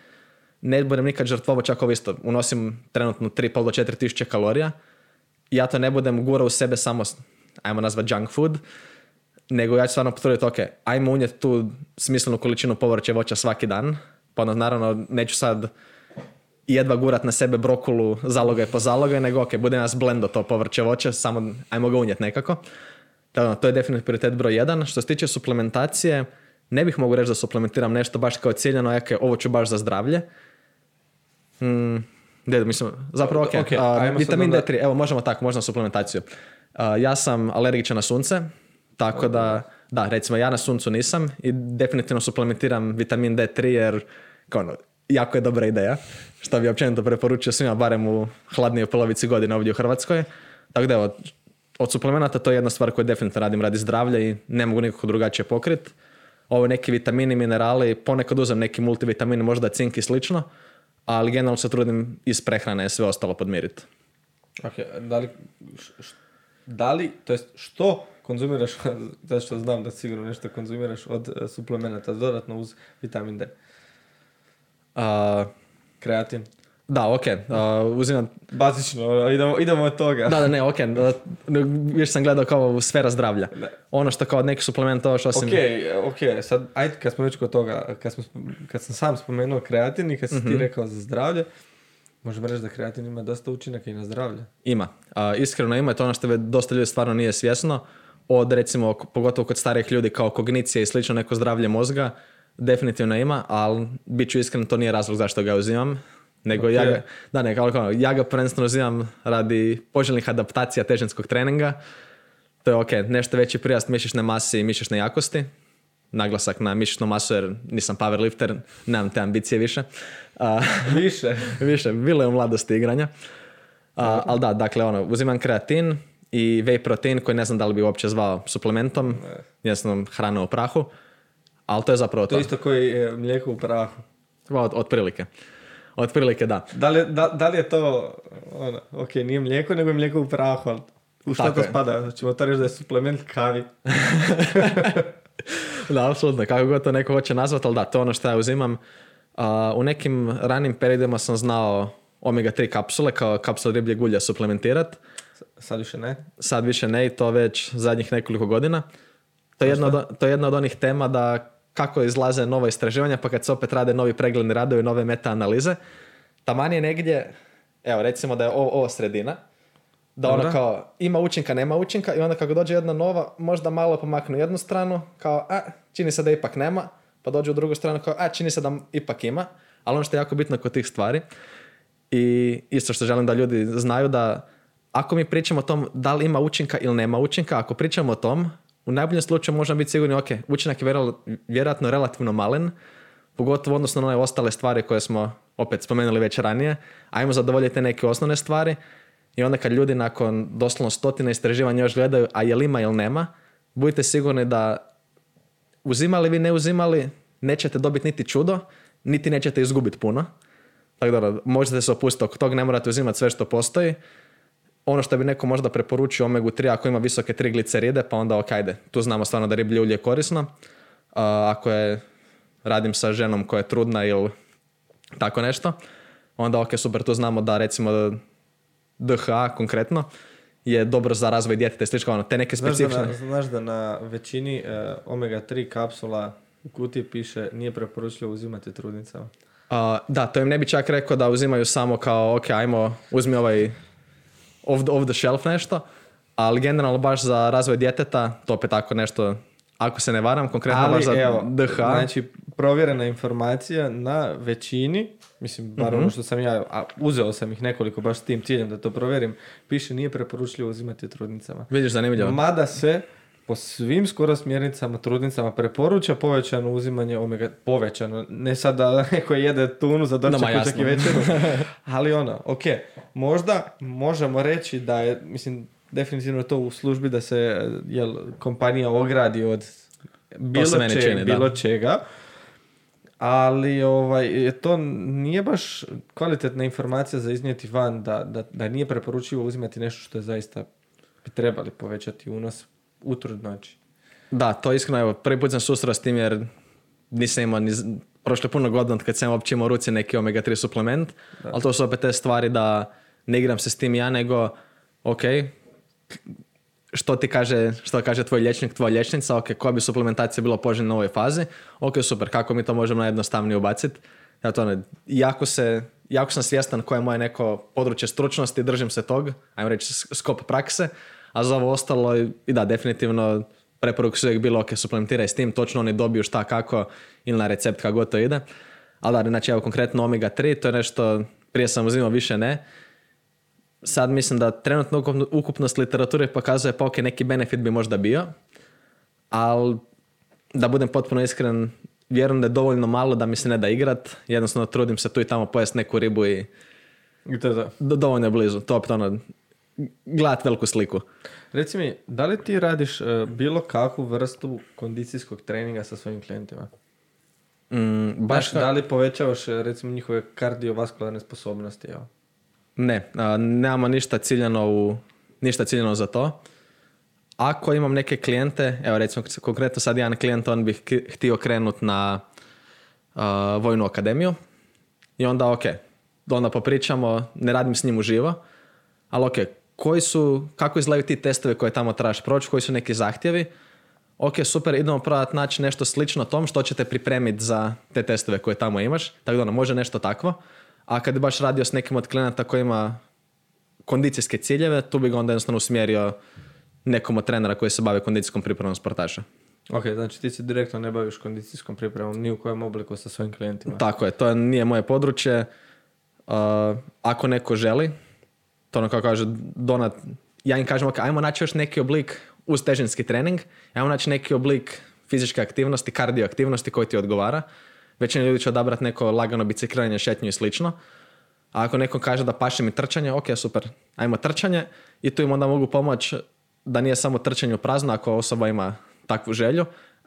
Ne budem nikad žrtvovo, čak ovo isto, unosim trenutno 3,5 do 4 tisuće kalorija. Ja to ne budem gurao u sebe samo, ajmo nazvat junk food, nego ja ću stvarno potruditi, ok, ajmo unijeti tu smislenu količinu povrća voća svaki dan, pa onda naravno neću sad jedva gurat na sebe brokulu zalogaj po zalogaj, nego ok, bude nas blendo to povrće voće, samo ajmo ga unijeti nekako. Da, to je definitivno prioritet broj jedan. Što se tiče suplementacije, ne bih mogu reći da suplementiram nešto baš kao ciljano, ok, ovo ću baš za zdravlje. Hmm, gdje, mislim, zapravo ok, Ok, a, vitamin onda- D3, evo možemo tako, možemo suplementaciju. A, ja sam alergičan na sunce, tako da, da, recimo ja na suncu nisam i definitivno suplementiram vitamin D3 jer kao ono, jako je dobra ideja, što bi općenito preporučio svima, barem u hladnijoj polovici godine ovdje u Hrvatskoj. Tako da evo, od suplemenata to je jedna stvar koju definitivno radim radi zdravlja i ne mogu nikako drugačije pokrit. Ovo neki vitamini, minerali, ponekad uzem neki multivitamini, možda cink i slično, ali generalno se trudim iz prehrane sve ostalo podmiriti. Ok, da li, š- š- da li, to jest što konzumiraš, [LAUGHS] zato što znam da sigurno nešto konzumiraš od uh, suplemenata dodatno uz vitamin D? A, Kreatin. Da, ok, a, uzimam Bazično, idemo, idemo od toga. Da, da, ne, ok. Više sam gledao kao sfera zdravlja. Ono što kao neki suplement, ovo što sam... Ok, ok, sad, ajde kad smo već kod toga, kad, smo, kad sam sam spomenuo kreatin i kad si Mhm. ti rekao za zdravlje, možemo reći da kreatin ima dosta učinaka i na zdravlje. Ima. A, iskreno ima, to ono što dosta ljudi stvarno nije svjesno. Od recimo, pogotovo kod starijih ljudi kao kognicije i slično neko zdravlje mozga, definitivno ima, ali bit ću iskren, to nije razlog zašto ga uzimam. Nego ja Ok. ga, da ne, kao, kao, ja ga prvenstveno uzimam radi poželjnih adaptacija težinskog treninga. To je ok, nešto veći prirast mišićne mase i mišićne jakosti. Naglasak na mišićnu masu jer nisam powerlifter, nemam te ambicije više. A, [LAUGHS] Više. Više, bilo je u mladosti igranja. A, ali da, dakle, ono, uzimam kreatin i whey protein koji ne znam da li bi uopće zvao suplementom, jednostavno hrana u prahu, ali to je zapravo to. To isto koji je mlijeko u prahu. Od, otprilike. Otprilike da. Da li, da, da li je to, ono, ok, nije mlijeko, nego je mlijeko u prahu, ali u šta Tako to spada? Ćemo to reći da je suplement kavi. [LAUGHS] Da, apsolutno, kako god to neko hoće nazvati, ali da, to je ono što ja uzimam. A, u nekim ranim periodima sam znao omega-3 kapsule kao kapsule ribljeg ulja suplementirat. Sad više ne. sad više ne i to već zadnjih nekoliko godina. To je, jedna od, to je jedna od onih tema da kako izlaze nova istraživanja, pa kad se opet rade novi pregledni radovi, nove meta-analize, taman je negdje, evo recimo da je ovo, ovo sredina, da ono kao ima učinka, nema učinka i onda kako dođe jedna nova, možda malo pomaknu jednu stranu, kao a, čini se da ipak nema, pa dođe u drugu stranu kao a, čini se da ipak ima, ali ono što je jako bitno kod tih stvari i isto što želim da ljudi znaju da ako mi pričamo o tom da li ima učinka ili nema učinka, ako pričamo o tom, u najboljem slučaju možemo biti sigurni, ok, učinak je vjerojatno- relativno malen, pogotovo odnosno na one ostale stvari koje smo opet spomenuli već ranije, ajmo zadovoljiti neke osnovne stvari i onda kad ljudi nakon doslovno stotine istraživanja još gledaju, a jel ima ili nema, budite sigurni da uzimali vi ne uzimali, nećete dobiti niti čudo, niti nećete izgubiti puno. Tako da možete se opustiti oko tog, ne morate uzimati sve što postoji. Ono što bi neko možda preporučio omegu 3 ako ima visoke trigliceride, pa onda ok, ajde, tu znamo stvarno da riblje ulje je korisno. A, ako je, radim sa ženom koja je trudna ili tako nešto, onda ok, super, tu znamo da recimo DHA konkretno je dobro za razvoj djeteta i slično, ono, te neke Znaš da, specifične... na, znaš da na većini eh, omega-3 kapsula u kutiji piše nije preporučljivo uzimati trudnicama. A, da, to im ne bi čak rekao da uzimaju samo kao, ok, ajmo, uzmi ovaj off the, off the shelf nešto, ali generalno baš za razvoj djeteta, to opet tako nešto, ako se ne varam, konkretno baš za evo, DHA, znači provjerena informacija na većini, mislim, bar Mhm. ono što sam ja, a uzeo sam ih nekoliko baš s tim ciljem da to provjerim, piše nije preporučljivo uzimati trudnicama. vidiš zanimljivo. Mada se po svim skoro smjernicama trudnicama preporuča povećano uzimanje omega, povećano, ne sad da [LAUGHS] neko jede tunu za doček, ručak i večeru, [LAUGHS] ali ono, ok, možda možemo reći da je, mislim, definitivno to u službi da se jel, kompanija ogradi od bilo, čega, čini, da. bilo čega, ali ovaj, to nije baš kvalitetna informacija za iznijeti van da, da, da nije preporučivo uzimati nešto što je zaista bi trebali povećati unos u trudnoći. Da, to iskreno, evo, prvi put sam susreo s tim jer nisam imao ni, prošlo je puno godina od kad sam uopće imao u ruci neki omega-3 suplement, ali to su opet te stvari da ne igram se s tim ja, nego, ok, što ti kaže, što kaže tvoj liječnik, tvoja liječnica, ok, koja bi suplementacija bila poželjna u ovoj fazi, ok, super, kako mi to možemo najjednostavnije ubaciti. Ja to ne, jako se, jako sam svjestan koje je moje neko područje stručnosti, držim se tog, ajmo reći skop prakse, a za ovo ostalo i da, definitivno preporuke su uvijek bilo, ok, suplementiraj s tim, točno oni dobiju šta, kako, ili na recept kako to ide. Ali da, znači evo konkretno omega-3, to je nešto, prije sam uzimao, više ne, sad mislim da trenutno ukupno- ukupnost literature pokazuje pa ok, neki benefit bi možda bio, ali da budem potpuno iskren, vjerujem da je dovoljno malo da mi se ne da igrat. Jednostavno trudim se tu i tamo pojesti neku ribu i I to je to. do- dovoljno je blizu. To opet ono, gledat veliku sliku. Reci mi, da li ti radiš e, bilo kakvu vrstu kondicijskog treninga sa svojim klijentima? Mm, baš ka- da li povećavaš e, recimo njihove kardiovaskularne sposobnosti? Evo? Ne, a, nemamo ništa ciljano u, ništa ciljano za to. Ako imam neke klijente, evo recimo konkretno sad jedan klijent, on bi htio krenut na a, vojnu akademiju i onda ok, onda popričamo, ne radim s njim uživo, ali ok, koji su, kako izgledaju ti testovi koje tamo trebaš proći, koji su neki zahtjevi, ok, super, idemo probati naći nešto slično tom što ćete pripremiti za te testove koje tamo imaš, tako da ono, može nešto takvo, a kad bi baš radio s nekim od klijenata koji ima kondicijske ciljeve, tu bi ga onda jednostavno usmjerio nekom od trenera koji se bave kondicijskom pripremom sportaša. Ok, znači ti se direktno ne baviš kondicijskom pripremom ni u kojem obliku sa svojim klijentima. Tako je, to nije moje područje. Uh, ako neko želi, to ono kao kaže Donat, ja im kažem, ok, ajmo naći još neki oblik uz težinski trening, ajmo naći neki oblik fizičke aktivnosti, kardio aktivnosti koji ti odgovara. Većina ljudi će odabrati neko lagano bicikliranje, šetnju i slično. A ako neko kaže da paše mi trčanje, ok, super, ajmo trčanje i tu im onda mogu pomoći da nije samo trčanje u prazno ako osoba ima takvu želju.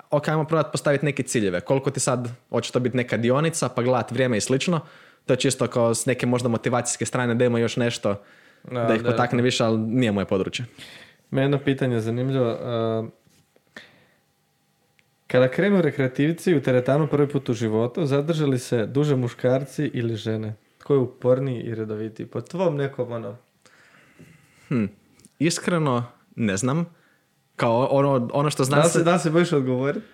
Ok, ajmo probati postaviti neke ciljeve. Koliko ti sad, hoće to biti neka dionica, pa gledati vrijeme i slično. To je čisto kao s neke možda motivacijske strane da ima još nešto Da, da, ih da, potakne više, ali nije moje područje. Me jedno pitanje zanimljivo. uh, Kada krenu rekreativci u teretanu prvi put u životu, zadrže li se duže muškarci ili žene? Tko je uporniji i redovitiji? Po tvom nekom ono... Hm. Iskreno, ne znam. Kao ono, ono što Da li se, da se bojiš odgovoriti?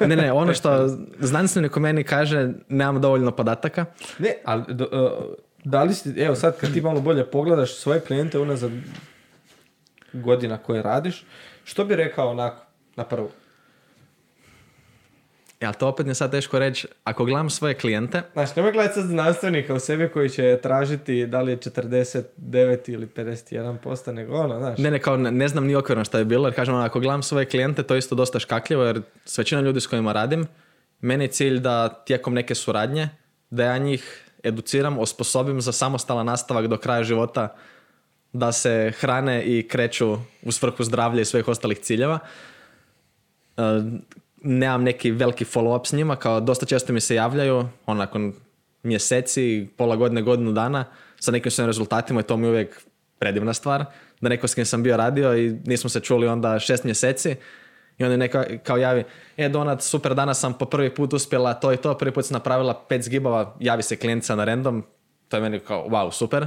Ne, ne, ono što [LAUGHS] znanstvenik u meni kaže, nemam dovoljno podataka. ne, ali do- uh, da li si, evo sad kad ti malo bolje pogledaš svoje klijente unazad godina koje radiš, što bi rekao onako na prvu? Ja, to opet mi je sad teško reći. Ako gledam svoje klijente, Znači, nemoj gledati sad znanstvenika u sebi koji će tražiti da li je 49 ili 51%, nego ono, znaš. Ne, ne, kao ne, ne znam ni okvirno šta je bilo, jer kažem, ono, ako gledam svoje klijente, to je isto dosta škakljivo, jer s većinom ljudi s kojima radim, meni je cilj da tijekom neke suradnje, da ja njih educiram, osposobim za samostalan nastavak do kraja života, da se hrane i kreću u svrhu zdravlja i svojih ostalih ciljeva. E, nemam neki veliki follow-up s njima, kao dosta često mi se javljaju, on nakon mjeseci, pola godine, godinu dana, sa nekim svojim rezultatima i to mi je uvijek predivna stvar, da neko s kim sam bio radio i nismo se čuli onda šest mjeseci i onda neko kao javi, e Donat, super, danas sam po prvi put uspjela to i to, prvi put sam napravila pet zgibova, javi se klijentica na random, to je meni kao, wow, super.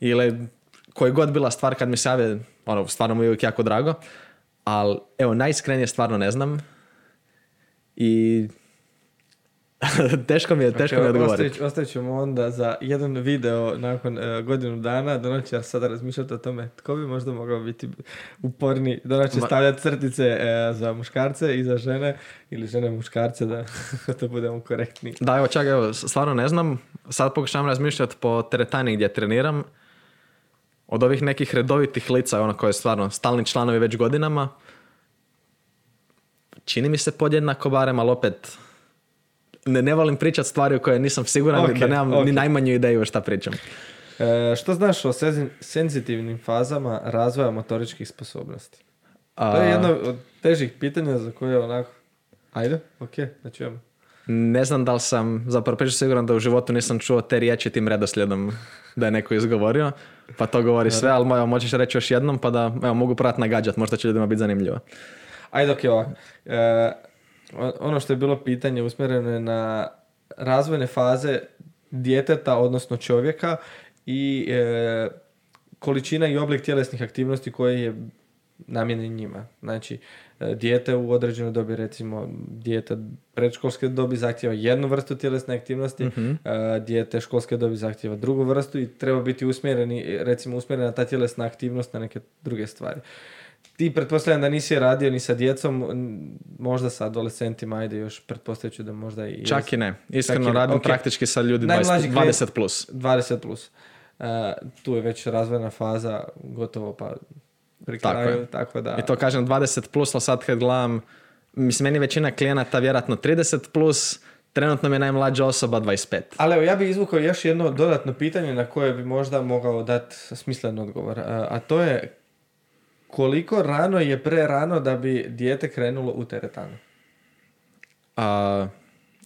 Ili koji god bila stvar kad mi se jave, ono, stvarno mi je uvijek jako drago, ali evo, najiskrenije stvarno ne znam i [LAUGHS] teško mi je, teško mi je Ok, odgovoriti. ostavit, ostavit ćemo onda za jedan video nakon e, godinu dana, Donat će sada razmišljati o tome tko bi možda mogao biti uporni, Donat će Ma- stavljati crtice e, za muškarce i za žene, ili žene muškarce, da, [LAUGHS] da budemo korektni. Da, evo čak, evo, stvarno ne znam. Sad pokušavam razmišljati po teretani gdje treniram. Od ovih nekih redovitih lica, ono koje stvarno stalni članovi već godinama, čini mi se podjednako barem, ali opet ne, ne volim pričati stvari u koje nisam siguran Ok, da nemam ok. ni najmanju ideju šta pričam. E, što znaš o sezi- senzitivnim fazama razvoja motoričkih sposobnosti? A, To je jedno od težih pitanja za koje onako... Ajde, ok, da čujemo. Ne znam da li sam, zapravo pričam siguran da u životu nisam čuo te riječi tim redoslijedom da je neko izgovorio, pa to govori sve, ali evo, možeš reći još jednom pa da evo, mogu prat nagađat, možda će ljudima biti zanimljivo. Ajde, ok, ovako. E, o- ono što je bilo pitanje usmjereno je na razvojne faze djeteta, odnosno čovjeka i e, količina i oblik tjelesnih aktivnosti koje je namijenjen njima. Znači, e, dijete u određenoj dobi, recimo, dijete predškolske dobi zahtjeva jednu vrstu tjelesne aktivnosti, Mhm. e, dijete školske dobi zahtjeva drugu vrstu i treba biti usmjereni, recimo, usmjerena ta tjelesna aktivnost na neke druge stvari. Ti pretpostavljam da nisi radio ni sa djecom, možda sa adolescentima, ajde još pretpostavit da možda i... Čak i ne. Iskreno Čak radim ok. praktički sa ljudi 20, Najmlađi klijent- 20 plus. 20 plus. E, tu je već razvojna faza gotovo pa pri Tako je. tako da... I to kažem 20 plus, ali sad kad gledam mislim, meni većina klijenata vjerojatno 30 plus, trenutno mi je najmlađa osoba 25. Ali evo, ja bih izvukao još jedno dodatno pitanje na koje bi možda mogao dati smislen odgovor. A, a to je koliko rano je pre rano da bi dijete krenulo u teretanu? A,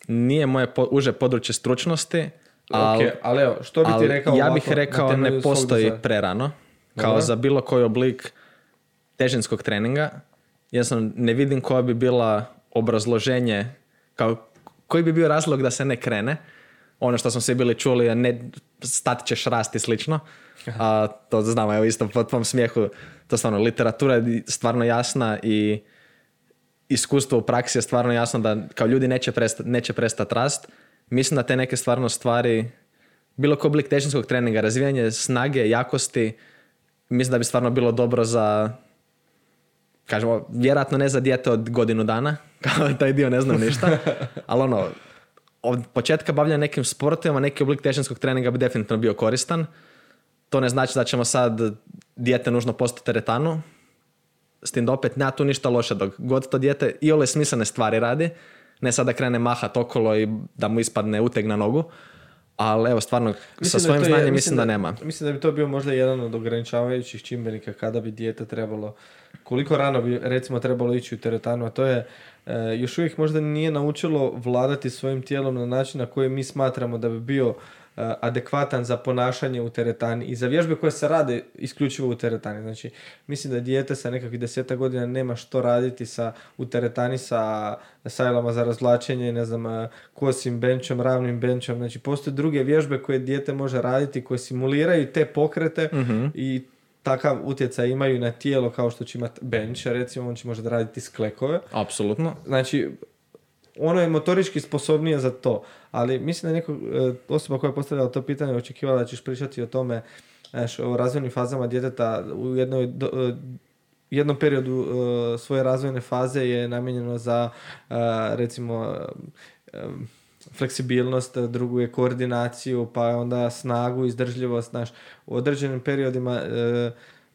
nije moje po- uže područje stručnosti, Ali, ali, ali evo, što bi ti rekao ja ovako, bih na rekao ne postoji prerano, kao Dobro. za bilo koji oblik težinskog treninga. Jednostavno ne vidim koja bi bila obrazloženje, kao koji bi bio razlog da se ne krene. Ono što smo svi bili čuli je ne, stat ćeš rasti slično. A to znamo, evo isto po tvom smijehu, to stvarno literatura je stvarno jasna i iskustvo u praksi je stvarno jasno da kao ljudi neće prestati neće prestat rast. Mislim da te neke stvarno stvari, bilo koji oblik težinskog treninga, razvijanje snage, jakosti, mislim da bi stvarno bilo dobro za kažemo, vjerojatno ne za dijete od godinu dana, [LAUGHS] kao taj dio ne znam ništa, [LAUGHS] ali ono, od početka bavljanja nekim sportovima, neki oblik težinskog treninga bi definitivno bio koristan. To ne znači da ćemo sad dijete nužno postati teretanu, s tim da opet nema tu ništa loše dok god to dijete i ole smislene stvari radi, ne sad da krene mahat okolo i da mu ispadne uteg na nogu, ali evo stvarno sa Mislim da svojim je- znanjem mislim da, nema. Mislim da bi to bio možda jedan od ograničavajućih čimbenika kada bi dijete trebalo, koliko rano bi recimo trebalo ići u teretanu, a to je e, još uvijek možda nije naučilo vladati svojim tijelom na način na koji mi smatramo da bi bio adekvatan za ponašanje u teretani i za vježbe koje se rade isključivo u teretani. Znači, mislim da dijete sa nekakvih deseta godina nema što raditi sa, u teretani sa sajlama za razvlačenje, ne znam, e, kosim benčom, ravnim benčom. Znači, postoje druge vježbe koje dijete može raditi, koje simuliraju te pokrete i takav utjecaj imaju na tijelo kao što će imati bench, recimo, on će možda raditi sklekove. Apsolutno. Znači, ono je motorički sposobnije za to. Ali mislim da je neko, e, osoba koja je postavljala to pitanje očekivala da ćeš pričati o tome, znaš, o razvojnim fazama djeteta u jednoj do- e, jednom periodu e, svoje razvojne faze je namijenjeno za recimo fleksibilnost, drugu je koordinaciju, pa onda snagu, izdržljivost, znaš, u određenim periodima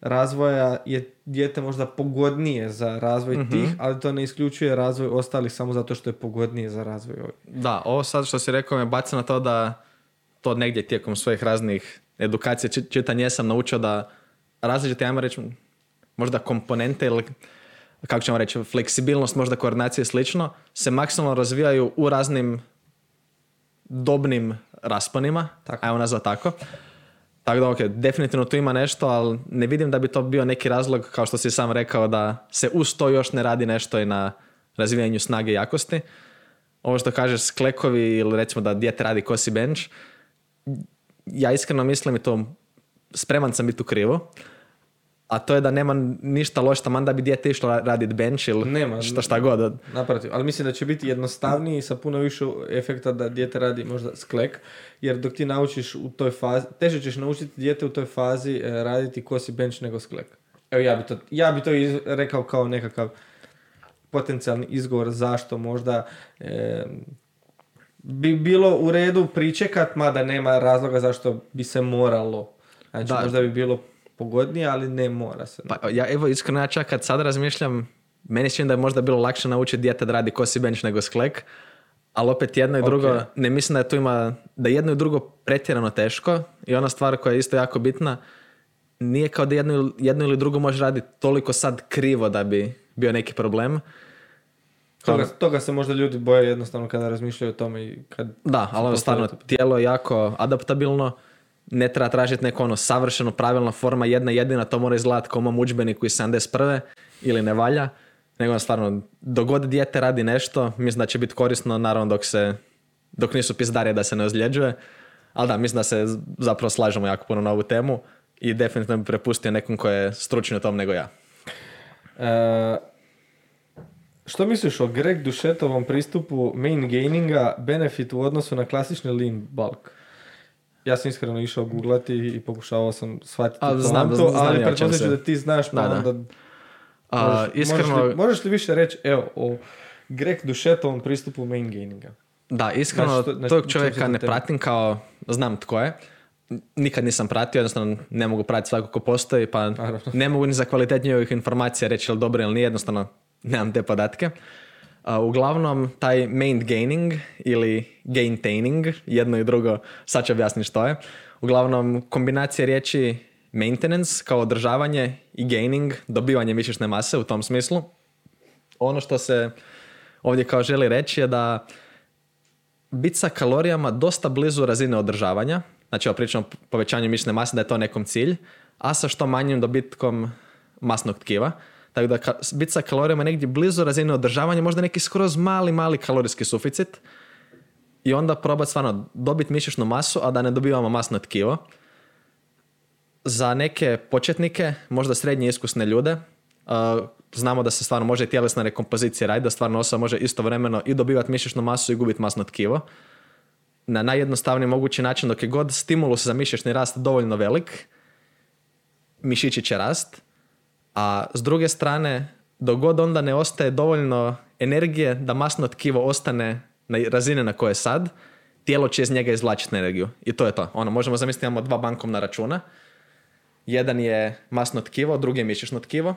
razvoja je dijete možda pogodnije za razvoj tih, ali to ne isključuje razvoj ostalih samo zato što je pogodnije za razvoj ovih. Da, ovo sad što si rekao me baca na to da to negdje tijekom svojih raznih edukacija, či- čitanja sam naučio da različite, ajmo reći, možda komponente ili kako ćemo reći, fleksibilnost, možda koordinacija i slično, se maksimalno razvijaju u raznim dobnim rasponima, Tako. ajmo nazvat tako. Tako da, ok, definitivno tu ima nešto, ali ne vidim da bi to bio neki razlog, kao što si sam rekao, da se uz to još ne radi nešto i na razvijanju snage i jakosti. Ovo što kažeš sklekovi ili recimo da dijete radi kosi bench, ja iskreno mislim i to spreman sam biti u krivo, a to je da nema ništa loše, taman da bi dijete išlo ra- radit bench ili Nema. šta, šta god. Naprotiv, ali mislim da će biti jednostavniji i sa puno više efekta da dijete radi možda sklek, jer dok ti naučiš u toj fazi, teže ćeš naučiti dijete u toj fazi e, raditi kosi bench nego sklek. Evo ja bi to, ja bi to iz- rekao kao nekakav potencijalni izgovor zašto možda e, bi bilo u redu pričekat, mada nema razloga zašto bi se moralo. Znači Da. možda bi bilo pogodnije, ali ne mora se. Pa ja evo iskreno ja čak kad sad razmišljam, meni se da je možda bilo lakše naučiti dijete da radi kosi bench nego sklek, ali opet jedno i drugo, Ok. ne mislim da je tu ima, da je jedno i drugo pretjerano teško i ona stvar koja je isto jako bitna, nije kao da jedno, ili- jedno ili drugo može raditi toliko sad krivo da bi bio neki problem. Toga, toga se možda ljudi boje jednostavno kada razmišljaju o tome i kad Da, ali ono stvarno, tijelo je jako adaptabilno, ne treba tražiti neko ono savršeno pravilna forma, jedna jedina, to mora izgledati kao mom udžbeniku iz 71. ili ne valja, nego ono stvarno, dok god dijete radi nešto, mislim da će biti korisno, naravno dok se, dok nisu pizdarije da se ne ozljeđuje, ali da, mislim da se zapravo slažemo jako puno na ovu temu i definitivno bi prepustio nekom ko je stručniji u tom nego ja. E, što misliš o Greg Dušetovom pristupu main gaininga, benefit u odnosu na klasični lean bulk? Ja sam iskreno išao googlati i pokušavao sam shvatiti A, znam, poantu, znam ali se- da ti znaš, pa Da, da. onda A, možeš, iskreno, možeš, li, možeš li više reći evo, o Greg Dušetovom pristupu main gaininga? Da, iskreno, Znači, tog čovjeka ne to pratim kao, znam tko je. Nikad nisam pratio, jednostavno ne mogu pratiti svako ko postoji, pa Naravno. ne mogu ni za kvalitet njegovih informacija reći je li dobro ili nije, jednostavno nemam te podatke. A, uglavnom, taj main gaining ili gaintaining, jedno i drugo, sad ću objasniti što je. Uglavnom, kombinacija riječi maintenance kao održavanje i gaining, dobivanje mišićne mase u tom smislu. Ono što se ovdje kao želi reći je da biti sa kalorijama dosta blizu razine održavanja, znači ovo pričamo povećanju mišićne mase da je to nekom cilj, a sa što manjim dobitkom masnog tkiva. Tako da biti sa kalorijama negdje blizu razine održavanja, možda neki skroz mali, mali kalorijski suficit i onda probati stvarno dobiti mišićnu masu, a da ne dobivamo masno tkivo. Za neke početnike, možda srednje iskusne ljude, znamo da se stvarno može i tjelesna rekompozicija raditi, da stvarno osoba može istovremeno i dobivati mišićnu masu i gubiti masno tkivo. Na najjednostavniji mogući način dok je god stimulus za mišićni rast dovoljno velik, mišići će rast, a s druge strane, dok god onda ne ostaje dovoljno energije da masno tkivo ostane na razine na koje je sad, tijelo će iz njega izvlačiti energiju. I to je to. Ono, možemo zamisliti imamo dva bankovna računa. Jedan je masno tkivo, drugi je mišićno tkivo.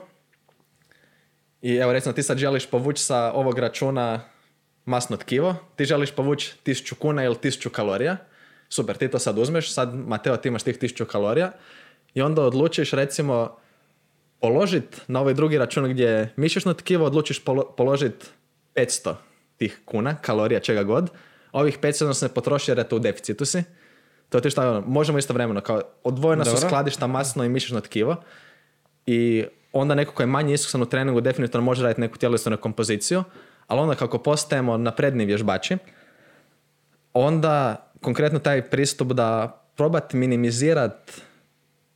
I evo recimo ti sad želiš povući sa ovog računa masno tkivo, ti želiš povući tisuću kuna ili tisuću kalorija. Super, ti to sad uzmeš, sad Mateo ti imaš tih tisuću kalorija i onda odlučiš recimo položiti na ovaj drugi račun gdje je mišićno tkivo, odlučiš položiti 500 tih kuna, kalorija, čega god. Ovih 500 se ne potroši jer je to u deficitu si. To je šta, ono, možemo istovremeno, kao odvojena Dobro. su skladišta masno i mišićno tkivo i onda neko ko je manje iskusan u treningu definitivno može raditi neku tjelesnu kompoziciju, ali onda kako postajemo napredni vježbači, onda konkretno taj pristup da probati minimizirati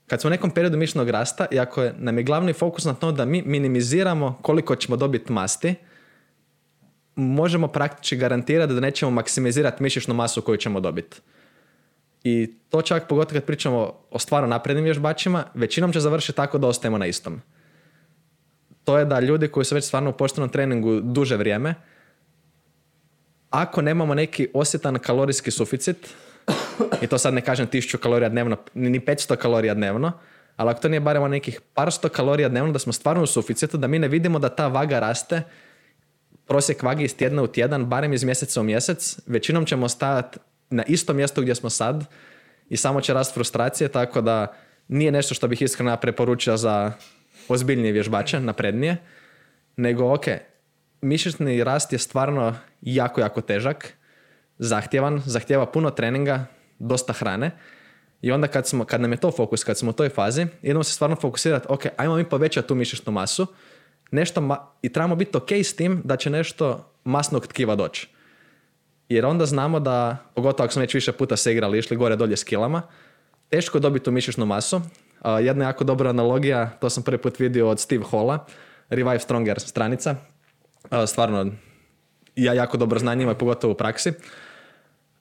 kad smo u nekom periodu mišićnog rasta i ako je, nam je glavni fokus na to da mi minimiziramo koliko ćemo dobiti masti, možemo praktički garantirati da nećemo maksimizirati mišićnu masu koju ćemo dobiti. I to čak pogotovo kad pričamo o stvarno naprednim vježbačima, većinom će završiti tako da ostajemo na istom. To je da ljudi koji su već stvarno u poštenom treningu duže vrijeme, ako nemamo neki osjetan kalorijski suficit, i to sad ne kažem 1000 kalorija dnevno, ni 500 kalorija dnevno, ali ako to nije barem nekih par sto kalorija dnevno, da smo stvarno u suficitu, da mi ne vidimo da ta vaga raste, prosjek vage iz tjedna u tjedan, barem iz mjeseca u mjesec, većinom ćemo stajati na istom mjestu gdje smo sad i samo će rast frustracije, tako da nije nešto što bih iskreno preporučio za ozbiljnije vježbače, naprednije, nego ok, mišićni rast je stvarno jako, jako težak, zahtjevan, zahtjeva puno treninga, dosta hrane i onda kad, smo, kad nam je to fokus, kad smo u toj fazi, idemo se stvarno fokusirati, ok, ajmo mi povećati tu mišićnu masu, nešto ma- i trebamo biti ok s tim da će nešto masnog tkiva doći. Jer onda znamo da, pogotovo ako smo već više puta se igrali, išli gore dolje s kilama, teško je dobiti tu mišićnu masu. Uh, jedna jako dobra analogija, to sam prvi put vidio od Steve Holla, Revive Stronger stranica. Uh, stvarno, ja jako dobro znam njima, pogotovo u praksi.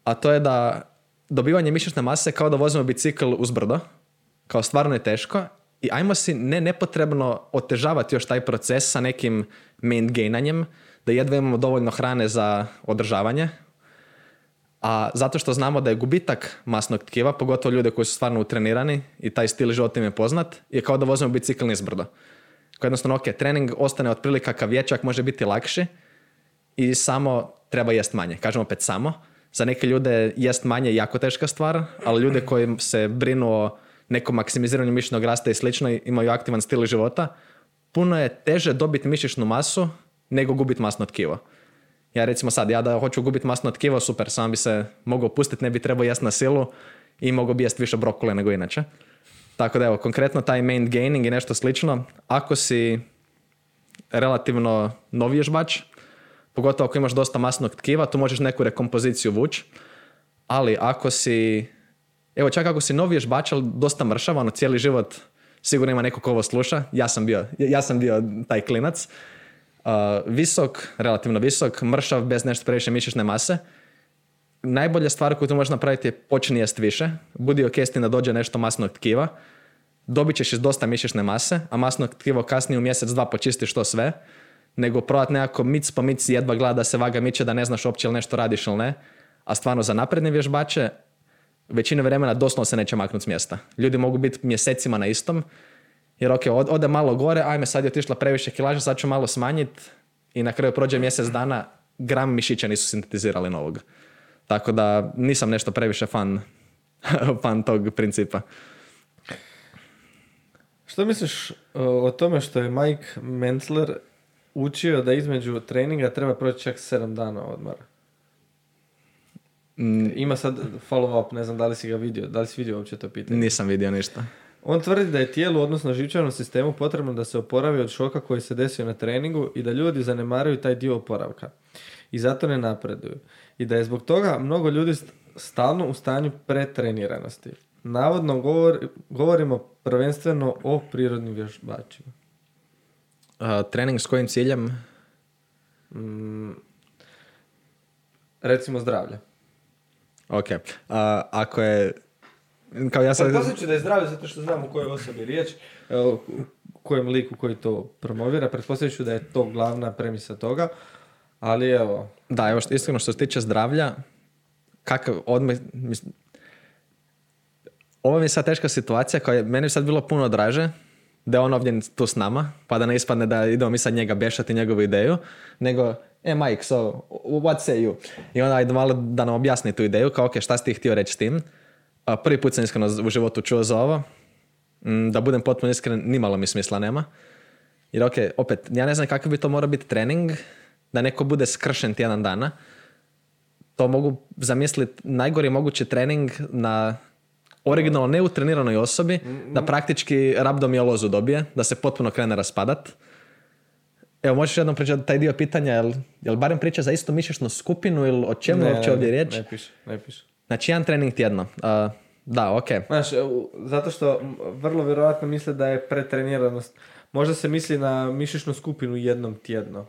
A to je da dobivanje mišićne mase kao da vozimo bicikl uz brdo, kao stvarno je teško i ajmo si ne nepotrebno otežavati još taj proces sa nekim main gainanjem, da jedva imamo dovoljno hrane za održavanje, a zato što znamo da je gubitak masnog tkiva, pogotovo ljude koji su stvarno utrenirani i taj stil života im je poznat, je kao da vozimo bicikl niz brdo. Kao jednostavno, ok, trening ostane otprilike kakav je, čak može biti lakši i samo treba jest manje. Kažemo opet samo. Za neke ljude jest manje jako teška stvar, ali ljude koji se brinu o nekom maksimiziranju mišićnog rasta i slično imaju aktivan stil života, puno je teže dobiti mišićnu masu nego gubiti masno tkivo. Ja recimo sad, ja da hoću gubiti masno tkivo, super, sam bi se mogao pustiti, ne bi trebao jest na silu i mogao bi jest više brokule nego inače. Tako da evo, konkretno taj main gaining i nešto slično, ako si relativno novi vježbač, pogotovo ako imaš dosta masnog tkiva, tu možeš neku rekompoziciju vući, ali ako si, evo čak ako si novi vježbač, ali dosta mršav, ono cijeli život sigurno ima neko ko ovo sluša, ja sam bio, ja sam bio taj klinac, uh, visok, relativno visok, mršav, bez nešto previše mišićne mase, najbolja stvar koju tu možeš napraviti je počni jest više, budi ok s da dođe nešto masnog tkiva, dobit ćeš iz dosta mišićne mase, a masno tkivo kasnije u mjesec, dva počistiš to sve, nego probati nekako mic po mic jedva gleda da se vaga miče da ne znaš uopće ili nešto radiš ili ne. A stvarno za napredne vježbače većina vremena doslovno se neće maknuti s mjesta. Ljudi mogu biti mjesecima na istom, jer ok, ode malo gore, ajme sad je otišla previše kilaža, sad ću malo smanjiti i na kraju prođe mjesec dana, gram mišića nisu sintetizirali novog. Tako da nisam nešto previše fan, [LAUGHS] fan tog principa. Što misliš o, o tome što je Mike Mentler učio da između treninga treba proći čak 7 dana odmora? Mm, Ima sad follow up, ne znam da li si ga vidio, da li si vidio uopće to pitanje? nisam vidio ništa. On tvrdi da je tijelu, odnosno živčanom sistemu potrebno da se oporavi od šoka koji se desio na treningu i da ljudi zanemaruju taj dio oporavka. I zato ne napreduju. I da je zbog toga mnogo ljudi st- stalno u stanju pretreniranosti. Navodno govor, govorimo prvenstveno o prirodnim vježbačima. Uh, trening s kojim ciljem? Mm, recimo zdravlja. Ok. Uh, ako je... Kao ja sad... Pretpostavit ću da je zdravlje zato što znam u kojoj osobi je riječ, u kojem liku koji to promovira. Pretpostavit ću da je to glavna premisa toga. Ali evo, Da, evo što, iskreno što se tiče zdravlja, kakav odmah, mislim, ovo mi je sad teška situacija koja je meni sad bilo puno draže da je on ovdje tu s nama, pa da ne ispadne da idemo mi sad njega bešati njegovu ideju, nego, e Mike, so, what say you? I onda ajde malo da nam objasni tu ideju, kao ok, šta si ti htio reći s tim? A, prvi put sam iskreno u životu čuo za ovo, Mm, da budem potpuno iskren, nimalo mi smisla nema. Jer ok, opet, ja ne znam kakav bi to morao biti trening, da neko bude skršen tjedan dana. To mogu zamisliti najgori mogući trening na originalno neutreniranoj osobi, da praktički rabdomiolozu dobije, da se potpuno krene raspadat. Evo, možeš jednom pričati taj dio pitanja, jel, jel barem priča za istu mišićnu skupinu ili o čemu je uopće ovdje riječ? Ne piše, ne piše. Znači, jedan trening tjedno. Uh, da, ok. Znaš, u- zato što vrlo vjerojatno misle da je pretreniranost. Možda se misli na mišićnu skupinu jednom tjedno.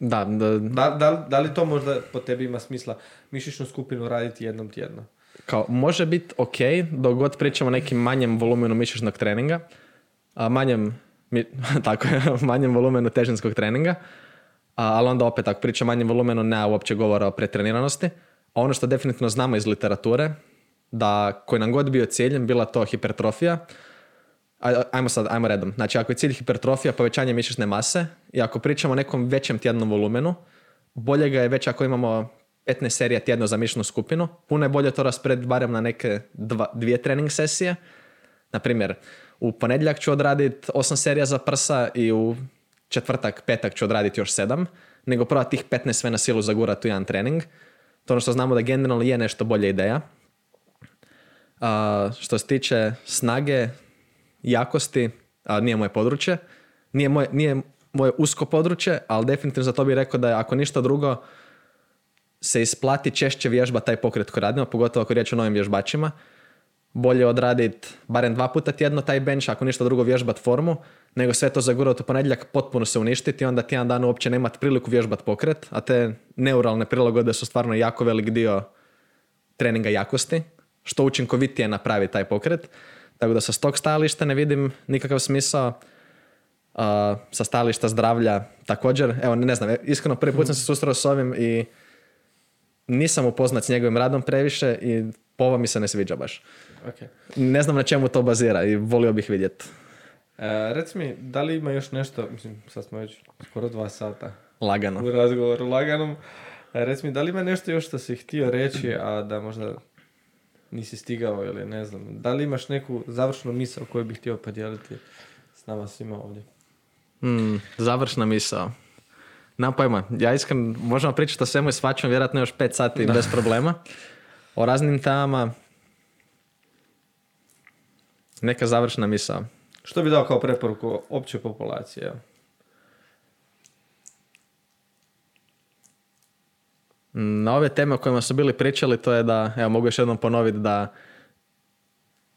Da, da, Da, da, da li to možda po tebi ima smisla mišićnu skupinu raditi jednom tjedno? Kao, može biti ok dok god pričamo nekim manjem volumenu mišićnog treninga, a manjem, mi, [LAUGHS] tako je, manjem volumenu težinskog treninga, a, ali onda opet ako pričamo manjem volumenu nema uopće govora o pretreniranosti. A ono što definitivno znamo iz literature, da koji nam god bio ciljem, bila to hipertrofija, Aj- ajmo sad, ajmo redom. Znači, ako je cilj hipertrofija, povećanje mišićne mase i ako pričamo o nekom većem tjednom volumenu, bolje ga je već ako imamo 15 serija tjedno za mišićnu skupinu, puno je bolje to rasporediti barem na neke dva, dvije trening sesije. Na primjer, u ponedjeljak ću odraditi 8 serija za prsa i u četvrtak, petak ću odraditi još 7, nego prvo tih 15 sve na silu zagurati u jedan trening. To ono što znamo da generalno je nešto bolja ideja. A, što se tiče snage, jakosti, a, nije moje područje, nije moje, nije moje usko područje, ali definitivno za to bih rekao da je ako ništa drugo se isplati češće vježba taj pokret koji radimo, pogotovo ako je riječ o novim vježbačima. Bolje odraditi barem dva puta tjedno taj bench, ako ništa drugo vježbat formu, nego sve to zagurati u ponedjeljak, potpuno se uništiti i onda tjedan dan uopće ne imati priliku vježbat pokret, a te neuralne prilagodbe su stvarno jako velik dio treninga jakosti, što učinkovitije napravi taj pokret. Tako da sa tog stajališta ne vidim nikakav smisao. A, sa stajališta zdravlja također, evo ne znam, iskreno prvi put sam se susreo s ovim i nisam upoznat s njegovim radom previše i po ovo mi se ne sviđa baš. Ok. Ne znam na čemu to bazira i volio bih vidjeti. E, reci mi, da li ima još nešto, mislim, sad smo već skoro dva sata Lagano. u razgovoru laganom. E, reci mi, da li ima nešto još što si htio reći, a da možda nisi stigao ili ne znam. Da li imaš neku završnu misao koju bih htio podijeliti s nama svima ovdje? Hmm, završna misao. Nemam pojma. Ja iskreno, možemo pričati o svemu i svačem vjerojatno još pet sati bez problema. O raznim temama. Neka završna misao. Što bi dao kao preporuku opće populacije? Na ove teme o kojima su bili pričali, to je da, evo mogu još jednom ponoviti da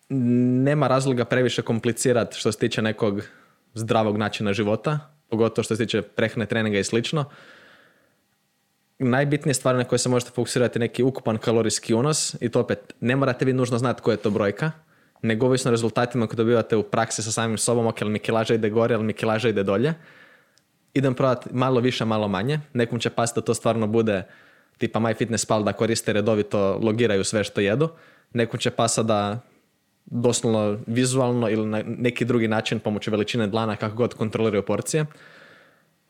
nema razloga previše komplicirati što se tiče nekog zdravog načina života, pogotovo što se tiče prehrane, treninga i slično. Najbitnije stvari na koje se možete fokusirati je neki ukupan kalorijski unos i to opet ne morate vi nužno znati koja je to brojka, nego ovisno rezultatima koje dobivate u praksi sa samim sobom, ok, mi kilaža ide gore, mi kilaža ide dolje. Idem probati malo više, malo manje. Nekom će pasti da to stvarno bude tipa MyFitnessPal da koriste redovito, logiraju sve što jedu. Nekom će pasa da doslovno vizualno ili na neki drugi način pomoću veličine dlana kako god kontroliraju porcije.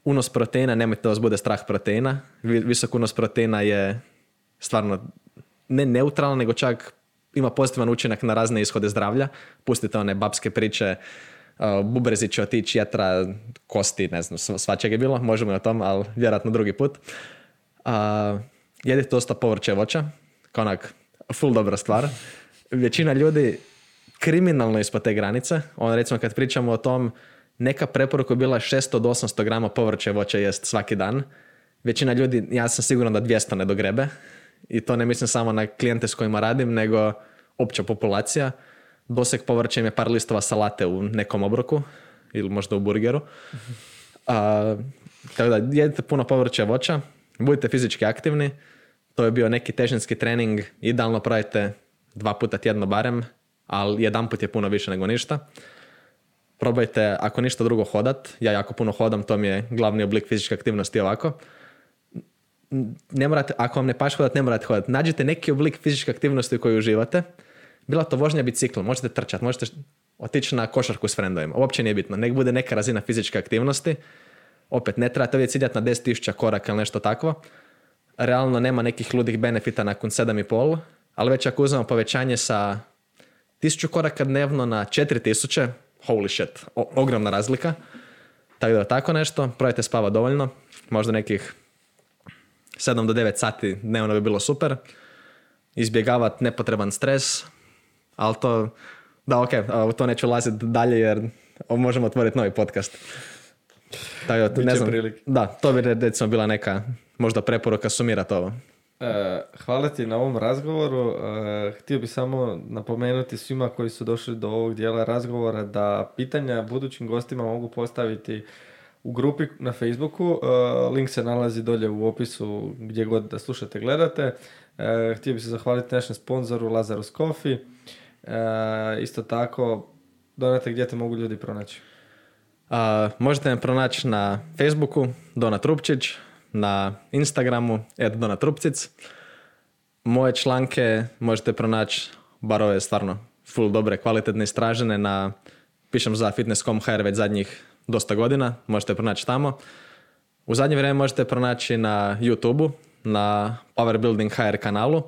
unos proteina, nemojte da vas bude strah proteina. Vi- Visok unos proteina je stvarno ne neutralan, nego čak ima pozitivan učinak na razne ishode zdravlja. Pustite one babske priče, bubrezi će otići, jetra, kosti, ne znam, sv- svačeg je bilo, možemo i o tom, ali vjerojatno drugi put. Uh, jedite dosta povrće voća, kao onak, full dobra stvar. Većina ljudi kriminalno ispod te granice. On, recimo, kad pričamo o tom, neka preporuka je bila 600 do 800 grama povrće i voća jest svaki dan. Većina ljudi, ja sam siguran da 200 ne dogrebe. I to ne mislim samo na klijente s kojima radim, nego opća populacija. Doseg povrća im je par listova salate u nekom obroku ili možda u burgeru. A, tako da jedite puno povrća voća, budite fizički aktivni. To je bio neki težinski trening, idealno pravite dva puta tjedno barem, ali jedan put je puno više nego ništa. Probajte, ako ništa drugo, hodat. Ja jako puno hodam, to mi je glavni oblik fizičke aktivnosti ovako. Ne morate, ako vam ne paš hodat, ne morate hodat. Nađite neki oblik fizičke aktivnosti u uživate. Bila to vožnja biciklom, možete trčati, možete otići na košarku s frendovima. Uopće nije bitno. Nek bude neka razina fizičke aktivnosti. Opet, ne trebate uvijek ciljati na 10.000 koraka ili nešto takvo. Realno nema nekih ludih benefita nakon 7,5, ali već ako uzmemo povećanje sa 1000 koraka dnevno na 4000, holy shit, o- ogromna razlika. Tako da tako nešto, probajte spava dovoljno, možda nekih 7 do 9 sati dnevno bi bilo super. Izbjegavati nepotreban stres, ali to, da ok, u to neću ulaziti dalje jer možemo otvoriti novi podcast. Tako da, ne znam, da, to bi recimo bila neka možda preporuka sumirati ovo. E, hvala ti na ovom razgovoru. E, htio bih samo napomenuti svima koji su došli do ovog dijela razgovora da pitanja budućim gostima mogu postaviti u grupi na Facebooku. E, link se nalazi dolje u opisu gdje god da slušate, gledate. Htio bih se zahvaliti našem sponzoru Lazarus Coffee. Isto tako, donate gdje te mogu ljudi pronaći. A, možete me pronaći na Facebooku Dona Trupčić, na Instagramu ed Dona Trupcic. Moje članke možete pronaći, bar ove stvarno full dobre, kvalitetne istražene na pišem za fitness.com.hr već zadnjih dosta godina, možete pronaći tamo. U zadnje vrijeme možete pronaći na YouTube, na Power Building HR kanalu.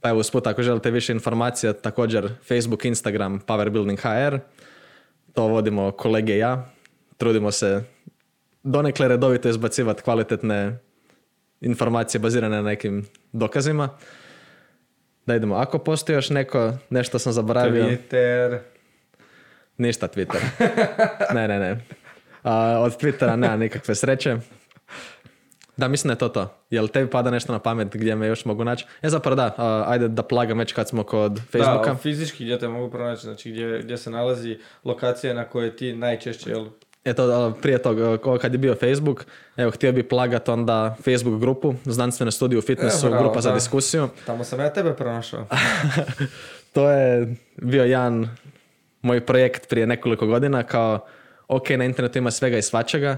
Pa evo usput ako želite više informacija, također Facebook, Instagram, Power Building HR. To vodimo kolege i ja. Trudimo se donekle redovito izbacivati kvalitetne informacije bazirane na nekim dokazima. Da idemo. Ako postoji još neko, nešto sam zaboravio. Twitter. Ništa Twitter. [LAUGHS] ne, ne, ne. A, od Twittera nema nikakve sreće. Da, mislim da je to to. Jel tebi pada nešto na pamet gdje me još mogu naći? E, zapravo da, a, ajde da plagam već kad smo kod Facebooka. Da, fizički gdje te mogu pronaći, znači gdje, gdje se nalazi lokacija na kojoj ti najčešće, jel, Eto, prije toga, kad je bio Facebook, evo, htio bi plagat onda Facebook grupu, znanstvene studije u fitnessu, E, bravo, grupa za da. diskusiju. tamo sam ja tebe pronašao. [LAUGHS] to je bio jedan moj projekt prije nekoliko godina kao ok, na internetu ima svega i svačega,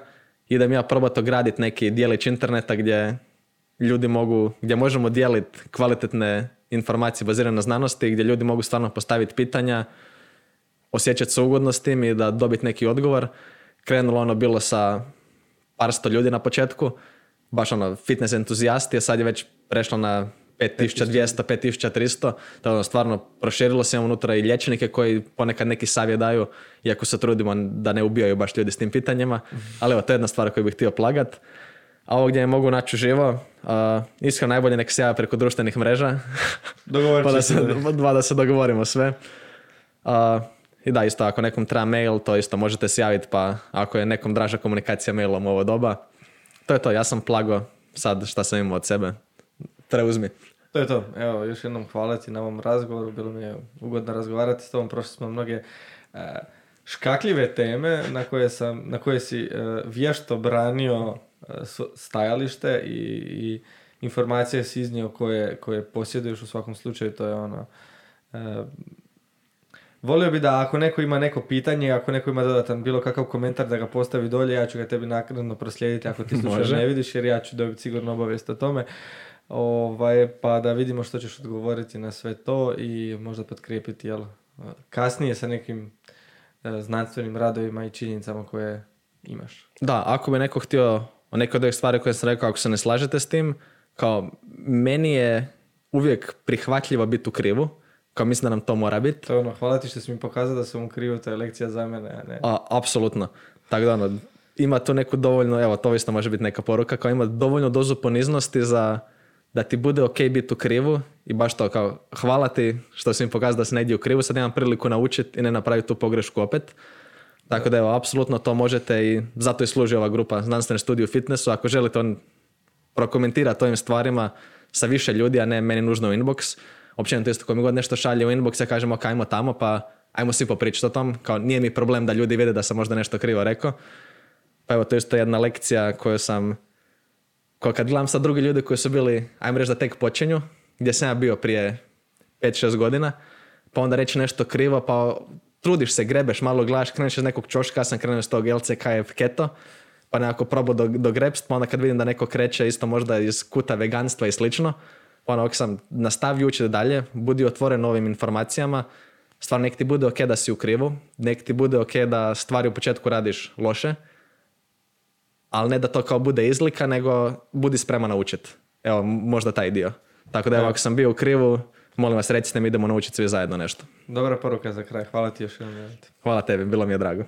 idem ja probati ograditi neki dijelić interneta gdje ljudi mogu, gdje možemo dijeliti kvalitetne informacije bazirane na znanosti, gdje ljudi mogu stvarno postaviti pitanja, osjećati se ugodno s tim i da dobiti neki odgovor. Krenulo ono bilo sa par sto ljudi na početku, baš ono fitness entuzijasti, a sad je već prešlo na 5200, 5300, to je ono stvarno proširilo se unutra i liječnike koji ponekad neki savjet daju, iako se trudimo da ne ubijaju baš ljudi s tim pitanjima, ali evo to je jedna stvar koju bih htio plagat. A ovo gdje me mogu naći uživo, uh, iskreno najbolje nek se preko društvenih mreža, [LAUGHS] pa da se. dva [LAUGHS] da se dogovorimo sve. A, I da, isto ako nekom treba mail, to isto možete se javiti, pa ako je nekom draža komunikacija mailom u ovo doba, to je to, ja sam plago sad šta sam imao od sebe. Preuzmi. To je to. Evo, još jednom hvala ti na ovom razgovoru. Bilo mi je ugodno razgovarati s tobom. Prošli smo mnoge e, škakljive teme na koje, sam, na koje si e, vješto branio e, stajalište i, i informacije si iznio koje, koje posjeduješ u svakom slučaju. To je ono... Volio bi da ako neko ima neko pitanje, ako neko ima dodatan bilo kakav komentar da ga postavi dolje, ja ću ga tebi naknadno proslijediti ako ti [LAUGHS] slučajno Može. ne vidiš jer ja ću dobiti sigurno obavijest o tome. Ovaj, pa da vidimo što ćeš odgovoriti na sve to i možda potkrijepiti jel, kasnije sa nekim e, znanstvenim radovima i činjenicama koje imaš. Da, ako bi neko htio o neke od ovih stvari koje sam rekao, ako se ne slažete s tim, kao meni je uvijek prihvatljivo biti u krivu, kao mislim da nam to mora biti. To je ono, hvala ti što si mi pokazao da sam u krivu, to je lekcija za mene, a ne. A, apsolutno. Tako da ono, ima tu neku dovoljno, evo to isto može biti neka poruka, kao ima dovoljno dozu poniznosti za da ti bude ok biti u krivu i baš to kao hvala ti što si mi pokazao da si negdje u krivu, sad imam priliku naučiti i ne napraviti tu pogrešku opet. Tako da evo, apsolutno to možete i zato i služi ova grupa znanstvene studije u fitnessu. Ako želite on prokomentirati ovim stvarima sa više ljudi, a ne meni nužno u inbox, općenito isto ko mi god nešto šalje u inbox, ja kažem ok, ajmo tamo, pa ajmo svi popričati o tom. Kao nije mi problem da ljudi vide da sam možda nešto krivo rekao. Pa evo, to je isto jedna lekcija koju sam, ko kad gledam sad drugi ljudi koji su bili, ajmo reći da tek počinju, gdje sam ja bio prije 5-6 godina, pa onda reći nešto krivo, pa trudiš se, grebeš, malo gledaš, kreneš iz nekog čoška, ja sam krenuo iz tog LCKF keto, pa nekako probao do, do grepst, pa onda kad vidim da neko kreće isto možda iz kuta veganstva i slično, pa onda sam nastavio učiti dalje, budi otvoren novim informacijama, stvarno nek ti bude ok da si u krivu, nek ti bude ok da stvari u početku radiš loše, ali ne da to kao bude izlika, nego budi spreman naučiti. Evo, možda taj dio. Tako da evo, ako sam bio u krivu, molim vas recite mi idemo naučiti svi zajedno nešto. Dobra poruka za kraj, hvala ti još jednom. Hvala tebi, bilo mi je drago.